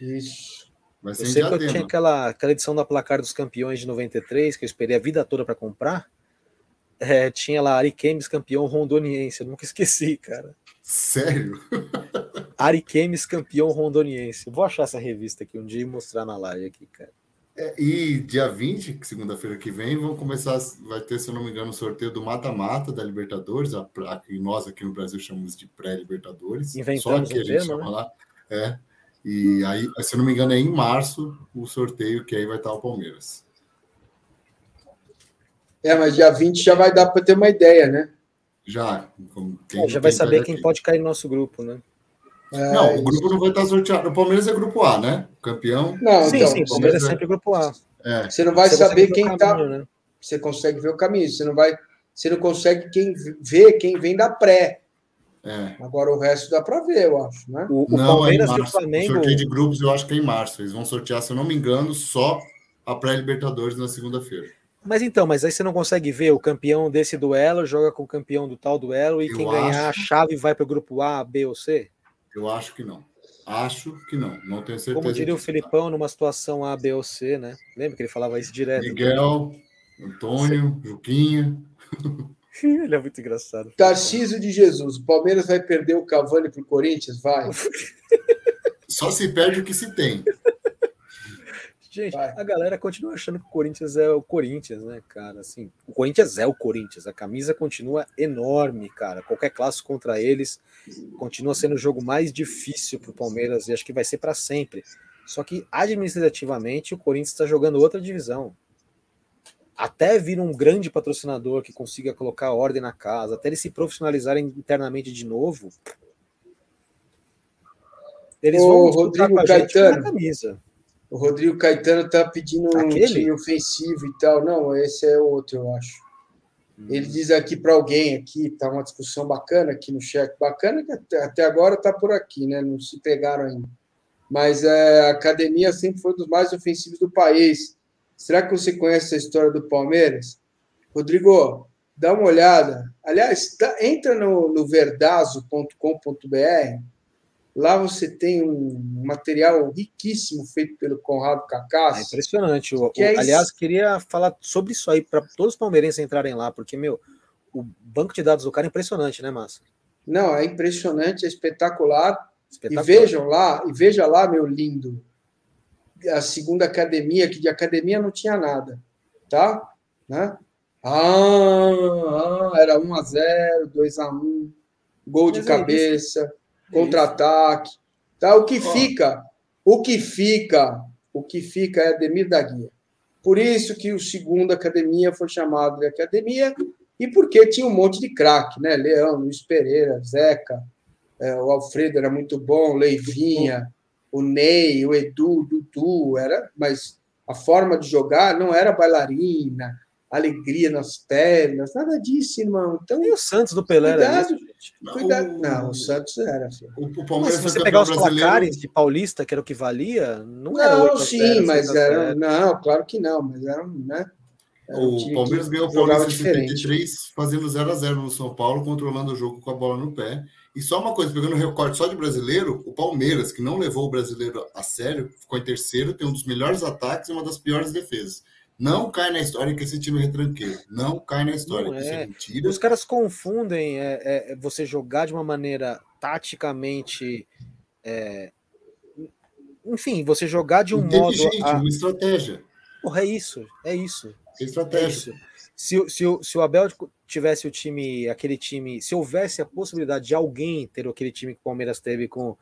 B: Isso.
C: eu sei que eu tinha aquela, aquela edição da Placar dos Campeões de 93, que eu esperei a vida toda para comprar. É, tinha lá Ariquemes campeão rondoniense. Eu nunca esqueci, cara.
D: Sério?
C: Ariquemes campeão rondoniense. Vou achar essa revista aqui um dia e mostrar na live aqui, cara.
D: É, e dia 20, segunda-feira que vem, vão começar, vai ter, se eu não me engano, o sorteio do mata-mata da Libertadores, a, a, que nós aqui no Brasil chamamos de pré-Libertadores.
C: Só que a gente chama né?
D: lá. É. E aí, se eu não me engano, é em março o sorteio, que aí vai estar o Palmeiras.
B: É, mas dia 20 já vai dar para ter uma ideia, né?
D: Já.
C: Quem, é, já vai saber quem pode cair no nosso grupo, né?
D: É, não, o grupo não vai estar sorteado. O Palmeiras é grupo A, né? campeão.
C: Não, sim, então, sim, o Palmeiras é sempre grupo A.
B: É. Você não vai você saber quem está. Né? Você consegue ver o caminho. Você não vai. Você não consegue quem ver quem vem da pré. É. Agora o resto dá para ver, eu acho, né?
D: O, o não, Palmeiras é e o Flamengo. O sorteio de grupos eu acho que é em março. Eles vão sortear, se eu não me engano, só a pré-Libertadores na segunda-feira.
C: Mas então, mas aí você não consegue ver o campeão desse duelo joga com o campeão do tal duelo e eu quem ganhar a chave vai para o grupo A, B ou C?
D: Eu acho que não. Acho que não. Não tenho certeza.
C: Como diria o Felipão numa situação A, B ou C, né? Lembra que ele falava isso direto?
D: Miguel, Antônio, Juquinha.
C: ele é muito engraçado.
B: Tarcísio de Jesus. O Palmeiras vai perder o Cavani para o Corinthians? Vai.
D: Só se perde o que se tem.
C: Gente, Vai. a galera continua achando que o Corinthians é o Corinthians, né, cara? Assim, o Corinthians é o Corinthians. A camisa continua enorme, cara. Qualquer clássico contra eles continua sendo o jogo mais difícil para o Palmeiras e acho que vai ser para sempre. Só que administrativamente o Corinthians está jogando outra divisão. Até vir um grande patrocinador que consiga colocar ordem na casa, até eles se profissionalizarem internamente de novo,
B: eles Ô, vão Rodrigo Caetano. camisa. O Rodrigo Caetano está pedindo Aquele? um time ofensivo e tal. Não, esse é outro, eu acho. Hum. Ele diz aqui para alguém aqui, tá uma discussão bacana aqui no chat, bacana que até, até agora está por aqui, né? Não se pegaram ainda. Mas é, a academia sempre foi um dos mais ofensivos do país. Será que você conhece a história do Palmeiras? Rodrigo, dá uma olhada. Aliás, tá, entra no, no verdazo.com.br Lá você tem um material riquíssimo feito pelo Conrado Cacás.
C: É impressionante. O, que é aliás, queria falar sobre isso aí para todos os palmeirenses entrarem lá, porque, meu, o banco de dados do cara é impressionante, né, Massa?
B: Não, é impressionante, é espetacular. espetacular. E vejam lá, e veja lá, meu lindo, a segunda academia, que de academia não tinha nada, tá? Né? Ah, ah era 1 a 0 2 a 1 gol Mas de cabeça contra-ataque. Tá? O que fica, o que fica, o que fica é Ademir da Guia. Por isso que o segundo academia foi chamado de academia e porque tinha um monte de craque, né? Leão, Luiz Pereira, Zeca, é, o Alfredo era muito bom, Leivinha, o Ney, o Edu, o Dudu, era, mas a forma de jogar não era bailarina, alegria nas pernas, nada disso, irmão. Então,
C: e o Santos do Pelé
B: cuidado, Não, Cuidado. O... Não, o Santos era. Filho. O,
C: o Palmeiras mas se você pegar os brasileiro... placares de Paulista, que era o que valia, não,
B: não era. Não, sim, 0, mas era. Não, claro que não, mas era, né?
D: Era um o Palmeiras ganhou o Paulista em 73, fazendo 0x0 no São Paulo, controlando o jogo com a bola no pé. E só uma coisa, pegando o recorte só de brasileiro, o Palmeiras, que não levou o brasileiro a sério, ficou em terceiro, tem um dos melhores ataques e uma das piores defesas. Não cai na história que esse time é retranqueiro. Não cai na história
C: que isso é, é mentira. Os caras confundem é, é, é, você jogar de uma maneira taticamente. É, enfim, você jogar de um modo.
D: A... uma estratégia.
C: Porra, é isso, é isso.
D: É estratégia.
C: Se, se, se o Abel tivesse o time, aquele time, se houvesse a possibilidade de alguém ter aquele time que o Palmeiras teve com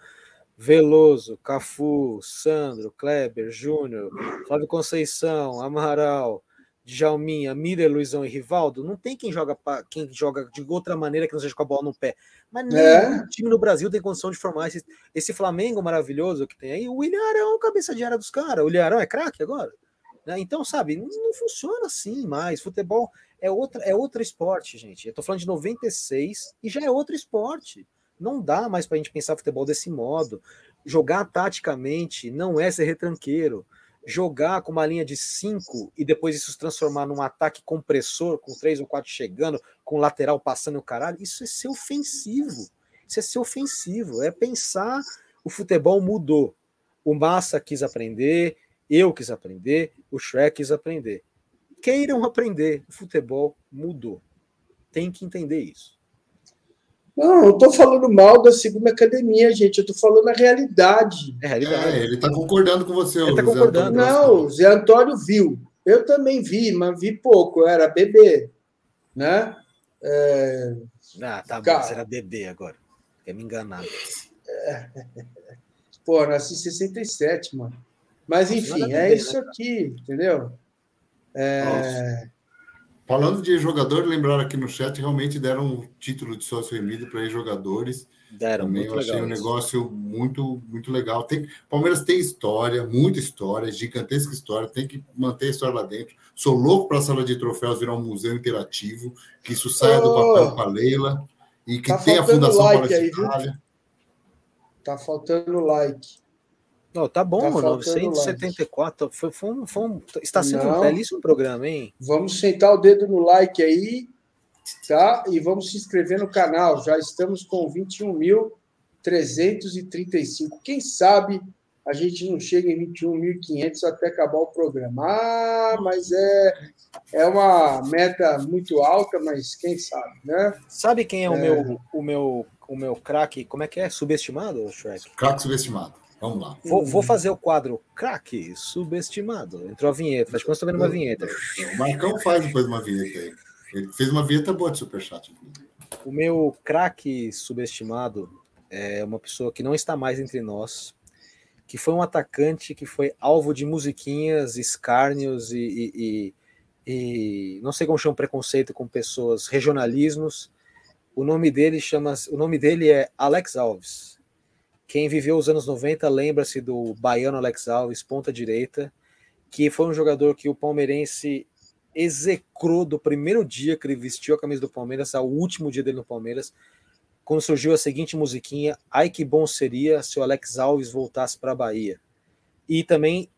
C: Veloso, Cafu, Sandro, Kleber, Júnior, Flávio Conceição, Amaral, Djalminha, Miller, Luizão e Rivaldo, não tem quem joga pra, quem joga de outra maneira que não seja com a bola no pé. Mas nenhum é. time no Brasil tem condição de formar esse, esse Flamengo maravilhoso que tem aí. O William Arão, cabeça de área dos caras. O William Arão é craque agora. Né? Então, sabe, não, não, funciona assim mais. Futebol é outra, é outro esporte, gente. Eu tô falando de 96 e já é outro esporte. Não dá mais para a gente pensar futebol desse modo. Jogar taticamente não é ser retranqueiro. Jogar com uma linha de cinco e depois isso se transformar num ataque compressor, com três ou quatro chegando, com lateral passando o caralho, isso é ser ofensivo. Isso é ser ofensivo. É pensar o futebol mudou. O Massa quis aprender, eu quis aprender, o Shrek quis aprender. Queiram aprender, o futebol mudou. Tem que entender isso.
B: Não, eu estou falando mal da segunda academia, gente. Eu estou falando a realidade.
D: É, realidade. É, ele está concordando com você.
C: Ele está concordando.
B: Não, o Zé Antônio viu. Eu também vi, mas vi pouco. Eu era bebê, né?
C: É... Ah, tá Cara... bom. Você era bebê agora. Quer me enganar.
B: É... Pô, nasci em 67, mano. Mas, enfim, é isso né, aqui, entendeu? É...
D: Falando de jogador, lembraram aqui no chat, realmente deram um título de sócio remido para jogadores.
C: Deram, Também
D: eu achei um negócio muito, muito legal. Tem, Palmeiras tem história, muita história, gigantesca história, tem que manter a história lá dentro. Sou louco para a sala de troféus virar um museu interativo, que isso saia oh, do papel com a Leila e que tá tenha a Fundação
B: like Palestina. Tá faltando like.
C: Oh, tá bom, tá 974. Foi, foi, um, foi um, está sendo Não. um belíssimo programa, hein?
B: Vamos sentar o dedo no like aí, tá? E vamos se inscrever no canal. Já estamos com 21.335. Quem sabe a gente não chega em 21.500 até acabar o programa. Ah, mas é, é uma meta muito alta, mas quem sabe, né?
C: Sabe quem é, é. o meu o meu o meu craque? Como é que é? Subestimado, Shrek?
D: Craque subestimado. Vamos lá.
C: Vou, vou fazer o quadro craque subestimado. Entrou a vinheta. Faz quanto vendo uma vinheta.
D: O Marcão faz depois uma vinheta aí. Ele fez uma vinheta boa de superchat.
C: O meu craque subestimado é uma pessoa que não está mais entre nós, que foi um atacante que foi alvo de musiquinhas, escárnios e, e, e, e não sei como chama preconceito com pessoas, regionalismos. O nome dele chama, o nome dele é Alex Alves quem viveu os anos 90 lembra-se do baiano Alex Alves, ponta direita, que foi um jogador que o palmeirense execrou do primeiro dia que ele vestiu a camisa do Palmeiras ao último dia dele no Palmeiras, quando surgiu a seguinte musiquinha: Ai que bom seria se o Alex Alves voltasse para a Bahia. E também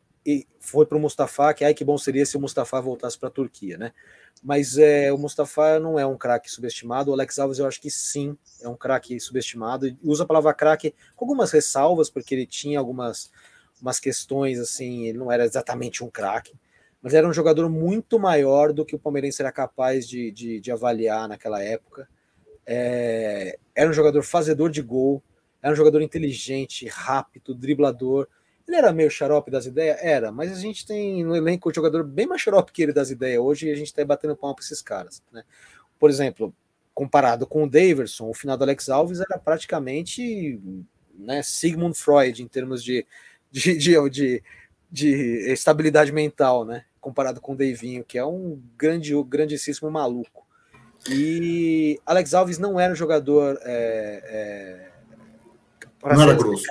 C: foi para o Mustafa, que ai que bom seria se o Mustafa voltasse para a Turquia, né? Mas é, o Mustafa não é um craque subestimado. O Alex Alves eu acho que sim, é um craque subestimado. Usa a palavra craque com algumas ressalvas, porque ele tinha algumas umas questões assim, ele não era exatamente um craque, mas era um jogador muito maior do que o Palmeirense era capaz de, de, de avaliar naquela época. É, era um jogador fazedor de gol, era um jogador inteligente, rápido, driblador. Ele era meio xarope das ideias? Era, mas a gente tem no elenco um jogador bem mais xarope que ele das ideias hoje e a gente está batendo palma para esses caras. Né? Por exemplo, comparado com o Daverson, o final do Alex Alves era praticamente né, Sigmund Freud em termos de, de, de, de, de estabilidade mental, né? comparado com o Davinho, que é um grande, grandíssimo maluco. E Alex Alves não era um jogador. É, é,
D: para não ser grosso.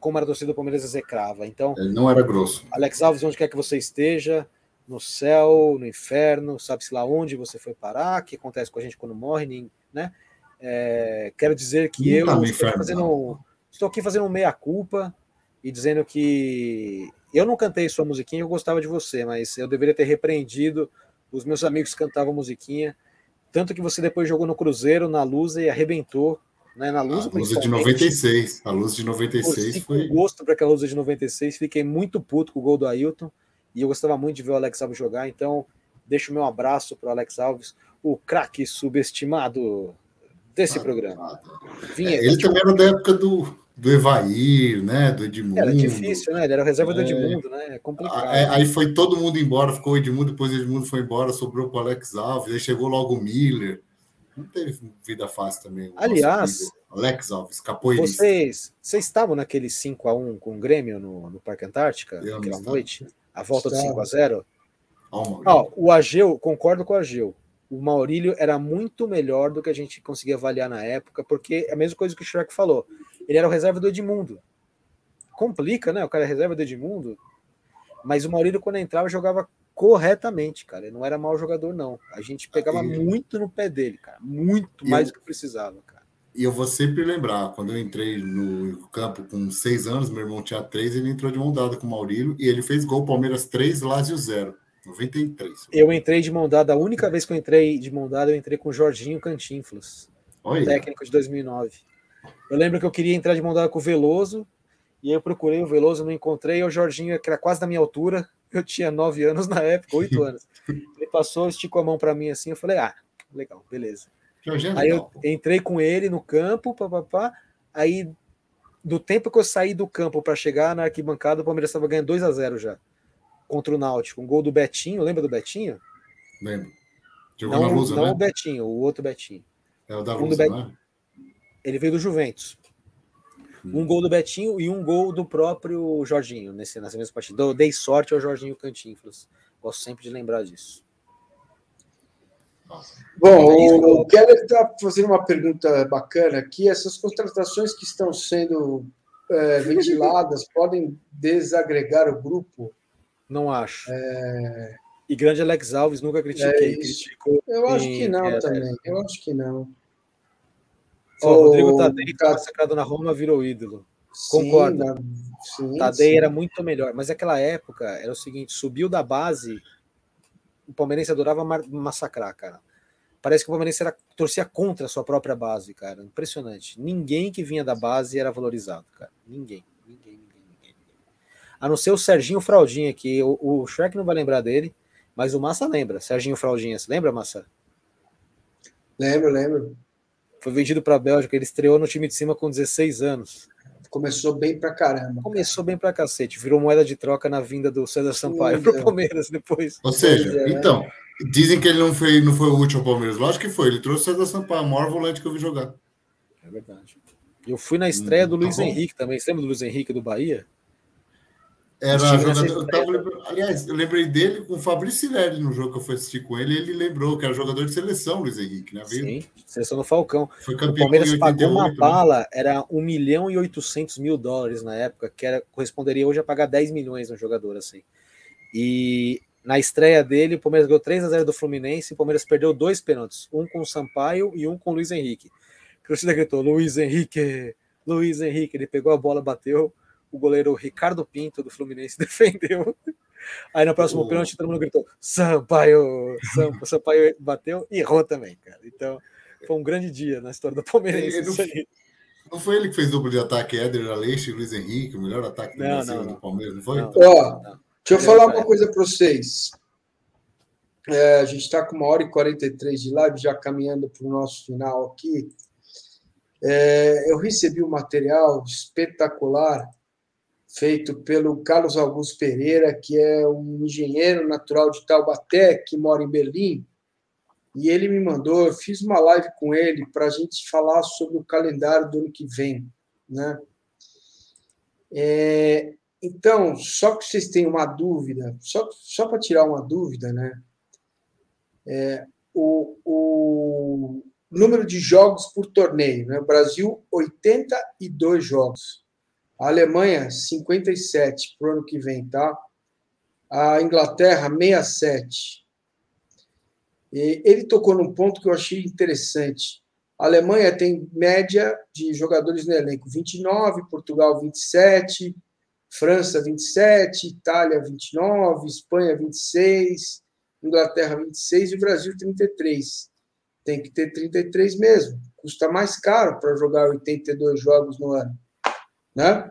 C: como era a torcida do Palmeiras execrava. Então,
D: ele não era grosso.
C: Alex Alves, onde quer que você esteja, no céu, no inferno, sabe-se lá onde você foi parar, o que acontece com a gente quando morre, né? É, quero dizer que eu tá estou, fazendo, estou aqui fazendo um meia-culpa e dizendo que eu não cantei sua musiquinha, eu gostava de você, mas eu deveria ter repreendido os meus amigos que cantavam musiquinha. Tanto que você depois jogou no Cruzeiro, na Lusa e arrebentou. Né, na Lusa,
D: a Lusa de 96. A Luz de 96 foi.
C: Com gosto para aquela Lusa de 96. Fiquei muito puto com o gol do Ailton. E eu gostava muito de ver o Alex Alves jogar. Então, deixo o meu abraço para o Alex Alves, o craque subestimado desse ah, programa.
D: Vinha, é, ele também era da época do, do Evair, né? Do Edmundo.
C: Era difícil, né? Ele era reserva é, do Edmundo, né? É complicado.
D: Aí, aí foi todo mundo embora, ficou o Edmundo, depois o Edmundo foi embora, sobrou para o Alex Alves, aí chegou logo o Miller. Não teve vida fácil também.
C: Aliás,
D: Alex Alves, capoeirista.
C: Vocês, vocês estavam naquele 5x1 com o Grêmio no, no Parque Antártica, Eu naquela noite? A volta do 5x0? Oh, o Ageu, concordo com o Ageu. O Maurílio era muito melhor do que a gente conseguia avaliar na época, porque é a mesma coisa que o Shrek falou. Ele era o reserva do Edmundo. Complica, né? O cara é reserva do Edmundo. Mas o Maurílio, quando entrava, jogava corretamente, cara. Ele não era mau jogador, não. A gente pegava muito no pé dele, cara. Muito mais do que precisava, cara.
D: E eu vou sempre lembrar, quando eu entrei no campo com seis anos, meu irmão tinha três, ele entrou de mão dada com o Maurílio e ele fez gol Palmeiras 3, Lázio 0. 93.
C: Eu entrei de mão dada, a única vez que eu entrei de mão dada, eu entrei com o Jorginho Cantinflas, Oi. técnico de 2009. Eu lembro que eu queria entrar de mão dada com o Veloso, e aí eu procurei o Veloso, não encontrei, o Jorginho, que era quase da minha altura, eu tinha nove anos na época, oito anos. Ele passou, esticou a mão para mim assim, eu falei, ah, legal, beleza. Jorginho, é aí eu entrei com ele no campo, papapá, aí do tempo que eu saí do campo para chegar na arquibancada, o Palmeiras estava ganhando 2 a 0 já contra o Náutico, um gol do Betinho, lembra do Betinho?
D: Lembro.
C: Jogou não, na Lusa, não né? o Betinho, o outro Betinho.
D: É o da Lusa, um né?
C: Ele veio do Juventus. Um gol do Betinho e um gol do próprio Jorginho nesse, nessa mesma partida. Dei sorte ao Jorginho Cantinflas. Gosto sempre de lembrar disso.
B: Bom, é o Keller está fazendo uma pergunta bacana aqui. Essas contratações que estão sendo é, ventiladas podem desagregar o grupo?
C: Não acho. É... E grande Alex Alves, nunca critiquei.
B: É eu acho que não também. Eu acho que não.
C: O Rodrigo Tadei estava sacado na Roma, virou ídolo. Concordo. Sim, Tadei sim. era muito melhor. Mas naquela época era o seguinte: subiu da base, o Palmeirense adorava massacrar, cara. Parece que o Palmeirense era, torcia contra a sua própria base, cara. Impressionante. Ninguém que vinha da base era valorizado, cara. Ninguém. A não ser o Serginho Fraldinha, que o, o Shrek não vai lembrar dele, mas o Massa lembra. Serginho Fraldinha, você lembra, Massa?
B: Lembro, lembro.
C: Foi vendido para a Bélgica, ele estreou no time de cima com 16 anos.
B: Começou bem pra caramba.
C: Começou bem pra cacete, virou moeda de troca na vinda do César Sampaio para o Palmeiras depois.
D: Ou seja, é. então, dizem que ele não foi, não foi útil ao Palmeiras. Lógico que foi, ele trouxe o César Sampaio, o maior volante que eu vi jogar.
C: É verdade. Eu fui na estreia hum, do tá Luiz bom. Henrique também. Você lembra do Luiz Henrique do Bahia?
D: Era jogador. Eu tava, aliás, eu lembrei dele com o Fabrício Cirelli no jogo que eu fui assistir com ele. Ele lembrou que era jogador de seleção, Luiz Henrique, né?
C: Veio, Sim, seleção do Falcão. Foi campeão o Palmeiras 88, pagou uma né? bala, era 1 milhão e 800 mil dólares na época, que era, corresponderia hoje a pagar 10 milhões no jogador, assim. E na estreia dele, o Palmeiras ganhou 3 a 0 do Fluminense. O Palmeiras perdeu dois pênaltis, um com o Sampaio e um com o Luiz Henrique. O torcida gritou: Luiz Henrique, Luiz Henrique. Ele pegou a bola, bateu o goleiro Ricardo Pinto do Fluminense defendeu. Aí no próximo oh. pênalti todo mundo gritou: Sampaio, Sampaio, Sampaio bateu e errou também, cara. Então foi um grande dia na história do Palmeirense.
D: Não, não, foi ele que fez duplo de ataque, Éder Aleixo e Luiz Henrique, o melhor ataque do, não, não, do Palmeiras, não foi?
B: Ó, oh, deixa eu falar uma coisa para vocês. É, a gente está com uma hora e 43 de live, já caminhando para o nosso final aqui. É, eu recebi um material espetacular feito pelo Carlos Augusto Pereira, que é um engenheiro natural de Taubaté, que mora em Berlim. E ele me mandou, eu fiz uma live com ele para a gente falar sobre o calendário do ano que vem. Né? É, então, só que vocês têm uma dúvida, só, só para tirar uma dúvida, né? É, o, o número de jogos por torneio, né? Brasil, 82 jogos. A Alemanha, 57 para o ano que vem, tá? A Inglaterra, 67. E ele tocou num ponto que eu achei interessante. A Alemanha tem média de jogadores no elenco 29, Portugal 27, França 27, Itália 29, Espanha 26, Inglaterra 26 e Brasil 33. Tem que ter 33 mesmo. Custa mais caro para jogar 82 jogos no ano, né?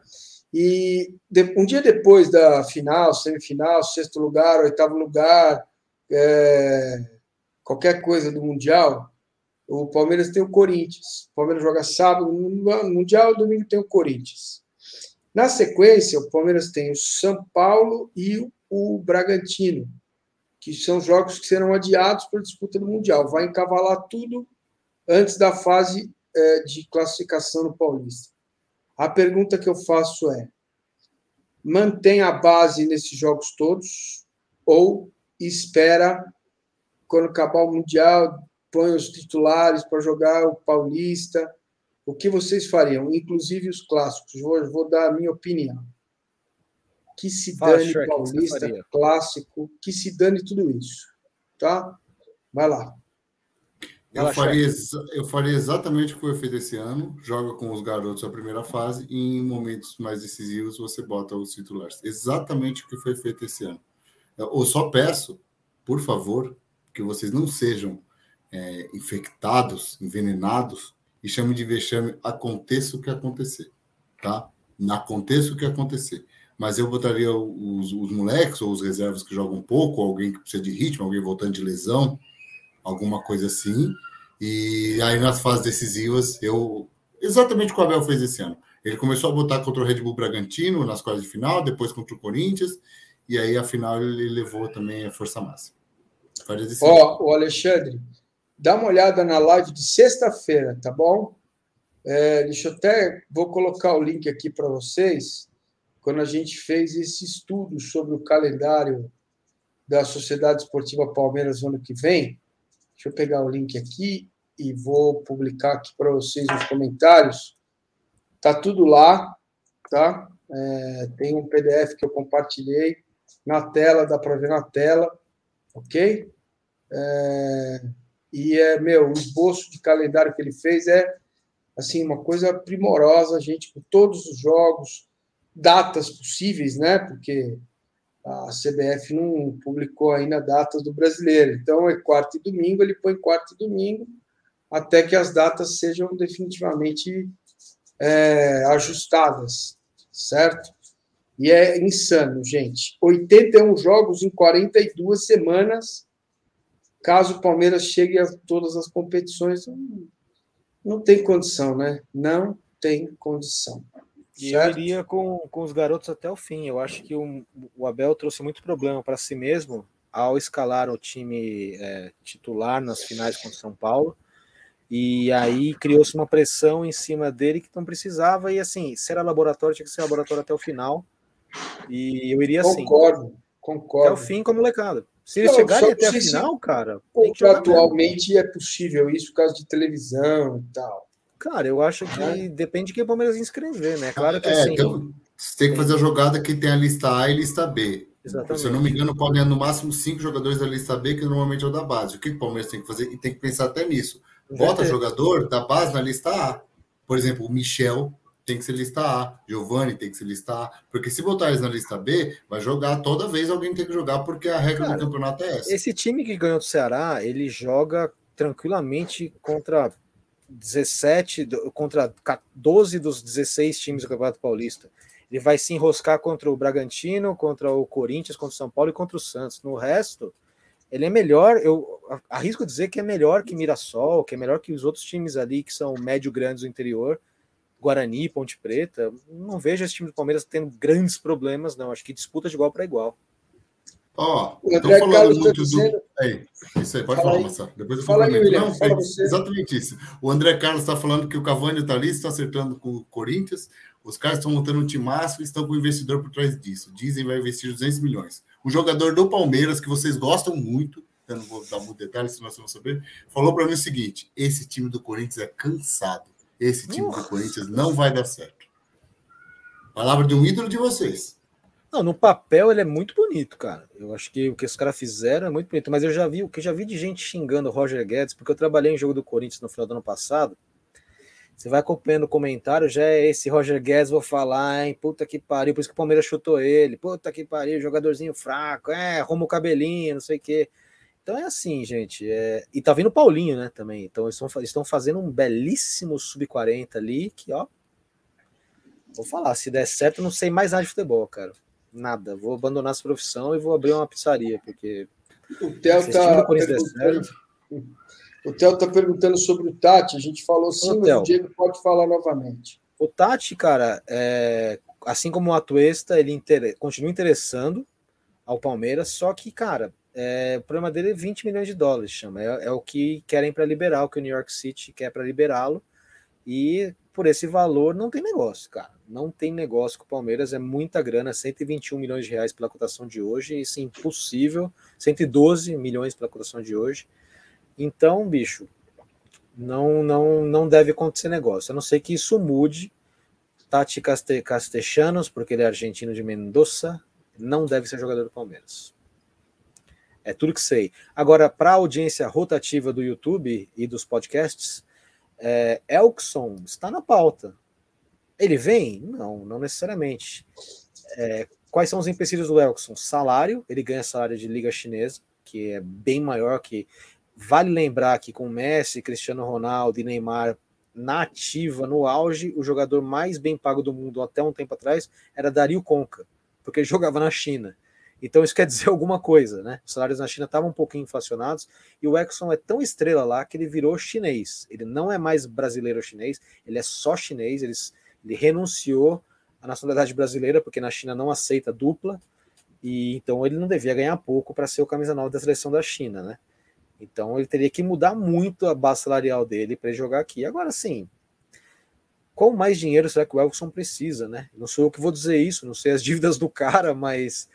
B: E um dia depois da final, semifinal, sexto lugar, oitavo lugar, é, qualquer coisa do Mundial, o Palmeiras tem o Corinthians. O Palmeiras joga sábado no Mundial, domingo tem o Corinthians. Na sequência, o Palmeiras tem o São Paulo e o Bragantino, que são jogos que serão adiados para a disputa do Mundial. Vai encavalar tudo antes da fase é, de classificação no Paulista. A pergunta que eu faço é: mantém a base nesses jogos todos ou espera quando acabar o Mundial, põe os titulares para jogar o Paulista? O que vocês fariam? Inclusive os clássicos. Vou, vou dar a minha opinião. Que se dane Fala, Paulista, clássico, que se dane tudo isso. Tá? Vai lá.
D: Eu faria, eu faria exatamente o que foi feito esse ano. Joga com os garotos a primeira fase e em momentos mais decisivos você bota os titulares. Exatamente o que foi feito esse ano. Eu só peço, por favor, que vocês não sejam é, infectados, envenenados e chamem de vexame aconteça o que acontecer, tá? Aconteça o que acontecer. Mas eu botaria os, os moleques ou os reservas que jogam pouco, alguém que precisa de ritmo, alguém voltando de lesão, alguma coisa assim. E aí nas fases decisivas, eu exatamente o que o Abel fez esse ano. Ele começou a botar contra o Red Bull Bragantino nas quartas de final, depois contra o Corinthians, e aí a final ele levou também a força máxima.
B: Ó, oh, o Alexandre, dá uma olhada na live de sexta-feira, tá bom? É, deixa eu até vou colocar o link aqui para vocês. Quando a gente fez esse estudo sobre o calendário da Sociedade Esportiva Palmeiras no ano que vem, Deixa eu pegar o link aqui e vou publicar aqui para vocês nos comentários. Tá tudo lá, tá? É, tem um PDF que eu compartilhei na tela, dá para ver na tela, ok? É, e é meu, o esboço de calendário que ele fez é assim uma coisa primorosa, gente, com todos os jogos, datas possíveis, né? Porque a CBF não publicou ainda datas do brasileiro. Então, é quarto e domingo, ele põe quarto e domingo, até que as datas sejam definitivamente é, ajustadas, certo? E é insano, gente. 81 jogos em 42 semanas. Caso o Palmeiras chegue a todas as competições, não, não tem condição, né? Não tem condição.
C: E certo? eu iria com, com os garotos até o fim. Eu acho que o, o Abel trouxe muito problema para si mesmo ao escalar o time é, titular nas finais contra São Paulo. E aí criou-se uma pressão em cima dele que não precisava. E assim, se era laboratório, tinha que ser laboratório até o final. E eu iria
B: assim. Concordo, concordo.
C: Até o fim com a molecada. Se eles não, chegarem até a final, cara.
B: Contratualmente é possível isso por causa de televisão e tal.
C: Cara, eu acho que é. depende de quem o Palmeiras inscrever, né? Claro que é, assim. Então,
D: você tem que fazer a jogada que tem a lista A e lista B. Exatamente. Se eu não me engano, podem no máximo cinco jogadores da lista B, que normalmente é o da base. O que o Palmeiras tem que fazer? E tem que pensar até nisso. Bota jogador da base na lista A. Por exemplo, o Michel tem que ser lista A, Giovanni tem que ser lista A, porque se botar eles na lista B, vai jogar toda vez alguém tem que jogar, porque a regra Cara, do campeonato é essa.
C: Esse time que ganhou do Ceará, ele joga tranquilamente contra 17 contra 12 dos 16 times do Campeonato Paulista. Ele vai se enroscar contra o Bragantino, contra o Corinthians, contra o São Paulo e contra o Santos. No resto, ele é melhor, eu arrisco dizer que é melhor que Mirassol, que é melhor que os outros times ali que são médio grandes do interior, Guarani, Ponte Preta. Não vejo esse time do Palmeiras tendo grandes problemas, não. Acho que disputa de igual para igual.
D: Ó, oh, estão falando Carlos tá muito do. Dizendo... Aí, isso aí, pode fala falar, Marcelo. Depois eu fala aí, William, Não, fala é, exatamente isso. O André Carlos está falando que o Cavani está ali, está acertando com o Corinthians. Os caras estão montando um máximo e estão com o investidor por trás disso. Dizem que vai investir 200 milhões. O jogador do Palmeiras, que vocês gostam muito, eu não vou dar muito detalhe, senão vocês vão saber, falou para mim o seguinte: esse time do Corinthians é cansado. Esse time uh. do Corinthians não vai dar certo. Palavra de um ídolo de vocês.
C: Não, no papel ele é muito bonito, cara. Eu acho que o que os caras fizeram é muito bonito. Mas eu já vi o que já vi de gente xingando o Roger Guedes, porque eu trabalhei em jogo do Corinthians no final do ano passado. Você vai acompanhando o comentário, já é esse Roger Guedes, vou falar, hein? Puta que pariu, por isso que o Palmeiras chutou ele. Puta que pariu, jogadorzinho fraco, é, arruma o cabelinho, não sei o quê. Então é assim, gente. É... E tá vindo o Paulinho, né? Também. Então eles estão fazendo um belíssimo sub-40 ali, que, ó. Vou falar, se der certo, não sei mais nada de futebol, cara. Nada. Vou abandonar essa profissão e vou abrir uma pizzaria, porque.
B: O Theo tá. O Theo tá perguntando sobre o Tati. A gente falou sim, mas o Diego pode falar novamente.
C: O Tati, cara, é... assim como o Atuesta, ele inter... continua interessando ao Palmeiras, só que, cara, é, o problema dele é 20 milhões de dólares, chama. É, é o que querem para liberar, o que o New York City quer para liberá-lo. E por esse valor não tem negócio, cara. Não tem negócio com o Palmeiras, é muita grana, 121 milhões de reais pela cotação de hoje, isso é impossível, 112 milhões pela cotação de hoje. Então, bicho, não não não deve acontecer negócio. A não ser que isso mude. Tati Castellanos, porque ele é argentino de Mendoza, não deve ser jogador do Palmeiras. É tudo que sei. Agora, para a audiência rotativa do YouTube e dos podcasts, é, Elkson está na pauta. Ele vem? Não, não necessariamente. É, quais são os empecilhos do Elkson? Salário, ele ganha salário de liga chinesa, que é bem maior que. Vale lembrar que com Messi, Cristiano Ronaldo e Neymar na ativa, no auge, o jogador mais bem pago do mundo até um tempo atrás era Dario Conca, porque jogava na China. Então isso quer dizer alguma coisa, né? Os salários na China estavam um pouquinho inflacionados e o Exxon é tão estrela lá que ele virou chinês. Ele não é mais brasileiro chinês, ele é só chinês. Ele, ele renunciou à nacionalidade brasileira porque na China não aceita dupla e então ele não devia ganhar pouco para ser o camisa 9 da seleção da China, né? Então ele teria que mudar muito a base salarial dele para jogar aqui. Agora sim, qual mais dinheiro será que o Elkson precisa, né? Não sou eu que vou dizer isso, não sei as dívidas do cara, mas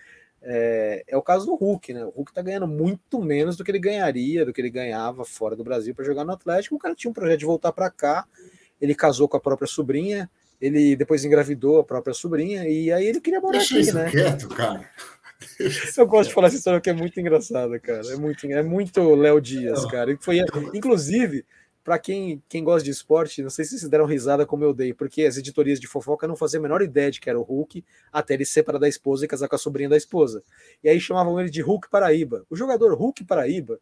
C: é, é, o caso do Hulk, né? O Hulk tá ganhando muito menos do que ele ganharia, do que ele ganhava fora do Brasil para jogar no Atlético. O cara tinha um projeto de voltar para cá, ele casou com a própria sobrinha, ele depois engravidou a própria sobrinha e aí ele queria morar Deixa aqui, né?
D: quieto, cara.
C: Eu gosto de falar essa história que é muito engraçada, cara. É muito, é muito Léo Dias, cara. E foi, inclusive, para quem, quem gosta de esporte, não sei se vocês deram risada como eu dei, porque as editorias de fofoca não faziam a menor ideia de que era o Hulk, até ele separar da esposa e casar com a sobrinha da esposa. E aí chamavam ele de Hulk Paraíba. O jogador Hulk Paraíba,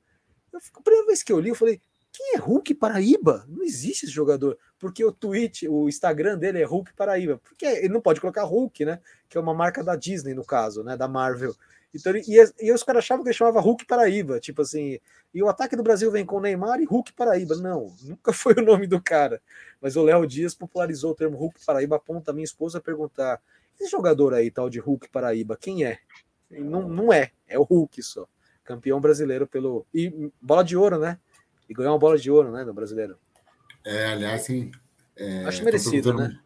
C: eu, a primeira vez que eu li, eu falei, quem é Hulk Paraíba? Não existe esse jogador, porque o tweet, o Instagram dele é Hulk Paraíba, porque ele não pode colocar Hulk, né? Que é uma marca da Disney, no caso, né? Da Marvel. Então, e, e os caras achavam que ele chamava Hulk Paraíba, tipo assim, e o ataque do Brasil vem com Neymar e Hulk Paraíba. Não, nunca foi o nome do cara. Mas o Léo Dias popularizou o termo Hulk Paraíba, aponta a minha esposa a perguntar: esse jogador aí, tal de Hulk Paraíba, quem é? E não, não é, é o Hulk só. Campeão brasileiro pelo. E bola de ouro, né? E ganhou uma bola de ouro, né, no brasileiro.
D: É, aliás, sim. É,
C: Acho merecido, né?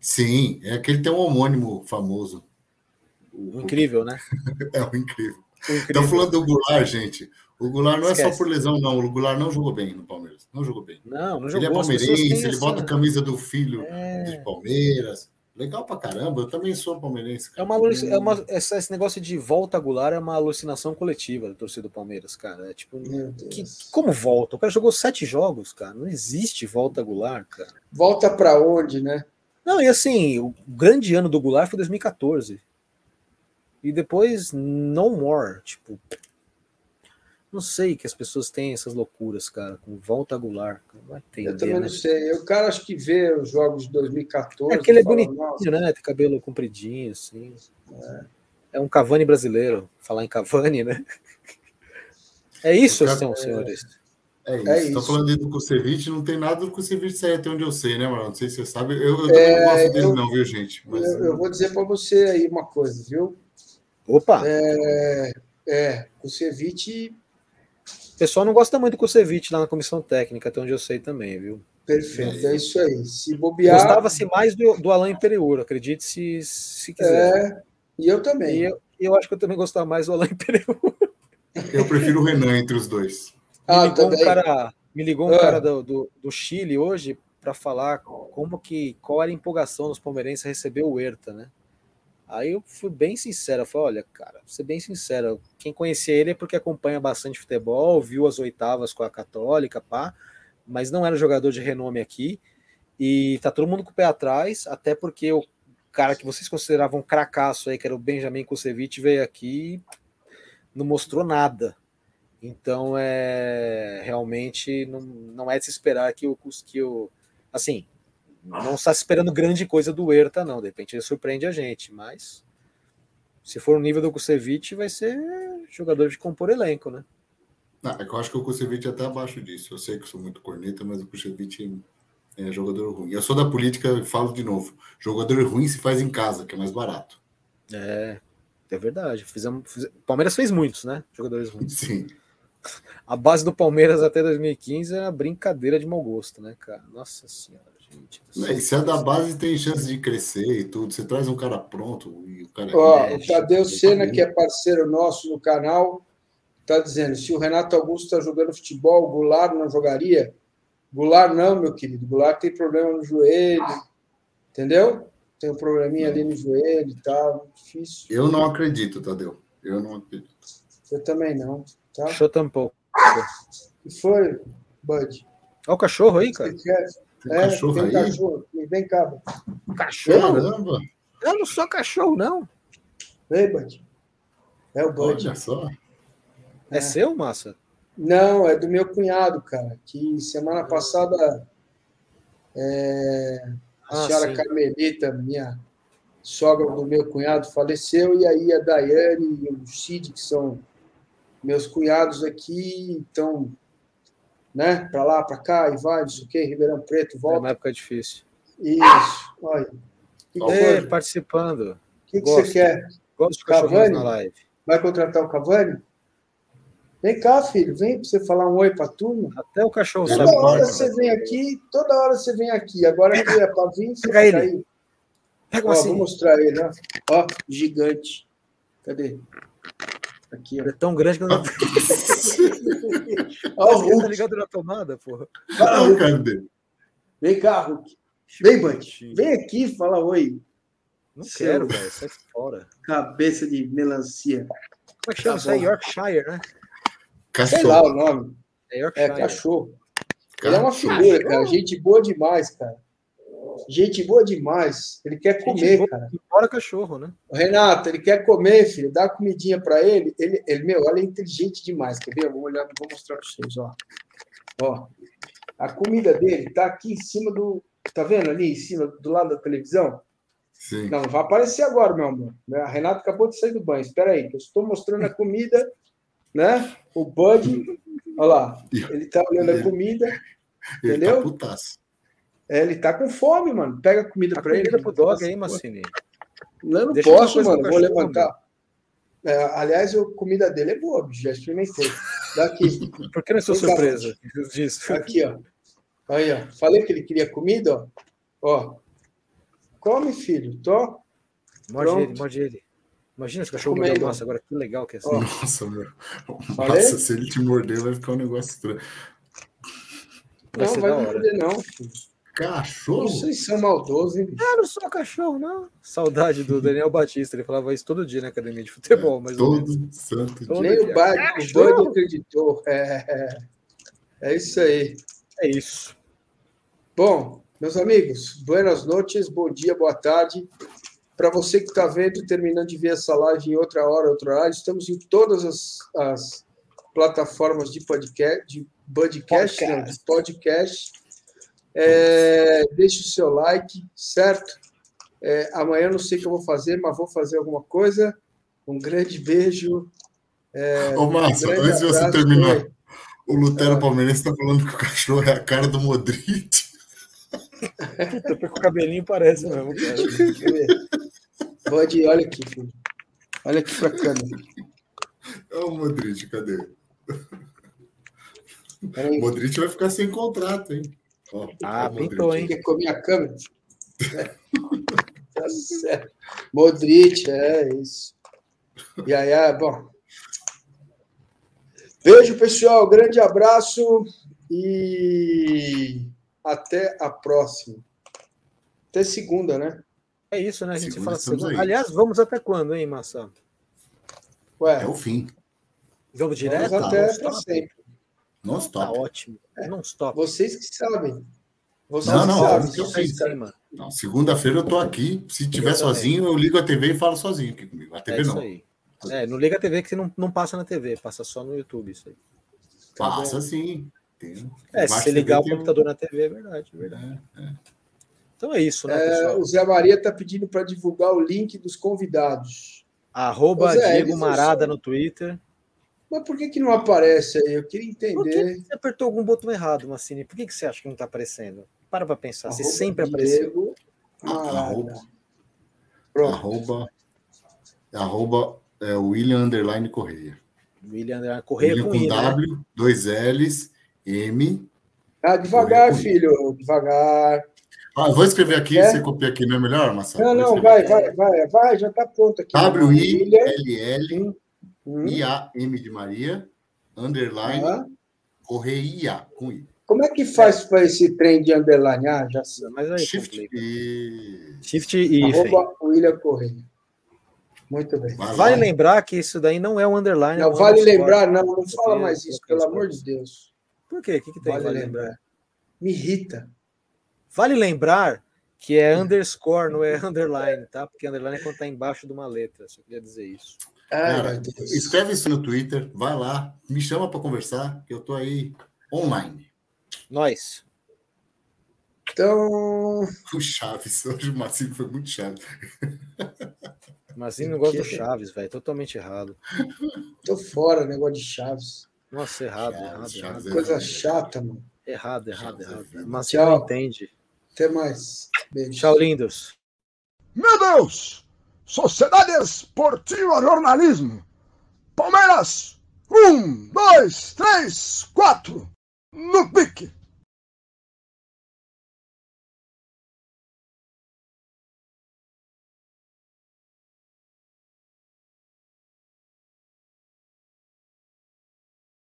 D: Sim, é que ele tem um homônimo famoso.
C: O incrível, né?
D: é o incrível. Estão falando do Goulart, gente. O Goulart não Esquece. é só por lesão, não. O Goulart não jogou bem no Palmeiras. Não jogou bem.
C: Não, não jogou.
D: Ele é palmeirense, ele bota a camisa do filho é... de Palmeiras. Legal pra caramba, eu também sou palmeirense.
C: Cara. É uma, é uma esse negócio de volta Goulart é uma alucinação coletiva da torcida do Palmeiras, cara. É tipo, que, como volta? O cara jogou sete jogos, cara. Não existe volta Goulart, cara.
B: Volta para onde, né?
C: Não, e assim, o grande ano do Goulart foi 2014 e depois no more, tipo, não sei que as pessoas têm essas loucuras, cara, com volta gular.
B: Vai eu também né? não sei. O cara acho que vê os jogos de 2014.
C: É que ele é bonitinho, né? Tem cabelo compridinho, assim. É. é um Cavani brasileiro, falar em Cavani, né? É isso, cara, são, é... senhores.
D: É isso. É Estou falando do Kusevich, não tem nada do Kusevich sair até onde eu sei, né, mano? Não sei se você sabe. Eu, eu é, não gosto dele, eu, não, viu, gente?
B: Mas, eu, eu vou dizer para você aí uma coisa, viu?
C: Opa!
B: É, é Kusevich.
C: O pessoal não gosta muito do Kusevich lá na comissão técnica, até onde eu sei também, viu?
B: Perfeito, é isso aí. Se bobear.
C: Gostava-se mais do, do Alain Imperiur, acredite se, se quiser.
B: É, e eu também.
C: E eu, eu acho que eu também gostava mais do Alain Imperiur.
D: Eu prefiro o Renan entre os dois.
C: Ah, me ligou também. um cara, me ligou um ah. cara do, do, do Chile hoje para falar como que qual era a empolgação dos palmeirenses a receber o Herta, né? Aí eu fui bem sincero, eu falei, olha, cara, vou ser bem sincero, quem conhecia ele é porque acompanha bastante futebol, viu as oitavas com a Católica, pá, mas não era jogador de renome aqui, e tá todo mundo com o pé atrás, até porque o cara que vocês consideravam cracaço aí, que era o Benjamin Kusevich, veio aqui não mostrou nada. Então é realmente não, não é de se esperar que o que o assim, não está esperando grande coisa do Herta, não. De repente ele surpreende a gente, mas se for o nível do Kusevich, vai ser jogador de compor elenco, né?
D: Não, é que eu acho que o Kusevich é até abaixo disso. Eu sei que sou muito corneta, mas o Kusevich é jogador ruim. Eu sou da política e falo de novo. Jogador ruim se faz em casa, que é mais barato.
C: É, é verdade. Fizemos, fizemos... Palmeiras fez muitos, né? Jogadores ruins.
D: Sim.
C: A base do Palmeiras até 2015 era brincadeira de mau gosto, né, cara? Nossa senhora,
D: E se é da base, tem chance de crescer e tudo. Você traz um cara pronto e o cara.
B: Ó, é, o Tadeu Senna, que é parceiro nosso no canal, tá dizendo: se o Renato Augusto está jogando futebol, o Goulart não jogaria? Goulart não, meu querido. Goulart tem problema no joelho, entendeu? Tem um probleminha ali no joelho e tal, difícil.
D: Eu não acredito, Tadeu. Eu não acredito.
B: Eu também não. Tá?
C: Eu tampouco.
B: O que foi, Bud?
C: Olha o cachorro aí, cara.
B: Tem é, cachorro tem aí? cachorro. Vem cá, Bud.
C: Cachorro? Caramba. Eu não sou cachorro, não.
B: Vem, Bud. É o Bud.
D: Olha só.
C: É, é seu, Massa?
B: Não, é do meu cunhado, cara. Que semana passada é, a ah, senhora sim. Carmelita, minha sogra do meu cunhado, faleceu, e aí a Daiane e o Cid, que são meus cunhados aqui, então, né, para lá, para cá, e vai, não sei o quê, Ribeirão Preto, volta. É
C: uma época difícil.
B: Isso, olha.
C: É, participando.
B: O que, que você quer?
C: Gosto de Cavani? na live.
B: Vai contratar o Cavani? Vem cá, filho, vem para você falar um oi para a turma.
C: Até o cachorro
B: toda sabe. Toda hora você vem aqui, toda hora você vem aqui. Agora que é para vir, você
C: Pega ele. Pega
B: ó, assim. Vou mostrar ele, ó. Ó, gigante. Cadê? Aqui, ó.
C: É tão grande que eu não.
B: ó, o Hulk.
C: Tá ligado na tomada, porra.
B: Hulk. Vem cá, Hulk. Vem, Bud. Vem aqui, fala oi.
C: Não Seu... quero, velho. Sai fora.
B: Cabeça de melancia.
C: Como é que chama tá isso aí? Yorkshire, né?
B: Cachorro. Sei lá o nome. É, é cachorro. Ele é uma figura, cara. Gente boa demais, cara. Gente boa demais. Ele quer comer, boa, cara.
C: Fora cachorro, né?
B: Renato, ele quer comer, filho. Dá comidinha para ele. ele. Ele, meu, olha, é inteligente demais. Quer ver? Vou olhar, vou mostrar para vocês, ó. Ó. A comida dele tá aqui em cima do. Tá vendo ali em cima, do lado da televisão?
D: Sim.
B: Não, vai aparecer agora, meu amor. A Renata acabou de sair do banho. Espera aí, que eu estou mostrando a comida né? O Bud, olha lá, ele tá olhando a comida, ele tá entendeu? Tá é, ele tá com fome, mano. Pega comida para ele.
C: pro dog aí, Massini.
B: Não, eu não Deixa posso, mano. Vou levantar. É, aliás, a comida dele é boa, já experimentei. Daqui.
C: Por que não é sua surpresa disso?
B: Aqui, ó. Aí, ó. Falei que ele queria comida, ó. Ó. Come, filho. Tô.
C: Morde ele, morde ele. Imagina se o cachorro morder. Nossa, agora que legal que é assim.
D: Nossa, meu. Nossa, se ele te morder, vai ficar um negócio estranho.
B: Vai não, vai morder, não.
D: Cachorro?
B: Vocês são maldosos, hein?
C: Ah, não sou cachorro, não. Saudade do Daniel Batista. Ele falava isso todo dia na academia de futebol. Mas
D: todo santo
B: dia. Nem o Bud acreditou. É, é, é isso aí.
C: É isso.
B: Bom, meus amigos, buenas noites, bom dia, boa tarde. Para você que está vendo, terminando de ver essa live em outra hora, outro horário, estamos em todas as, as plataformas de podcast, de podcast, podcast. Não, de podcast. É, deixe o seu like, certo? É, amanhã não sei o que eu vou fazer, mas vou fazer alguma coisa. Um grande beijo.
D: É, Ô, Márcio, um antes de você terminar, o Lutero é. Palmeirense está falando que o cachorro é a cara do Modric.
C: Puta, com o cabelinho parece mesmo, cara.
B: Pode, olha aqui, filho. Olha aqui pra câmera.
D: É o Modric, cadê? O Modric vai ficar sem contrato, hein?
C: Ó, ah, pintou, hein?
B: Quer comer a câmera? tá certo. Modric, é isso. E aí, é, bom. Beijo, pessoal. Grande abraço e até a próxima. Até segunda, né?
C: É isso, né? A gente segunda, fala segunda. Aliás, vamos até quando, hein, Massa?
D: Ué, é o fim.
C: Vamos direto?
B: Vamos até para sempre.
D: Não stop.
C: Tá ótimo. É. Não stop.
B: Vocês que sabem.
D: Vocês não, não, sabem. Que eu fiz. Não, segunda-feira eu tô aqui. Se tiver sozinho, eu ligo a TV e falo sozinho aqui comigo. A TV é não. Aí.
C: É, não liga a TV que não, não passa na TV, passa só no YouTube isso aí.
D: Tá passa sim. Tem,
C: é, se você ligar o computador um... na TV, é verdade, é verdade. É, é. Então é isso, né,
B: é, O Zé Maria está pedindo para divulgar o link dos convidados.
C: Arroba Zé, Diego Marada no Twitter.
B: Mas por que, que não aparece aí? Eu queria entender. Por que
C: você apertou algum botão errado, Massini? Por que, que você acha que não está aparecendo? Para para pensar. Arroba você sempre apareceu.
D: Arroba. Pronto. Arroba. Arroba é, William Underline Correia.
C: William Underline Correia William com, com I,
D: W, né? dois L's, M.
B: Ah, devagar, filho. Devagar.
D: Ah, vou escrever aqui, é? você copia aqui, não é melhor, Marcelo?
B: Não, não, vai, vai, vai, vai, já está pronto aqui.
D: W-I-L-L I-A-M de Maria, underline, ah. Correia, com I.
B: Como é que faz para esse trem de underline? Ah, já sei.
C: Mas aí
D: Shift e...
C: Shift e
B: Arroba William Correia. Muito bem.
C: Vai vale lembrar que isso daí não é um underline.
B: Não,
C: é
B: vale lembrar, não, não fala mais isso, pelo amor de Deus.
C: Por quê? O que, que tem vale, vale lembrar? lembrar?
B: Me irrita.
C: Vale lembrar que é underscore, não é underline, tá? Porque underline é quando tá embaixo de uma letra. Só queria dizer isso.
D: Cara, escreve isso no Twitter, vai lá, me chama para conversar, que eu tô aí online.
C: Nós.
B: Então.
D: O Chaves, hoje o Marcinho foi muito chato.
C: Marcinho não gosta do Chaves, velho. Totalmente errado.
B: Tô fora, negócio de Chaves.
C: Nossa, errado, Chaves, errado, Chaves,
B: errado. Coisa chata, mano.
C: Errado, errado, errado. Marcinho não entende.
B: Até mais.
C: Beijo. Tchau, lindos.
A: Meu Deus! Sociedade Esportiva Jornalismo. Palmeiras, um, dois, três, quatro. No pique.